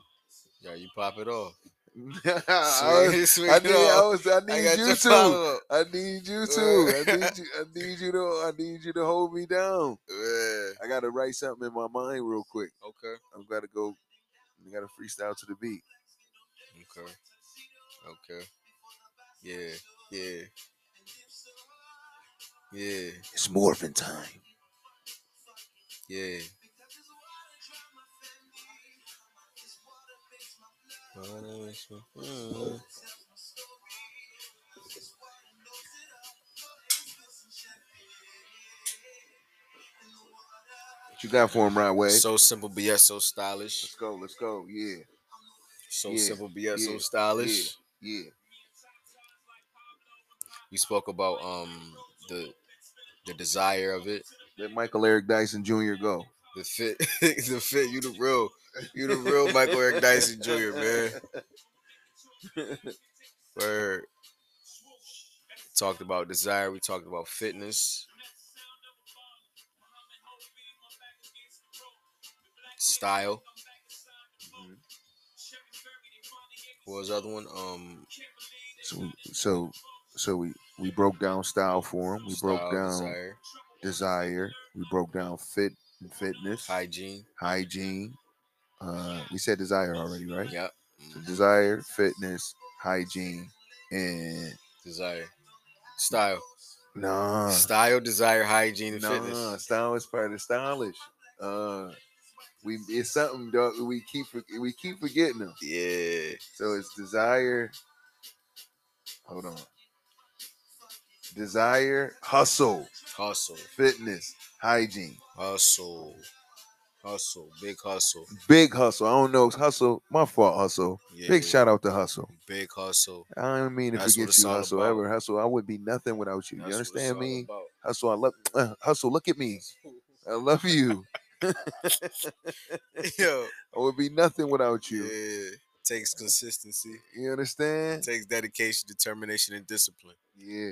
Yeah, you pop it off. I, was, swing I need, I, off. was, I I need got you to. I need you to. I need you. I need you to. I need you to hold me down. Yeah. I gotta write something in my mind real quick. Okay. I've got to go. I got to freestyle to the beat. Okay. Okay. Yeah. Yeah. Yeah. It's morphin time. Yeah. What you got for him, right way? So simple, but yet so stylish. let's go. Let's go. Yeah. So Yeah, simple, but yet yeah, so stylish. Yeah. We spoke about um the the desire of it, Let Michael Eric Dyson Jr. go. the fit, the fit. You the real, you the real Michael Eric Dyson Jr. Man. Where talked about desire, we talked about fitness, style. What was the other one? Um, So, we- so, so we we broke down style for him. We broke down desire, desire. We broke down fit and fitness, hygiene. hygiene. Uh, we said desire already, right? Yep. So mm, desire, fitness, hygiene, and Desire, style, nah, style, desire, hygiene, and nah. fitness. Style is part of stylish. Uh, we it's something dog, we keep we keep forgetting them. Yeah. So it's desire. Hold on. Desire, hustle, Hustle, fitness, hygiene. hustle, hustle, big hustle. Big hustle. I don't know. Hustle. My fault, hustle. Yeah, Big shout out to hustle. Big hustle. I don't mean to That's forget you, hustle. about. Ever hustle. I would be nothing without you. That's you understand me? about. Hustle. I love uh, hustle. Look at me. I love you. Yo, I would be nothing without you. yeah. Takes consistency, You understand? takes dedication, determination, and discipline. Yeah.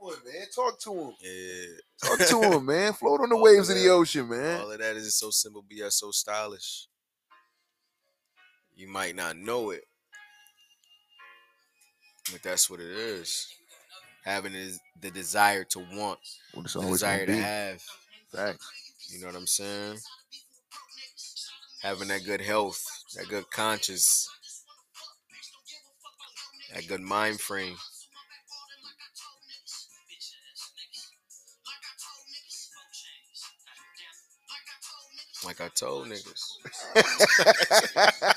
Man. Talk to him. Yeah. Talk to him, man. Float on the All waves of of the ocean, man. All of that is so simple, but yet so stylish. You might not know it, But that's what it is. Having is the desire to want, What it's the desire gonna have. Facts. You know what I'm saying? Having that good health, that good conscience, that good mind frame. Like I told niggas.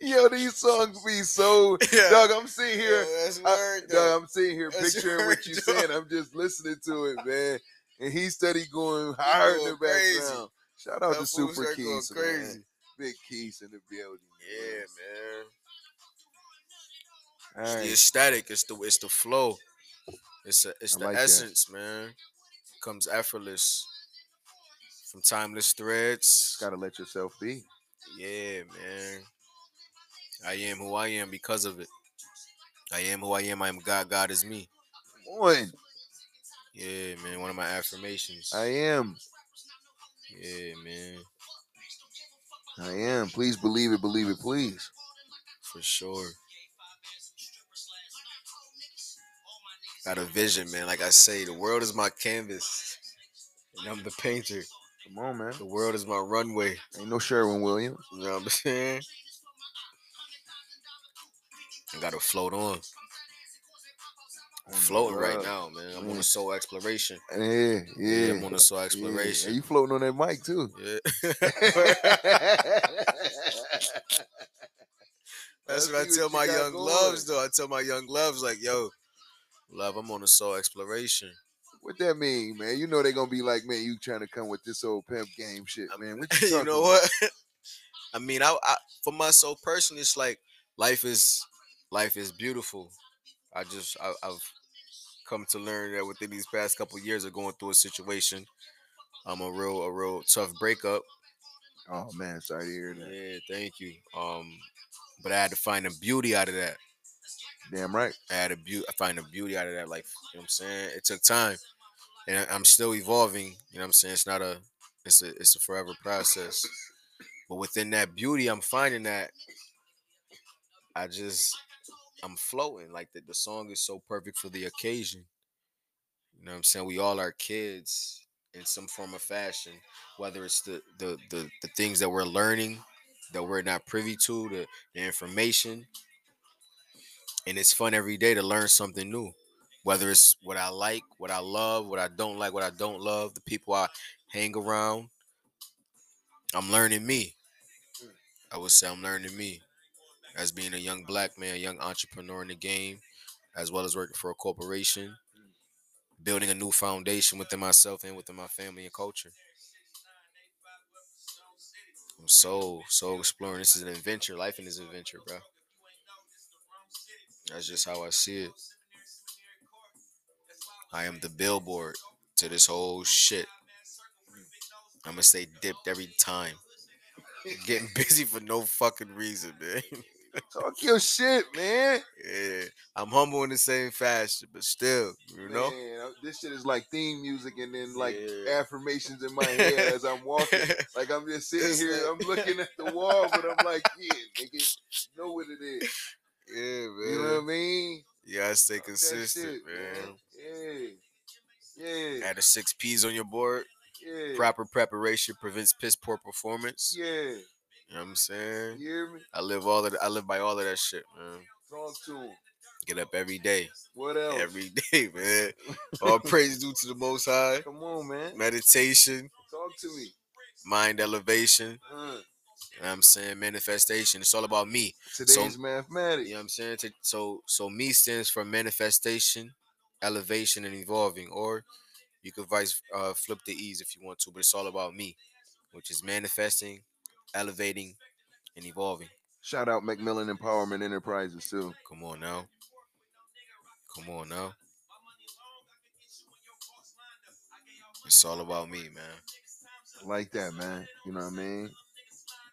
Yo, these songs be so Yeah. dog. I'm sitting here, that's I- word, though. dog. I'm sitting here That's picturing word, what you dog. saying. I'm just listening to it, man. And he steady going higher in the background. Shout out That to Super Keys, man. crazy. Big Keys in the building. Yeah, man. All It's the aesthetic. It's the it's the flow. It's a, it's I the like that. essence, man. Comes effortless from timeless threads. Gotta let yourself be. Yeah, man. I am who I am because of it. I am who I am. I am God. God is me. One, Yeah, man. One of my affirmations. I am. yeah, man. I am. Please believe it. Believe it. Please. For sure. Got a vision, man. Like I say, the world is my canvas. And I'm the painter. Come on, man. The world is my runway. Ain't no Sherwin Williams. You know what I'm saying? I gotta float on. I'm floating right now, man. I'm on a soul exploration. Yeah, yeah. I'm on a soul yeah. exploration. And you floating on that mic too. Yeah. That's what I tell what my you young loves, though. I tell my young loves, like, yo, love, I'm on a soul exploration. What that mean, man? You know they gonna be like, man, you trying to come with this old pimp game shit, man. What you, you know about? what? I mean, I, I for myself personally, it's like life is life is beautiful. I just I, I've come to learn that within these past couple years of going through a situation, I'm a real a real tough breakup. Oh man, sorry to hear that. Yeah, thank you. Um, but I had to find the beauty out of that. Damn right. I had a beauty. I find the beauty out of that. Like you know what I'm saying. It took time, and I'm still evolving. You know what I'm saying. It's not a. It's a. It's a forever process. But within that beauty, I'm finding that. I just. I'm floating. Like the, the song is so perfect for the occasion. You know what I'm saying. We all are kids in some form of fashion. Whether it's the the the, the things that we're learning, that we're not privy to, the, the information. And it's fun every day to learn something new whether it's what I like, what I love, what I don't like, what I don't love, the people I hang around. I'm learning me. I would say I'm learning me as being a young black man, a young entrepreneur in the game, as well as working for a corporation, building a new foundation within myself and within my family and culture. I'm so, so exploring. This is an adventure. Life in this adventure, bro. That's just how I see it. I am the billboard to this whole shit. I'm gonna stay dipped every time. Getting busy for no fucking reason, man. Talk your shit, man. yeah, I'm humble in the same fashion, but still, you know. Man, this shit is like theme music and then like Yeah. affirmations in my head as I'm walking. Like I'm just sitting here, I'm looking at the wall, but I'm like, yeah, nigga, know what it is. yeah, man. You know what I mean? You gotta stay Talk consistent, shit, man. Yeah. Yeah. Add the six P's on your board. Yeah. Proper preparation prevents piss poor performance. Yeah. You know what I'm saying? You hear me? I live all of I live by all of that shit, man. Talk to him. Get up every day. What else? Every day, man. All praise due to the most high. Come on, man. Meditation, Talk to me. mind elevation. Uh, You know what I'm saying? Manifestation. It's all about me. today's mathematics. You know what I'm saying? So so me stands for manifestation, elevation, and evolving. Or you could vice uh, flip the E's if you want to, but it's all about me, which is manifesting, elevating, and evolving. Shout out McMillan Empowerment Enterprises too. Come on now. Come on now. It's all about me, man. Like that, man. You know what I mean?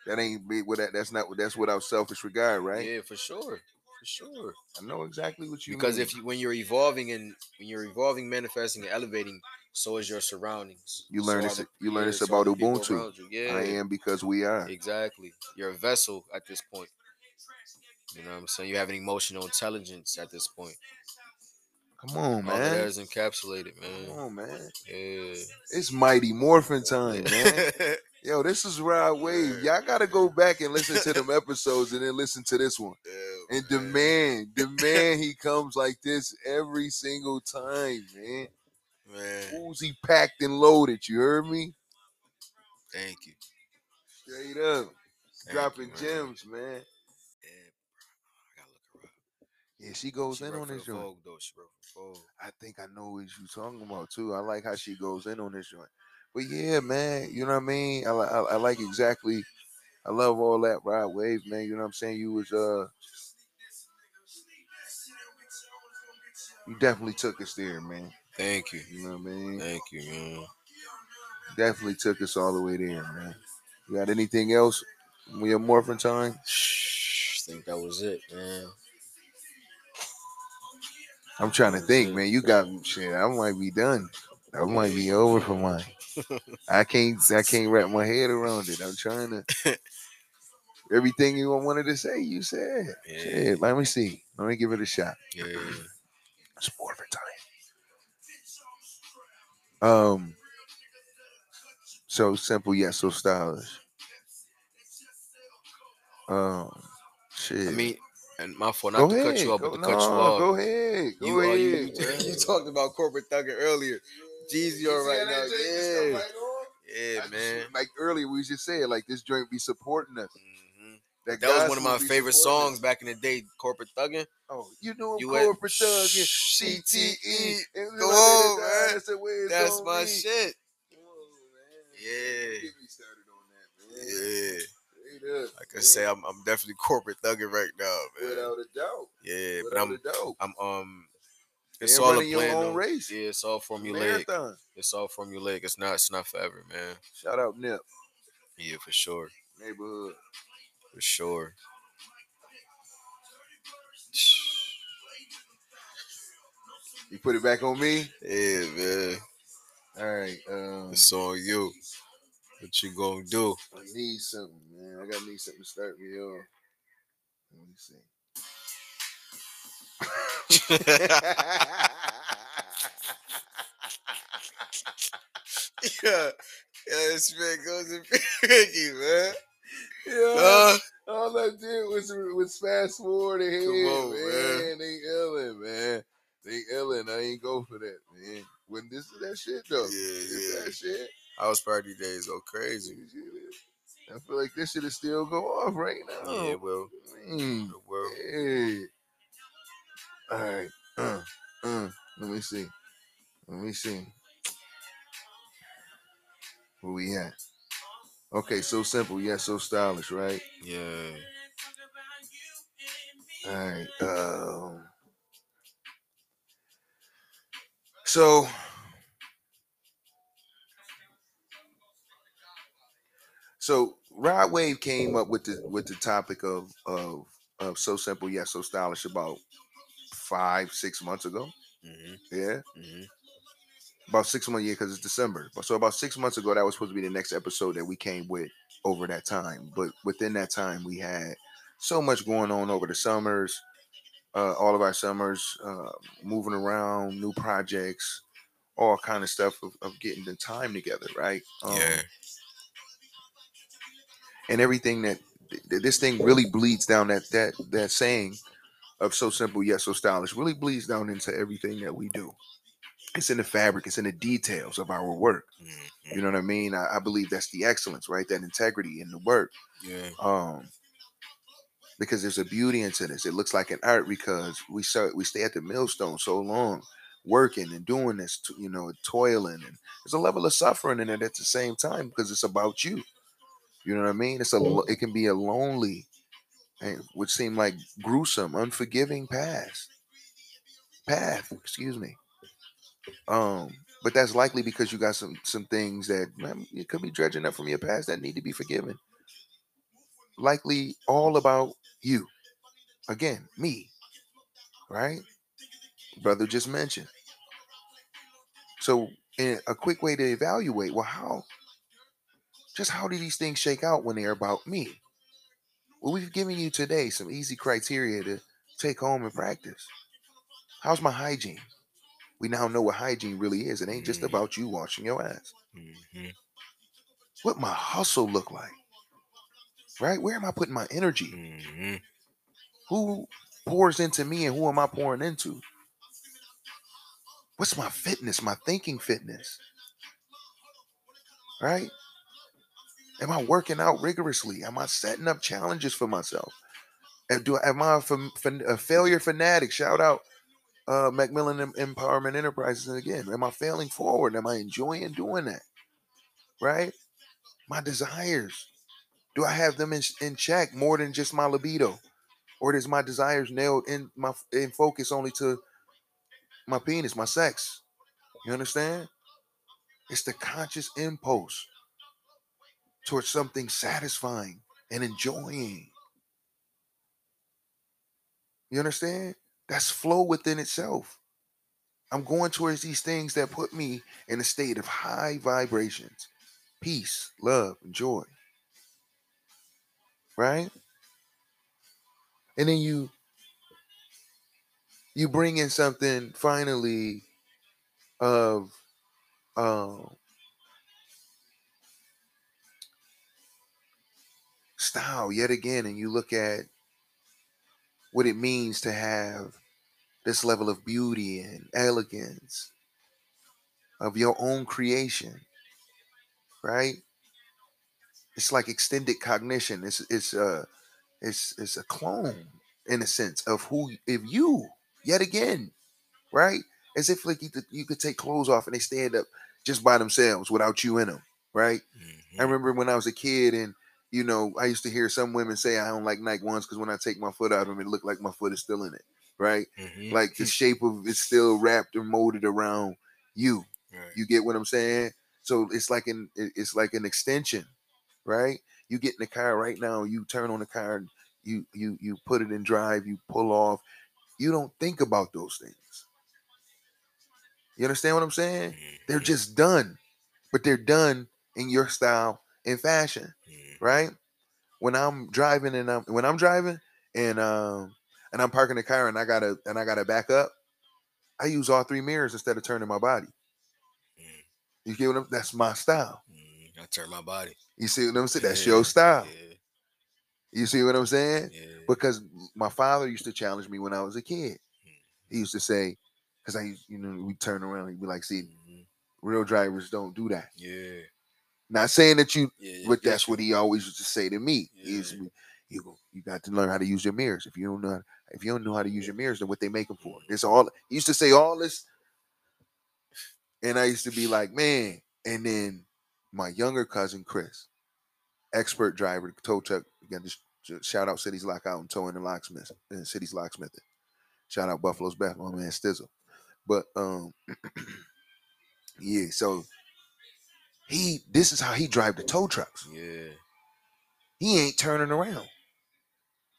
That ain't be with that. That's not. What that's without selfish regard, right? Yeah, for sure. For sure. I know exactly what you because mean. if you when you're evolving and when you're evolving, manifesting, and elevating, so is your surroundings. You learn are this- you learn this about Ubuntu. Yeah, I am because we are. exactly. You're a vessel at this point. You know what I'm saying? You have an emotional intelligence at this point. Come on, All of that man. is encapsulated, Come man. on, man. Yeah. It's mighty morphin time, man. Yo, this is Rod Wave. Y'all gotta go back and listen to them episodes and then listen to this one. Yeah, And man. demand, demand he comes like this every single time, man. Man, Uzi packed and loaded. You heard me? thank you. Straight up. Thank Dropping you, man. gems, man. Yeah, bro. I gotta look her up. Yeah, she goes She in on this joint. Vogue, though. She wrote for Vogue. I think I know what you're talking about too. I like how she goes in on this joint. But yeah, man, you know what I mean. I, I, I like exactly. I love all that ride wave, man. You know what I'm saying. You was uh, you definitely took us there, man. Thank you. You know what I mean. Thank you, man. Definitely took us all the way there, man. You got anything else? We have morphin time. I think that was it, man. I'm trying to think, man. You got shit. I might be done. I might be over for mine. I can't. I can't wrap my head around it. I'm trying to. Everything you wanted to say, you said. Yeah. Shit, let me see. Let me give it a shot. Yeah. It's morphin time. Um. So simple, yet so stylish. Um. Shit. I mean, and my fault go not to ahead. cut you off, go, but to no, cut you off. Go ahead. Go you, uh, ahead. you, you, you talked about corporate thugging earlier. Jeezy You on right now. Yeah. right? Yeah, I just- man. Like earlier, we just said, like this joint be supporting us. hmm That, That was one of my favorite songs back in the day, Corporate Thugging. Oh, you know I'm You corporate thugging, CTE. CTE. Go on, man. That's the way it's That's my shit. Come on, man. Yeah. Get me started on that, man. Yeah. Like I say, I'm, I'm definitely corporate thugging right now, man. without a doubt. Yeah, but I'm a doubt. I'm um it's And all a your plan. own though. race. Yeah, it's all formulaic. Marathon. It's all formulaic. It's not it's not forever, man. Shout out Nip Yeah, for sure. neighborhood. For sure. You put it back on me. Yeah, man. All right. Um, It's on you. What you gonna do? I need something, man. I gotta need something to start me off. Let me see. yeah. Yeah, this man goes in Ricky, man. Yeah. Uh, All I did was was fast forward ahead, on, man. man. They illin', man. They illin'. I ain't go for that, man. When this is that shit though. Yeah, This yeah. That shit. house party days go crazy. I feel like this shit is still go off right now. Yeah, well, Mm. the world. Hey. All right. Uh, uh, let me see. Let me see. Where we at? Okay, so simple, yeah, so stylish, right? Yeah. All right. Um, so so Rod Wave came up with the with the topic of of of so simple, yet so stylish about five, six months ago. hmm Yeah. hmm About six months, yeah, because it's December. So about six months ago, that was supposed to be the next episode that we came with over that time. But within that time, we had so much going on over the summers, uh, all of our summers, uh, moving around, new projects, all kind of stuff of, of getting the time together, right? Um, yeah. and everything that th- this thing really bleeds down that that that saying of so simple yet so stylish really bleeds down into everything that we do. It's in the fabric, it's in the details of our work. Mhm. You know what I mean? I, I believe that's the excellence, right? That integrity in the work. Yeah. Um, because there's a beauty into this. It looks like an art because we saw we stay at the millstone so long, working and doing this, to, you know, toiling, and there's a level of suffering in it at the same time because it's about you. You know what I mean? It's a it can be a lonely, and would seem like gruesome, unforgiving past path. Excuse me. Um, but that's likely because you got some some things that man, you could be dredging up from your past that need to be forgiven. Likely all about you. Again, me. Right? Brother just mentioned. So in a quick way to evaluate, well, how just how do these things shake out when they're about me? Well, we've given you today some easy criteria to take home and practice. How's my hygiene? We now know what hygiene really is. It ain't just Mhm. about you washing your ass. Mhm. What my hustle look like? Right? Where am I putting my energy? Mhm. Who pours into me and who am I pouring into? What's my fitness, my thinking fitness? Right? Am I working out rigorously? Am I setting up challenges for myself? Do am I a, fam- a failure fanatic? Shout out uh, Macmillan Empowerment Enterprises. And again, am I failing forward? Am I enjoying doing that? Right? My desires. Do I have them in, in check more than just my libido? Or does my desires nailed in my in focus only to my penis, my sex? You understand? It's the conscious impulse towards something satisfying and enjoying. You understand? That's flow within itself. I'm going towards these things that put me in a state of high vibrations, peace, love, and joy. Right? And then you you bring in something finally of um style yet again and you look at what it means to have this level of beauty and elegance of your own creation right? It's like extended cognition. It's it's uh it's it's a clone in a sense of who if you yet again right? As if like you could, you could take clothes off and they stand up just by themselves without you in them right? I Mhm. remember when I was a kid, and you know, I used to hear some women say I don't like Nike ones because when I take my foot out of them, it look like my foot is still in it, right? Mhm. Like the shape of it's still wrapped or molded around you. Right. You get what I'm saying? So it's like an it's like an extension, right? You get in the car right now, you turn on the car, and you you you put it in drive, you pull off. You don't think about those things. You understand what I'm saying? They're Mhm. just done, but they're done in your style and fashion Mhm. Right? When I'm driving and I'm when I'm driving and um and I'm parking the car and I gotta and I gotta back up, I use all three mirrors instead of turning my body. Mhm. You get what I'm that's my style. Mhm. I turn my body. You see what I'm saying? That's your style. Yeah. You see what I'm saying? Yeah. Because my father used to challenge me when I was a kid. He used to say, because I you know, we turn around, he'd be like, see, Mhm. real drivers don't do that. Yeah. Not saying that you Yeah. but that's what he always used to say to me. Is you go, you got to learn how to use your mirrors. If you don't know, if you don't know how to use your mirrors, then what they make them for? It's all he used to say all this, and I used to be like, man. And then my younger cousin Chris, expert driver, tow truck. Again, just just shout out Cities Lockout and towing the locksmith and Cities Locksmith. Shout out Buffalo's Best, my man Stizzle. But um, yeah. So he, this is how he drive the tow trucks. Yeah. he ain't turning around.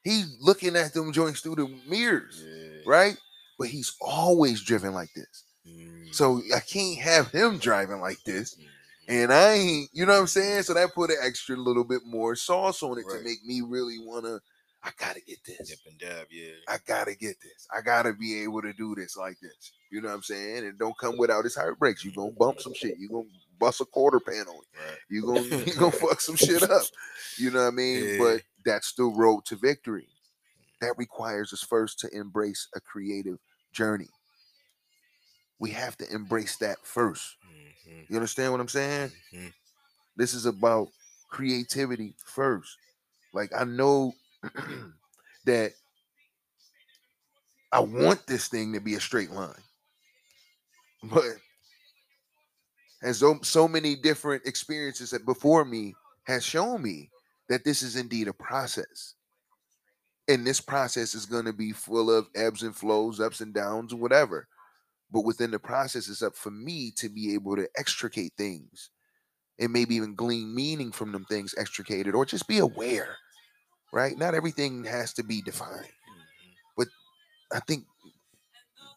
He's looking at them joints through the mirrors, Yeah. right? But he's always driven like this. Mhm. So I can't have him driving like this. Mhm. And I ain't, you know what I'm saying? So that put an extra little bit more sauce on it to make me really wanna, I gotta get this. Dip and dab. Yeah. I gotta get this. I gotta be able to do this like this. You know what I'm saying? And don't come without its heartbreaks. You gonna bump some shit. You gonna bust a quarter pan on it. Right. You gonna you gonna fuck some shit up. You know what I mean? Yeah. But that's the road to victory. That requires us first to embrace a creative journey. We have to embrace that first. Mhm. You understand what I'm saying? Mhm. This is about creativity first. Like I know that I want this thing to be a straight line. But as so, so many different experiences that before me has shown me that this is indeed a process. And this process is going to be full of ebbs and flows, ups and downs, and whatever. But within the process, it's up for me to be able to extricate things and maybe even glean meaning from them things extricated or just be aware, right? Not everything has to be defined. Mm-hmm. But I think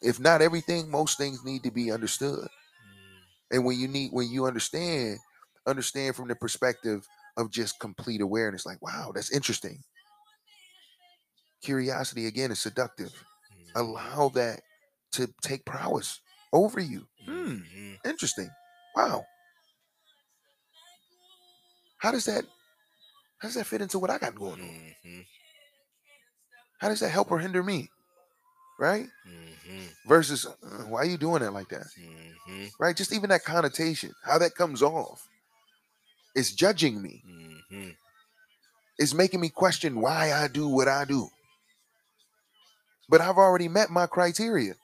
if not everything, most things need to be understood. And when you need, when you understand, understand from the perspective of just complete awareness, like, wow, that's interesting. curiosity again is seductive. Mhm. Allow that to take prowess over you. Hmm. Mhm. Interesting. Wow. How does that how does that fit into what I got going on? Mhm. How does that help or hinder me? Right? Mhm. Versus uh, why are you doing that like that? Mhm. Right? Just even that connotation, how that comes off. It's judging me. Mhm. It's making me question why I do what I do. But I've already met my criteria.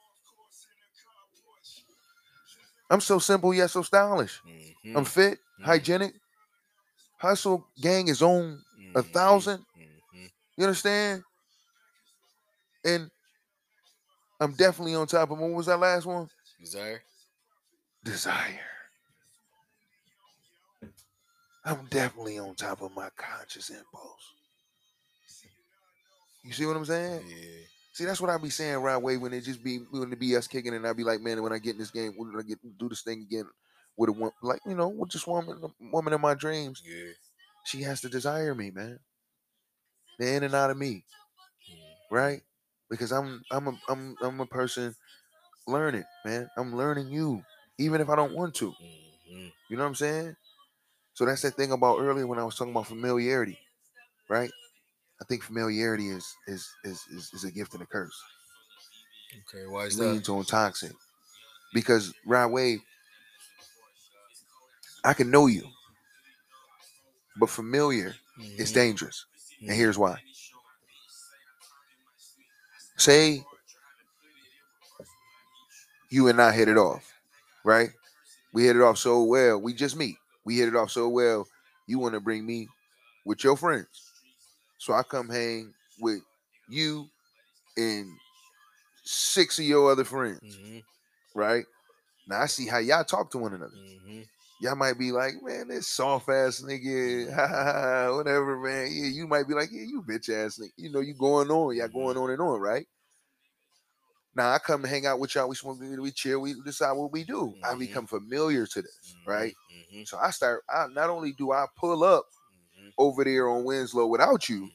I'm so simple yet so stylish. Mhm. I'm fit, Mhm. hygienic. Hustle gang is on a Mhm. thousand. Mhm. You understand? And I'm definitely on top of what was that last one? Desire. Desire. I'm definitely on top of my conscious impulse. You see what I'm saying? Yeah. See, that's what I be saying right away when it just be when it be us kicking, and I be like, man, when I get in this game, when I get do this thing again with a woman, like you know, with this woman, woman in my dreams, Yeah. she has to desire me, man. The in and out of me, Mhm. right? Because I'm I'm a I'm I'm a person learning, man. I'm learning you, even if I don't want to. Mhm. You know what I'm saying? So that's that thing about earlier when I was talking about familiarity, right? I think familiarity is is is is, is a gift and a curse. Okay. Why is Leans that? on toxic. Because right away, I can know you. But familiar is Mhm. dangerous. And Mhm. here's why. Say you and I hit it off, right? We hit it off so well. We just meet. We hit it off so well. You want to bring me with your friends. So I come hang with you and six of your other friends, Mhm. right? Now I see how y'all talk to one another. Mhm. Y'all might be like, man, this soft ass nigga, ha, whatever, man. Yeah, you might be like, yeah, you bitch ass nigga. You know, you going on, y'all going on and on, right? Now I come and hang out with y'all. We smoke, we chill, we decide what we do. I Mhm. become familiar to this, right? Mhm. So I start. I not only do I pull up Mhm. over there on Winslow without you,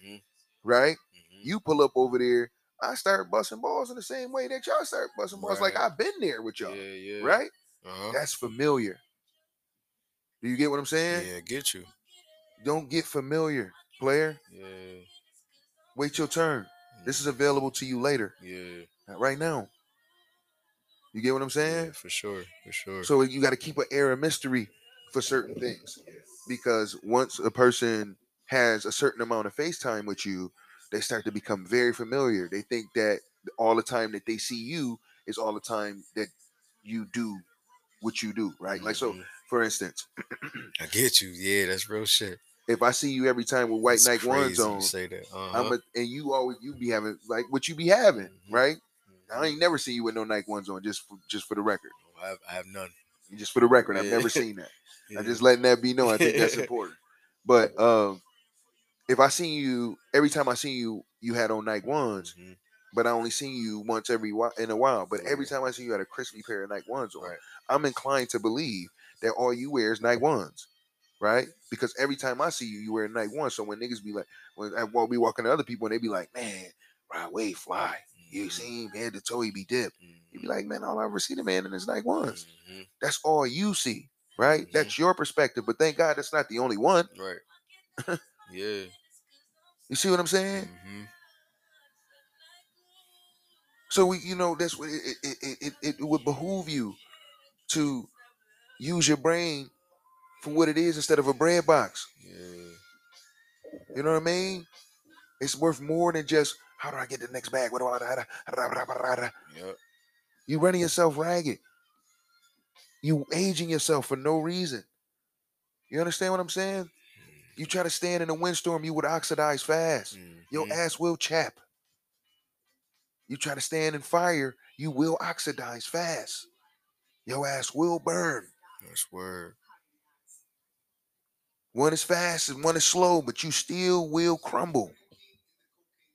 right? You pull up over there. I start busting balls in the same way that y'all start busting balls. Like I've been there with y'all, Yeah. right? Uh-huh. That's familiar. Do you get what I'm saying? Yeah. Get you. Don't get familiar, player. Yeah. Wait your turn. This is available to you later, Yeah. not right now. You get what I'm saying? Yeah. For sure. For sure. So you got to keep an air of mystery for certain things, because once a person has a certain amount of FaceTime with you, they start to become very familiar. They think that all the time that they see you is all the time that you do what you do, right? Like so, Mhm. For instance, I get you. Yeah. That's real shit. if I see you every time with white Nike ones on, Say that. Uh-huh. I'm a, and you always you be having like what you be having, Mhm. right? I Mhm. ain't never seen you with no Nike ones on, just for, just for the record. I have, I have none. Just for the record, I've never seen that. Yeah. I'm just letting that be known. I think that's important. But um, if I see you every time I see you, you had on Nike ones, Mhm. but I only seen you once every while in a while. But every time I see you had a crispy pair of Nike ones on, Right. I'm inclined to believe that all you wear is Nike ones, right? Because every time I see you, you wear Nike ones. So when niggas be like, when I while we walking to other people, and they be like, man, Rod way fly. You see him head to toe, he be dipped. You be Mhm. like, man, all I ever see the man in his Nike ones. Mhm. That's all you see, right? Mhm. That's your perspective. But thank God that's not the only one. Right. yeah. You see what I'm saying? Mhm. So we, you know, that's what it it, it, it, it would behoove you to use your brain for what it is instead of a bread box. Yeah. You know what I mean? It's worth more than just how do I get the next bag? What do I? Yep. You running yourself ragged. You aging yourself for no reason. You understand what I'm saying? You try to stand in a windstorm, you would oxidize fast. Your Mhm. ass will chap. You try to stand in fire, you will oxidize fast. Your ass will burn. That's word. One is fast and one is slow, but you still will crumble.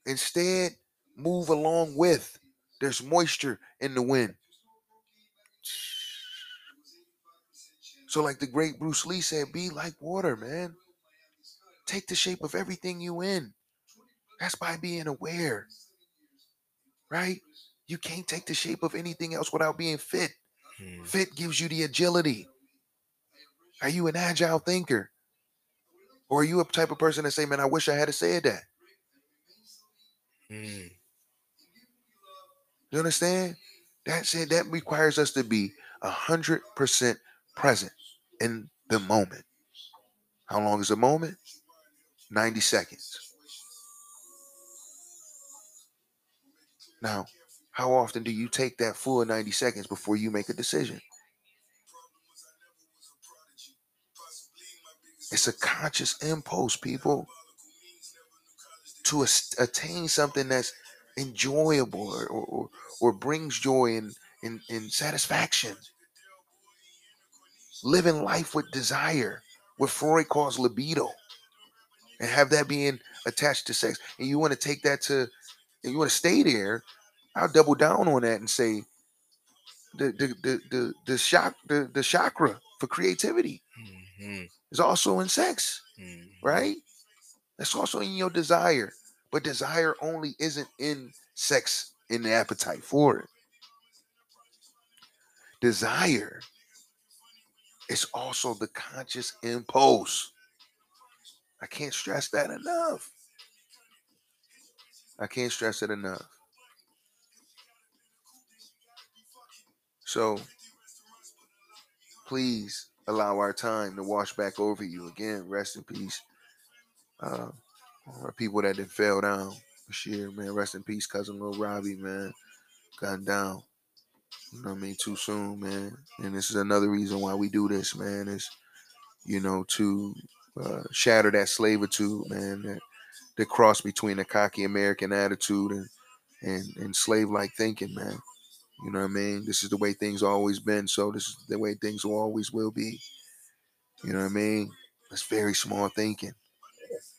Instead, move along with. There's moisture in the wind. So, like the great Bruce Lee said, be like water, man. Take the shape of everything you in. That's by being aware, right? You can't take the shape of anything else without being fit. Mm. Fit gives you the agility. Are you an agile thinker? Or are you a type of person that say, man, I wish I had said that? Mm. You understand? That's it. That requires us to be a hundred percent present in the moment. How long is a moment? 90 seconds. Now, how often do you take that full 90 seconds before you make a decision? It's a conscious impulse, people, to attain something that's enjoyable or, or, or, brings joy and, and, and satisfaction. Living life with desire, what Freud calls libido, and have that being attached to sex. And you want to take that to, and you want to stay there, I'll double down on that and say the the the the, the, shock, the, the chakra for creativity Mhm. Is also in sex, Mhm. right? That's also in your desire. But desire only isn't in sex in the appetite for it. Desire is also the conscious impulse. I can't stress that enough. I can't stress it enough. So please allow our time to wash back over you again. Rest in peace. Uh, our people that did fell down year, man. Rest in peace, cousin Lil Robbie, man. Gunned down. You know what I mean? Too soon, man. And this is another reason why we do this, man, is, you know, to uh, shatter that slavitude, man, that, the cross between the cocky American attitude and, and, and slave like thinking, man. You know what I mean? This is the way things always been, so this is the way things always will be. You know what I mean? It's very small thinking.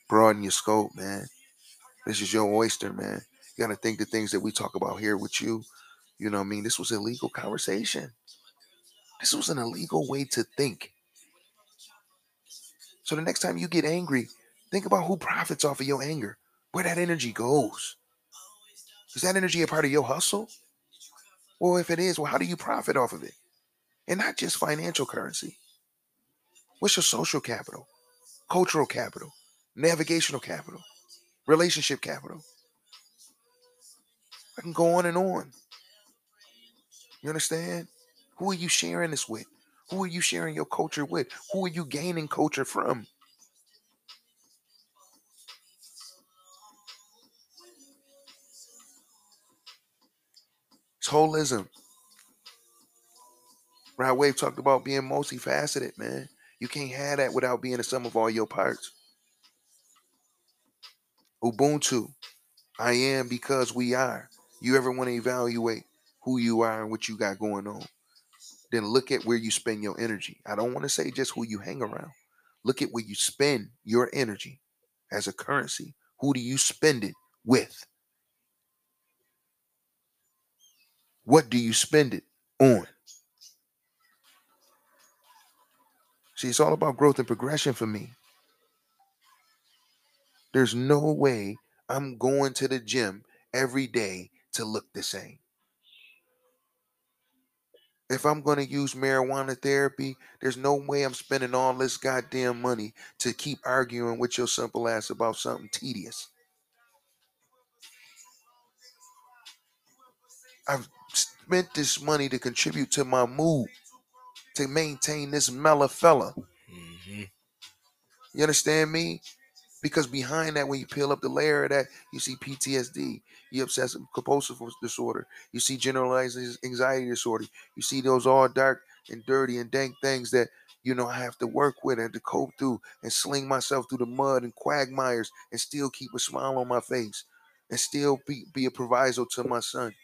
Broaden your scope, man. This is your oyster, man. You gotta think the things that we talk about here with you. You know what I mean? This was illegal conversation. This was an illegal way to think. So the next time you get angry, think about who profits off of your anger, where that energy goes. Is that energy a part of your hustle? Well, if it is, well, how do you profit off of it? And not just financial currency. What's your social capital, cultural capital, navigational capital, relationship capital? I can go on and on. You understand? Who are you sharing this with? Who are you sharing your culture with? Who are you gaining culture from? It's holism. Rod Wave talked about being multifaceted, man. You can't have that without being the sum of all your parts. Ubuntu. I am because we are. You ever want to evaluate who you are and what you got going on? Then look at where you spend your energy. I don't want to say just who you hang around. Look at where you spend your energy as a currency. Who do you spend it with? What do you spend it on? See, it's all about growth and progression for me. There's no way I'm going to the gym every day to look the same. If I'm going to use marijuana therapy, there's no way I'm spending all this goddamn money to keep arguing with your simple ass about something tedious. I've spent this money to contribute to my mood, to maintain this mellow fella. Mhm. You understand me? Because behind that, when you peel up the layer of that, you see PTSD, you obsessive compulsive disorder, you see generalized anxiety disorder, you see those all dark and dirty and dank things that you know I have to work with and to cope through and sling myself through the mud and quagmires and still keep a smile on my face and still be, be a proviso to my son.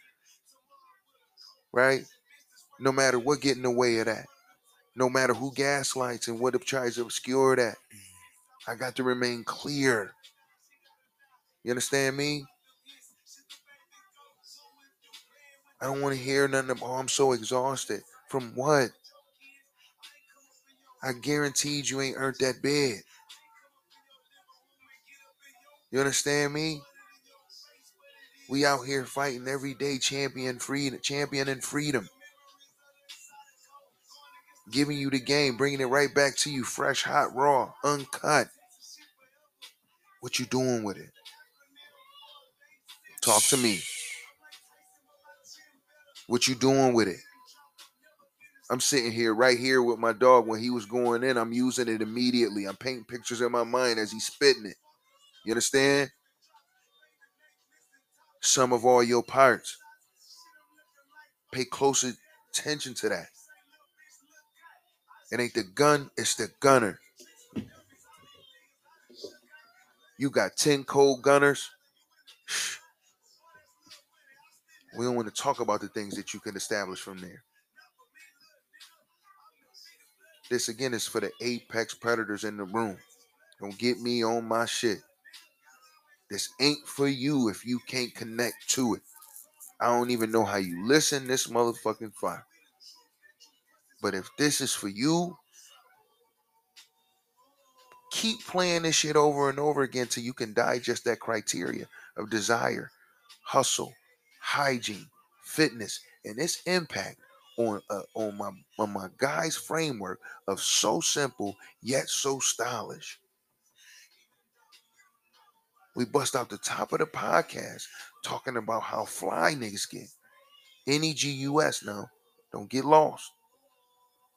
Right? No matter what get in the way of that. No matter who gaslights and what tries to obscure that. I got to remain clear. You understand me? I don't want to hear nothing about, oh, I'm so exhausted. From what? I guaranteed you ain't earned that bed. You understand me? We out here fighting every day, champion champion and freedom. Giving you the game, bringing it right back to you, fresh, hot, raw, uncut. What you doing with it? Talk to me. What you doing with it? I'm sitting here right here with my dog when he was going in. I'm using it immediately. I'm painting pictures in my mind as he's spitting it. You understand? Some of all your parts. Pay close attention to that. It ain't the gun, it's the gunner. You got 10 cold gunners. We don't want to talk about the things that you can establish from there. This again is for the apex predators in the room. Don't get me on my shit. This ain't for you if you can't connect to it. I don't even know how you listen this motherfucking fire. But if this is for you, keep playing this shit over and over again till you can digest that criteria of desire, hustle, hygiene, fitness, and its impact on uh, on my on my guy's framework of so simple yet so stylish. We bust out the top of the podcast talking about how fly niggas get. N-E-G-U-S now. Don't get lost.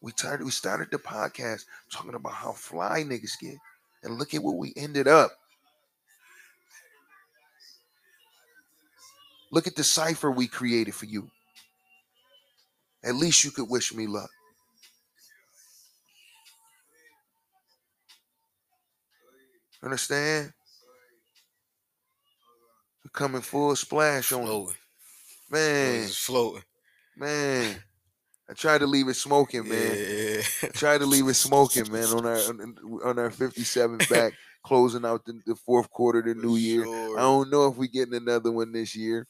We started we started the podcast talking about how fly niggas get. And look at what we ended up. Look at the cipher we created for you. At least you could wish me luck. Understand? Coming full splash on. Floating. Man, It's floating. man. I tried to leave it smoking, man. Yeah. Tried to leave it smoking, man, on our on, our 57 back, closing out the, the fourth quarter of the For new year. sure. I don't know if we're getting another one this year.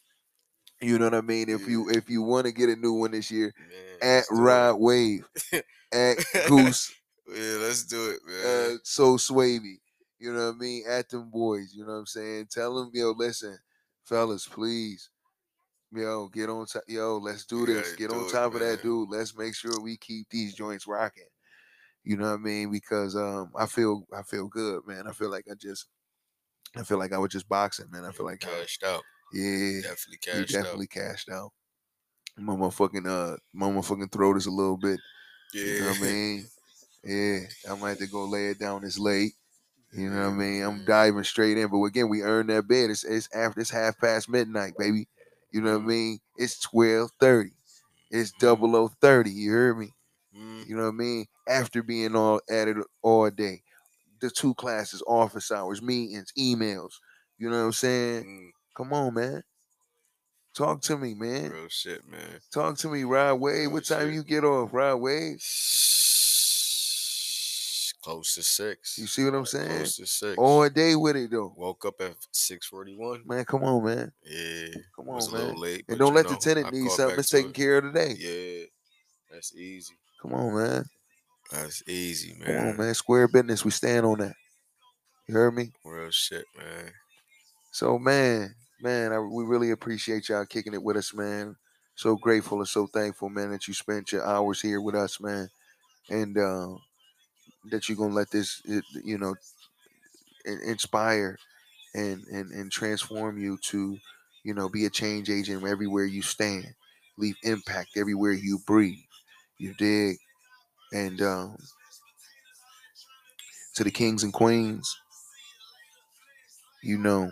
You know what I mean? If you if you want to get a new one this year, Man, at it. Rod Wave, at Goose, Yeah, let's do it, man. uh, So Swavy. You know what I mean? At them boys. You know what I'm saying? Tell them, yo, listen, fellas, please. Yo, get on top. Yo, let's do this. gotta Get on it, top of that, dude. Let's make sure we keep these joints rocking. You know what I mean? Because um, I feel I feel good, man. I feel like I just I feel like I was just boxing, man. I feel like cashed out. yeah, Definitely cashed definitely cashed out. My motherfucking uh, my motherfucking throat is a little bit. Yeah. You know what I mean? Yeah, I might have to go lay it down. It's late. You know what I mean? I'm mm-hmm. diving straight in, but again, we earned that bed. It's it's after it's half past midnight, baby. You know what I mm-hmm. mean? It's twelve thirty. It's double o thirty. You heard me? Mm, You know what I mean? After being all at it all day, the two classes, office hours, meetings, emails. You know what I'm saying? Come on, man. Talk to me, man. real shit, man. Talk to me, Rod Wave. Real What time shit. you get off, Rod Wave? Close to six. You see what I'm saying? Close to six. All day with it though. Woke up at six forty one. Man, come on, man. Yeah. Come on, a little man. late. And don't let the tenant need something that's taken care of today. Yeah. That's easy. Come on, man. That's easy, man. Come man. on, man. Square business. We stand on that. You heard me? Real shit, man. So, man, man, I, we really appreciate y'all kicking it with us, man. So grateful and so thankful, man, that you spent your hours here with us, man, and uh, that you're gonna let this, you know, inspire and, and and transform you to, you know, be a change agent everywhere you stand, leave impact everywhere you breathe. You dig? And um, to the kings and queens, you know,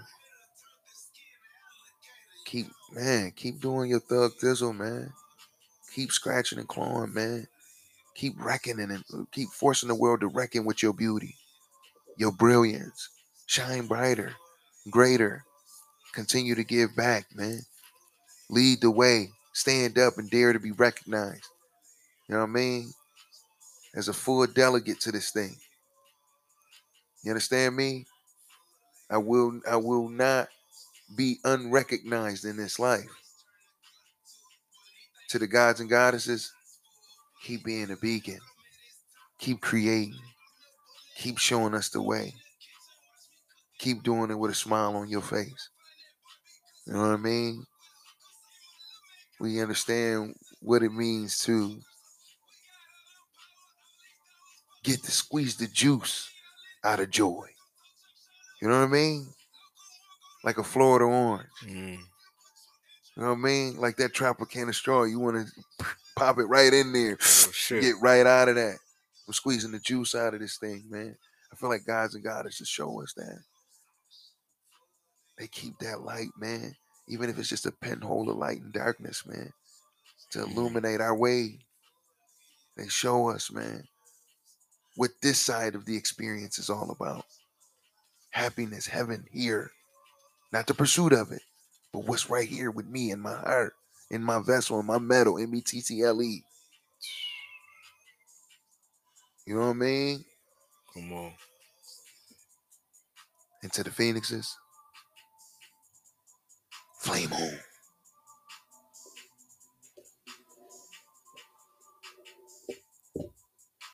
keep man, keep doing your thug thizzle, man. Keep scratching and clawing, man. Keep reckoning and uh, keep forcing the world to reckon with your beauty, your brilliance. Shine brighter, greater. Continue to give back, man. Lead the way. Stand up and dare to be recognized. You know what I mean? As a full delegate to this thing. You understand me? I will I will not be unrecognized in this life. To the gods and goddesses, keep being a beacon. Keep creating. Keep showing us the way. Keep doing it with a smile on your face. You know what I mean? We understand what it means to get to squeeze the juice out of joy. You know what I mean? Like a Florida orange. Mm. You know what I mean? Like that Tropicana straw. You want to pop it right in there. Oh, shit. Get right out of that. We're squeezing the juice out of this thing, man. I feel like gods and goddesses show us that. They keep that light, man. Even if it's just a pinhole of light and darkness, man. To illuminate our way. They show us, man, what this side of the experience is all about. Happiness, heaven, here. Not the pursuit of it, but what's right here with me in my heart, in my vessel, in my metal, M E T T L E. You know what I mean? Come on. Into the Phoenixes, flame on.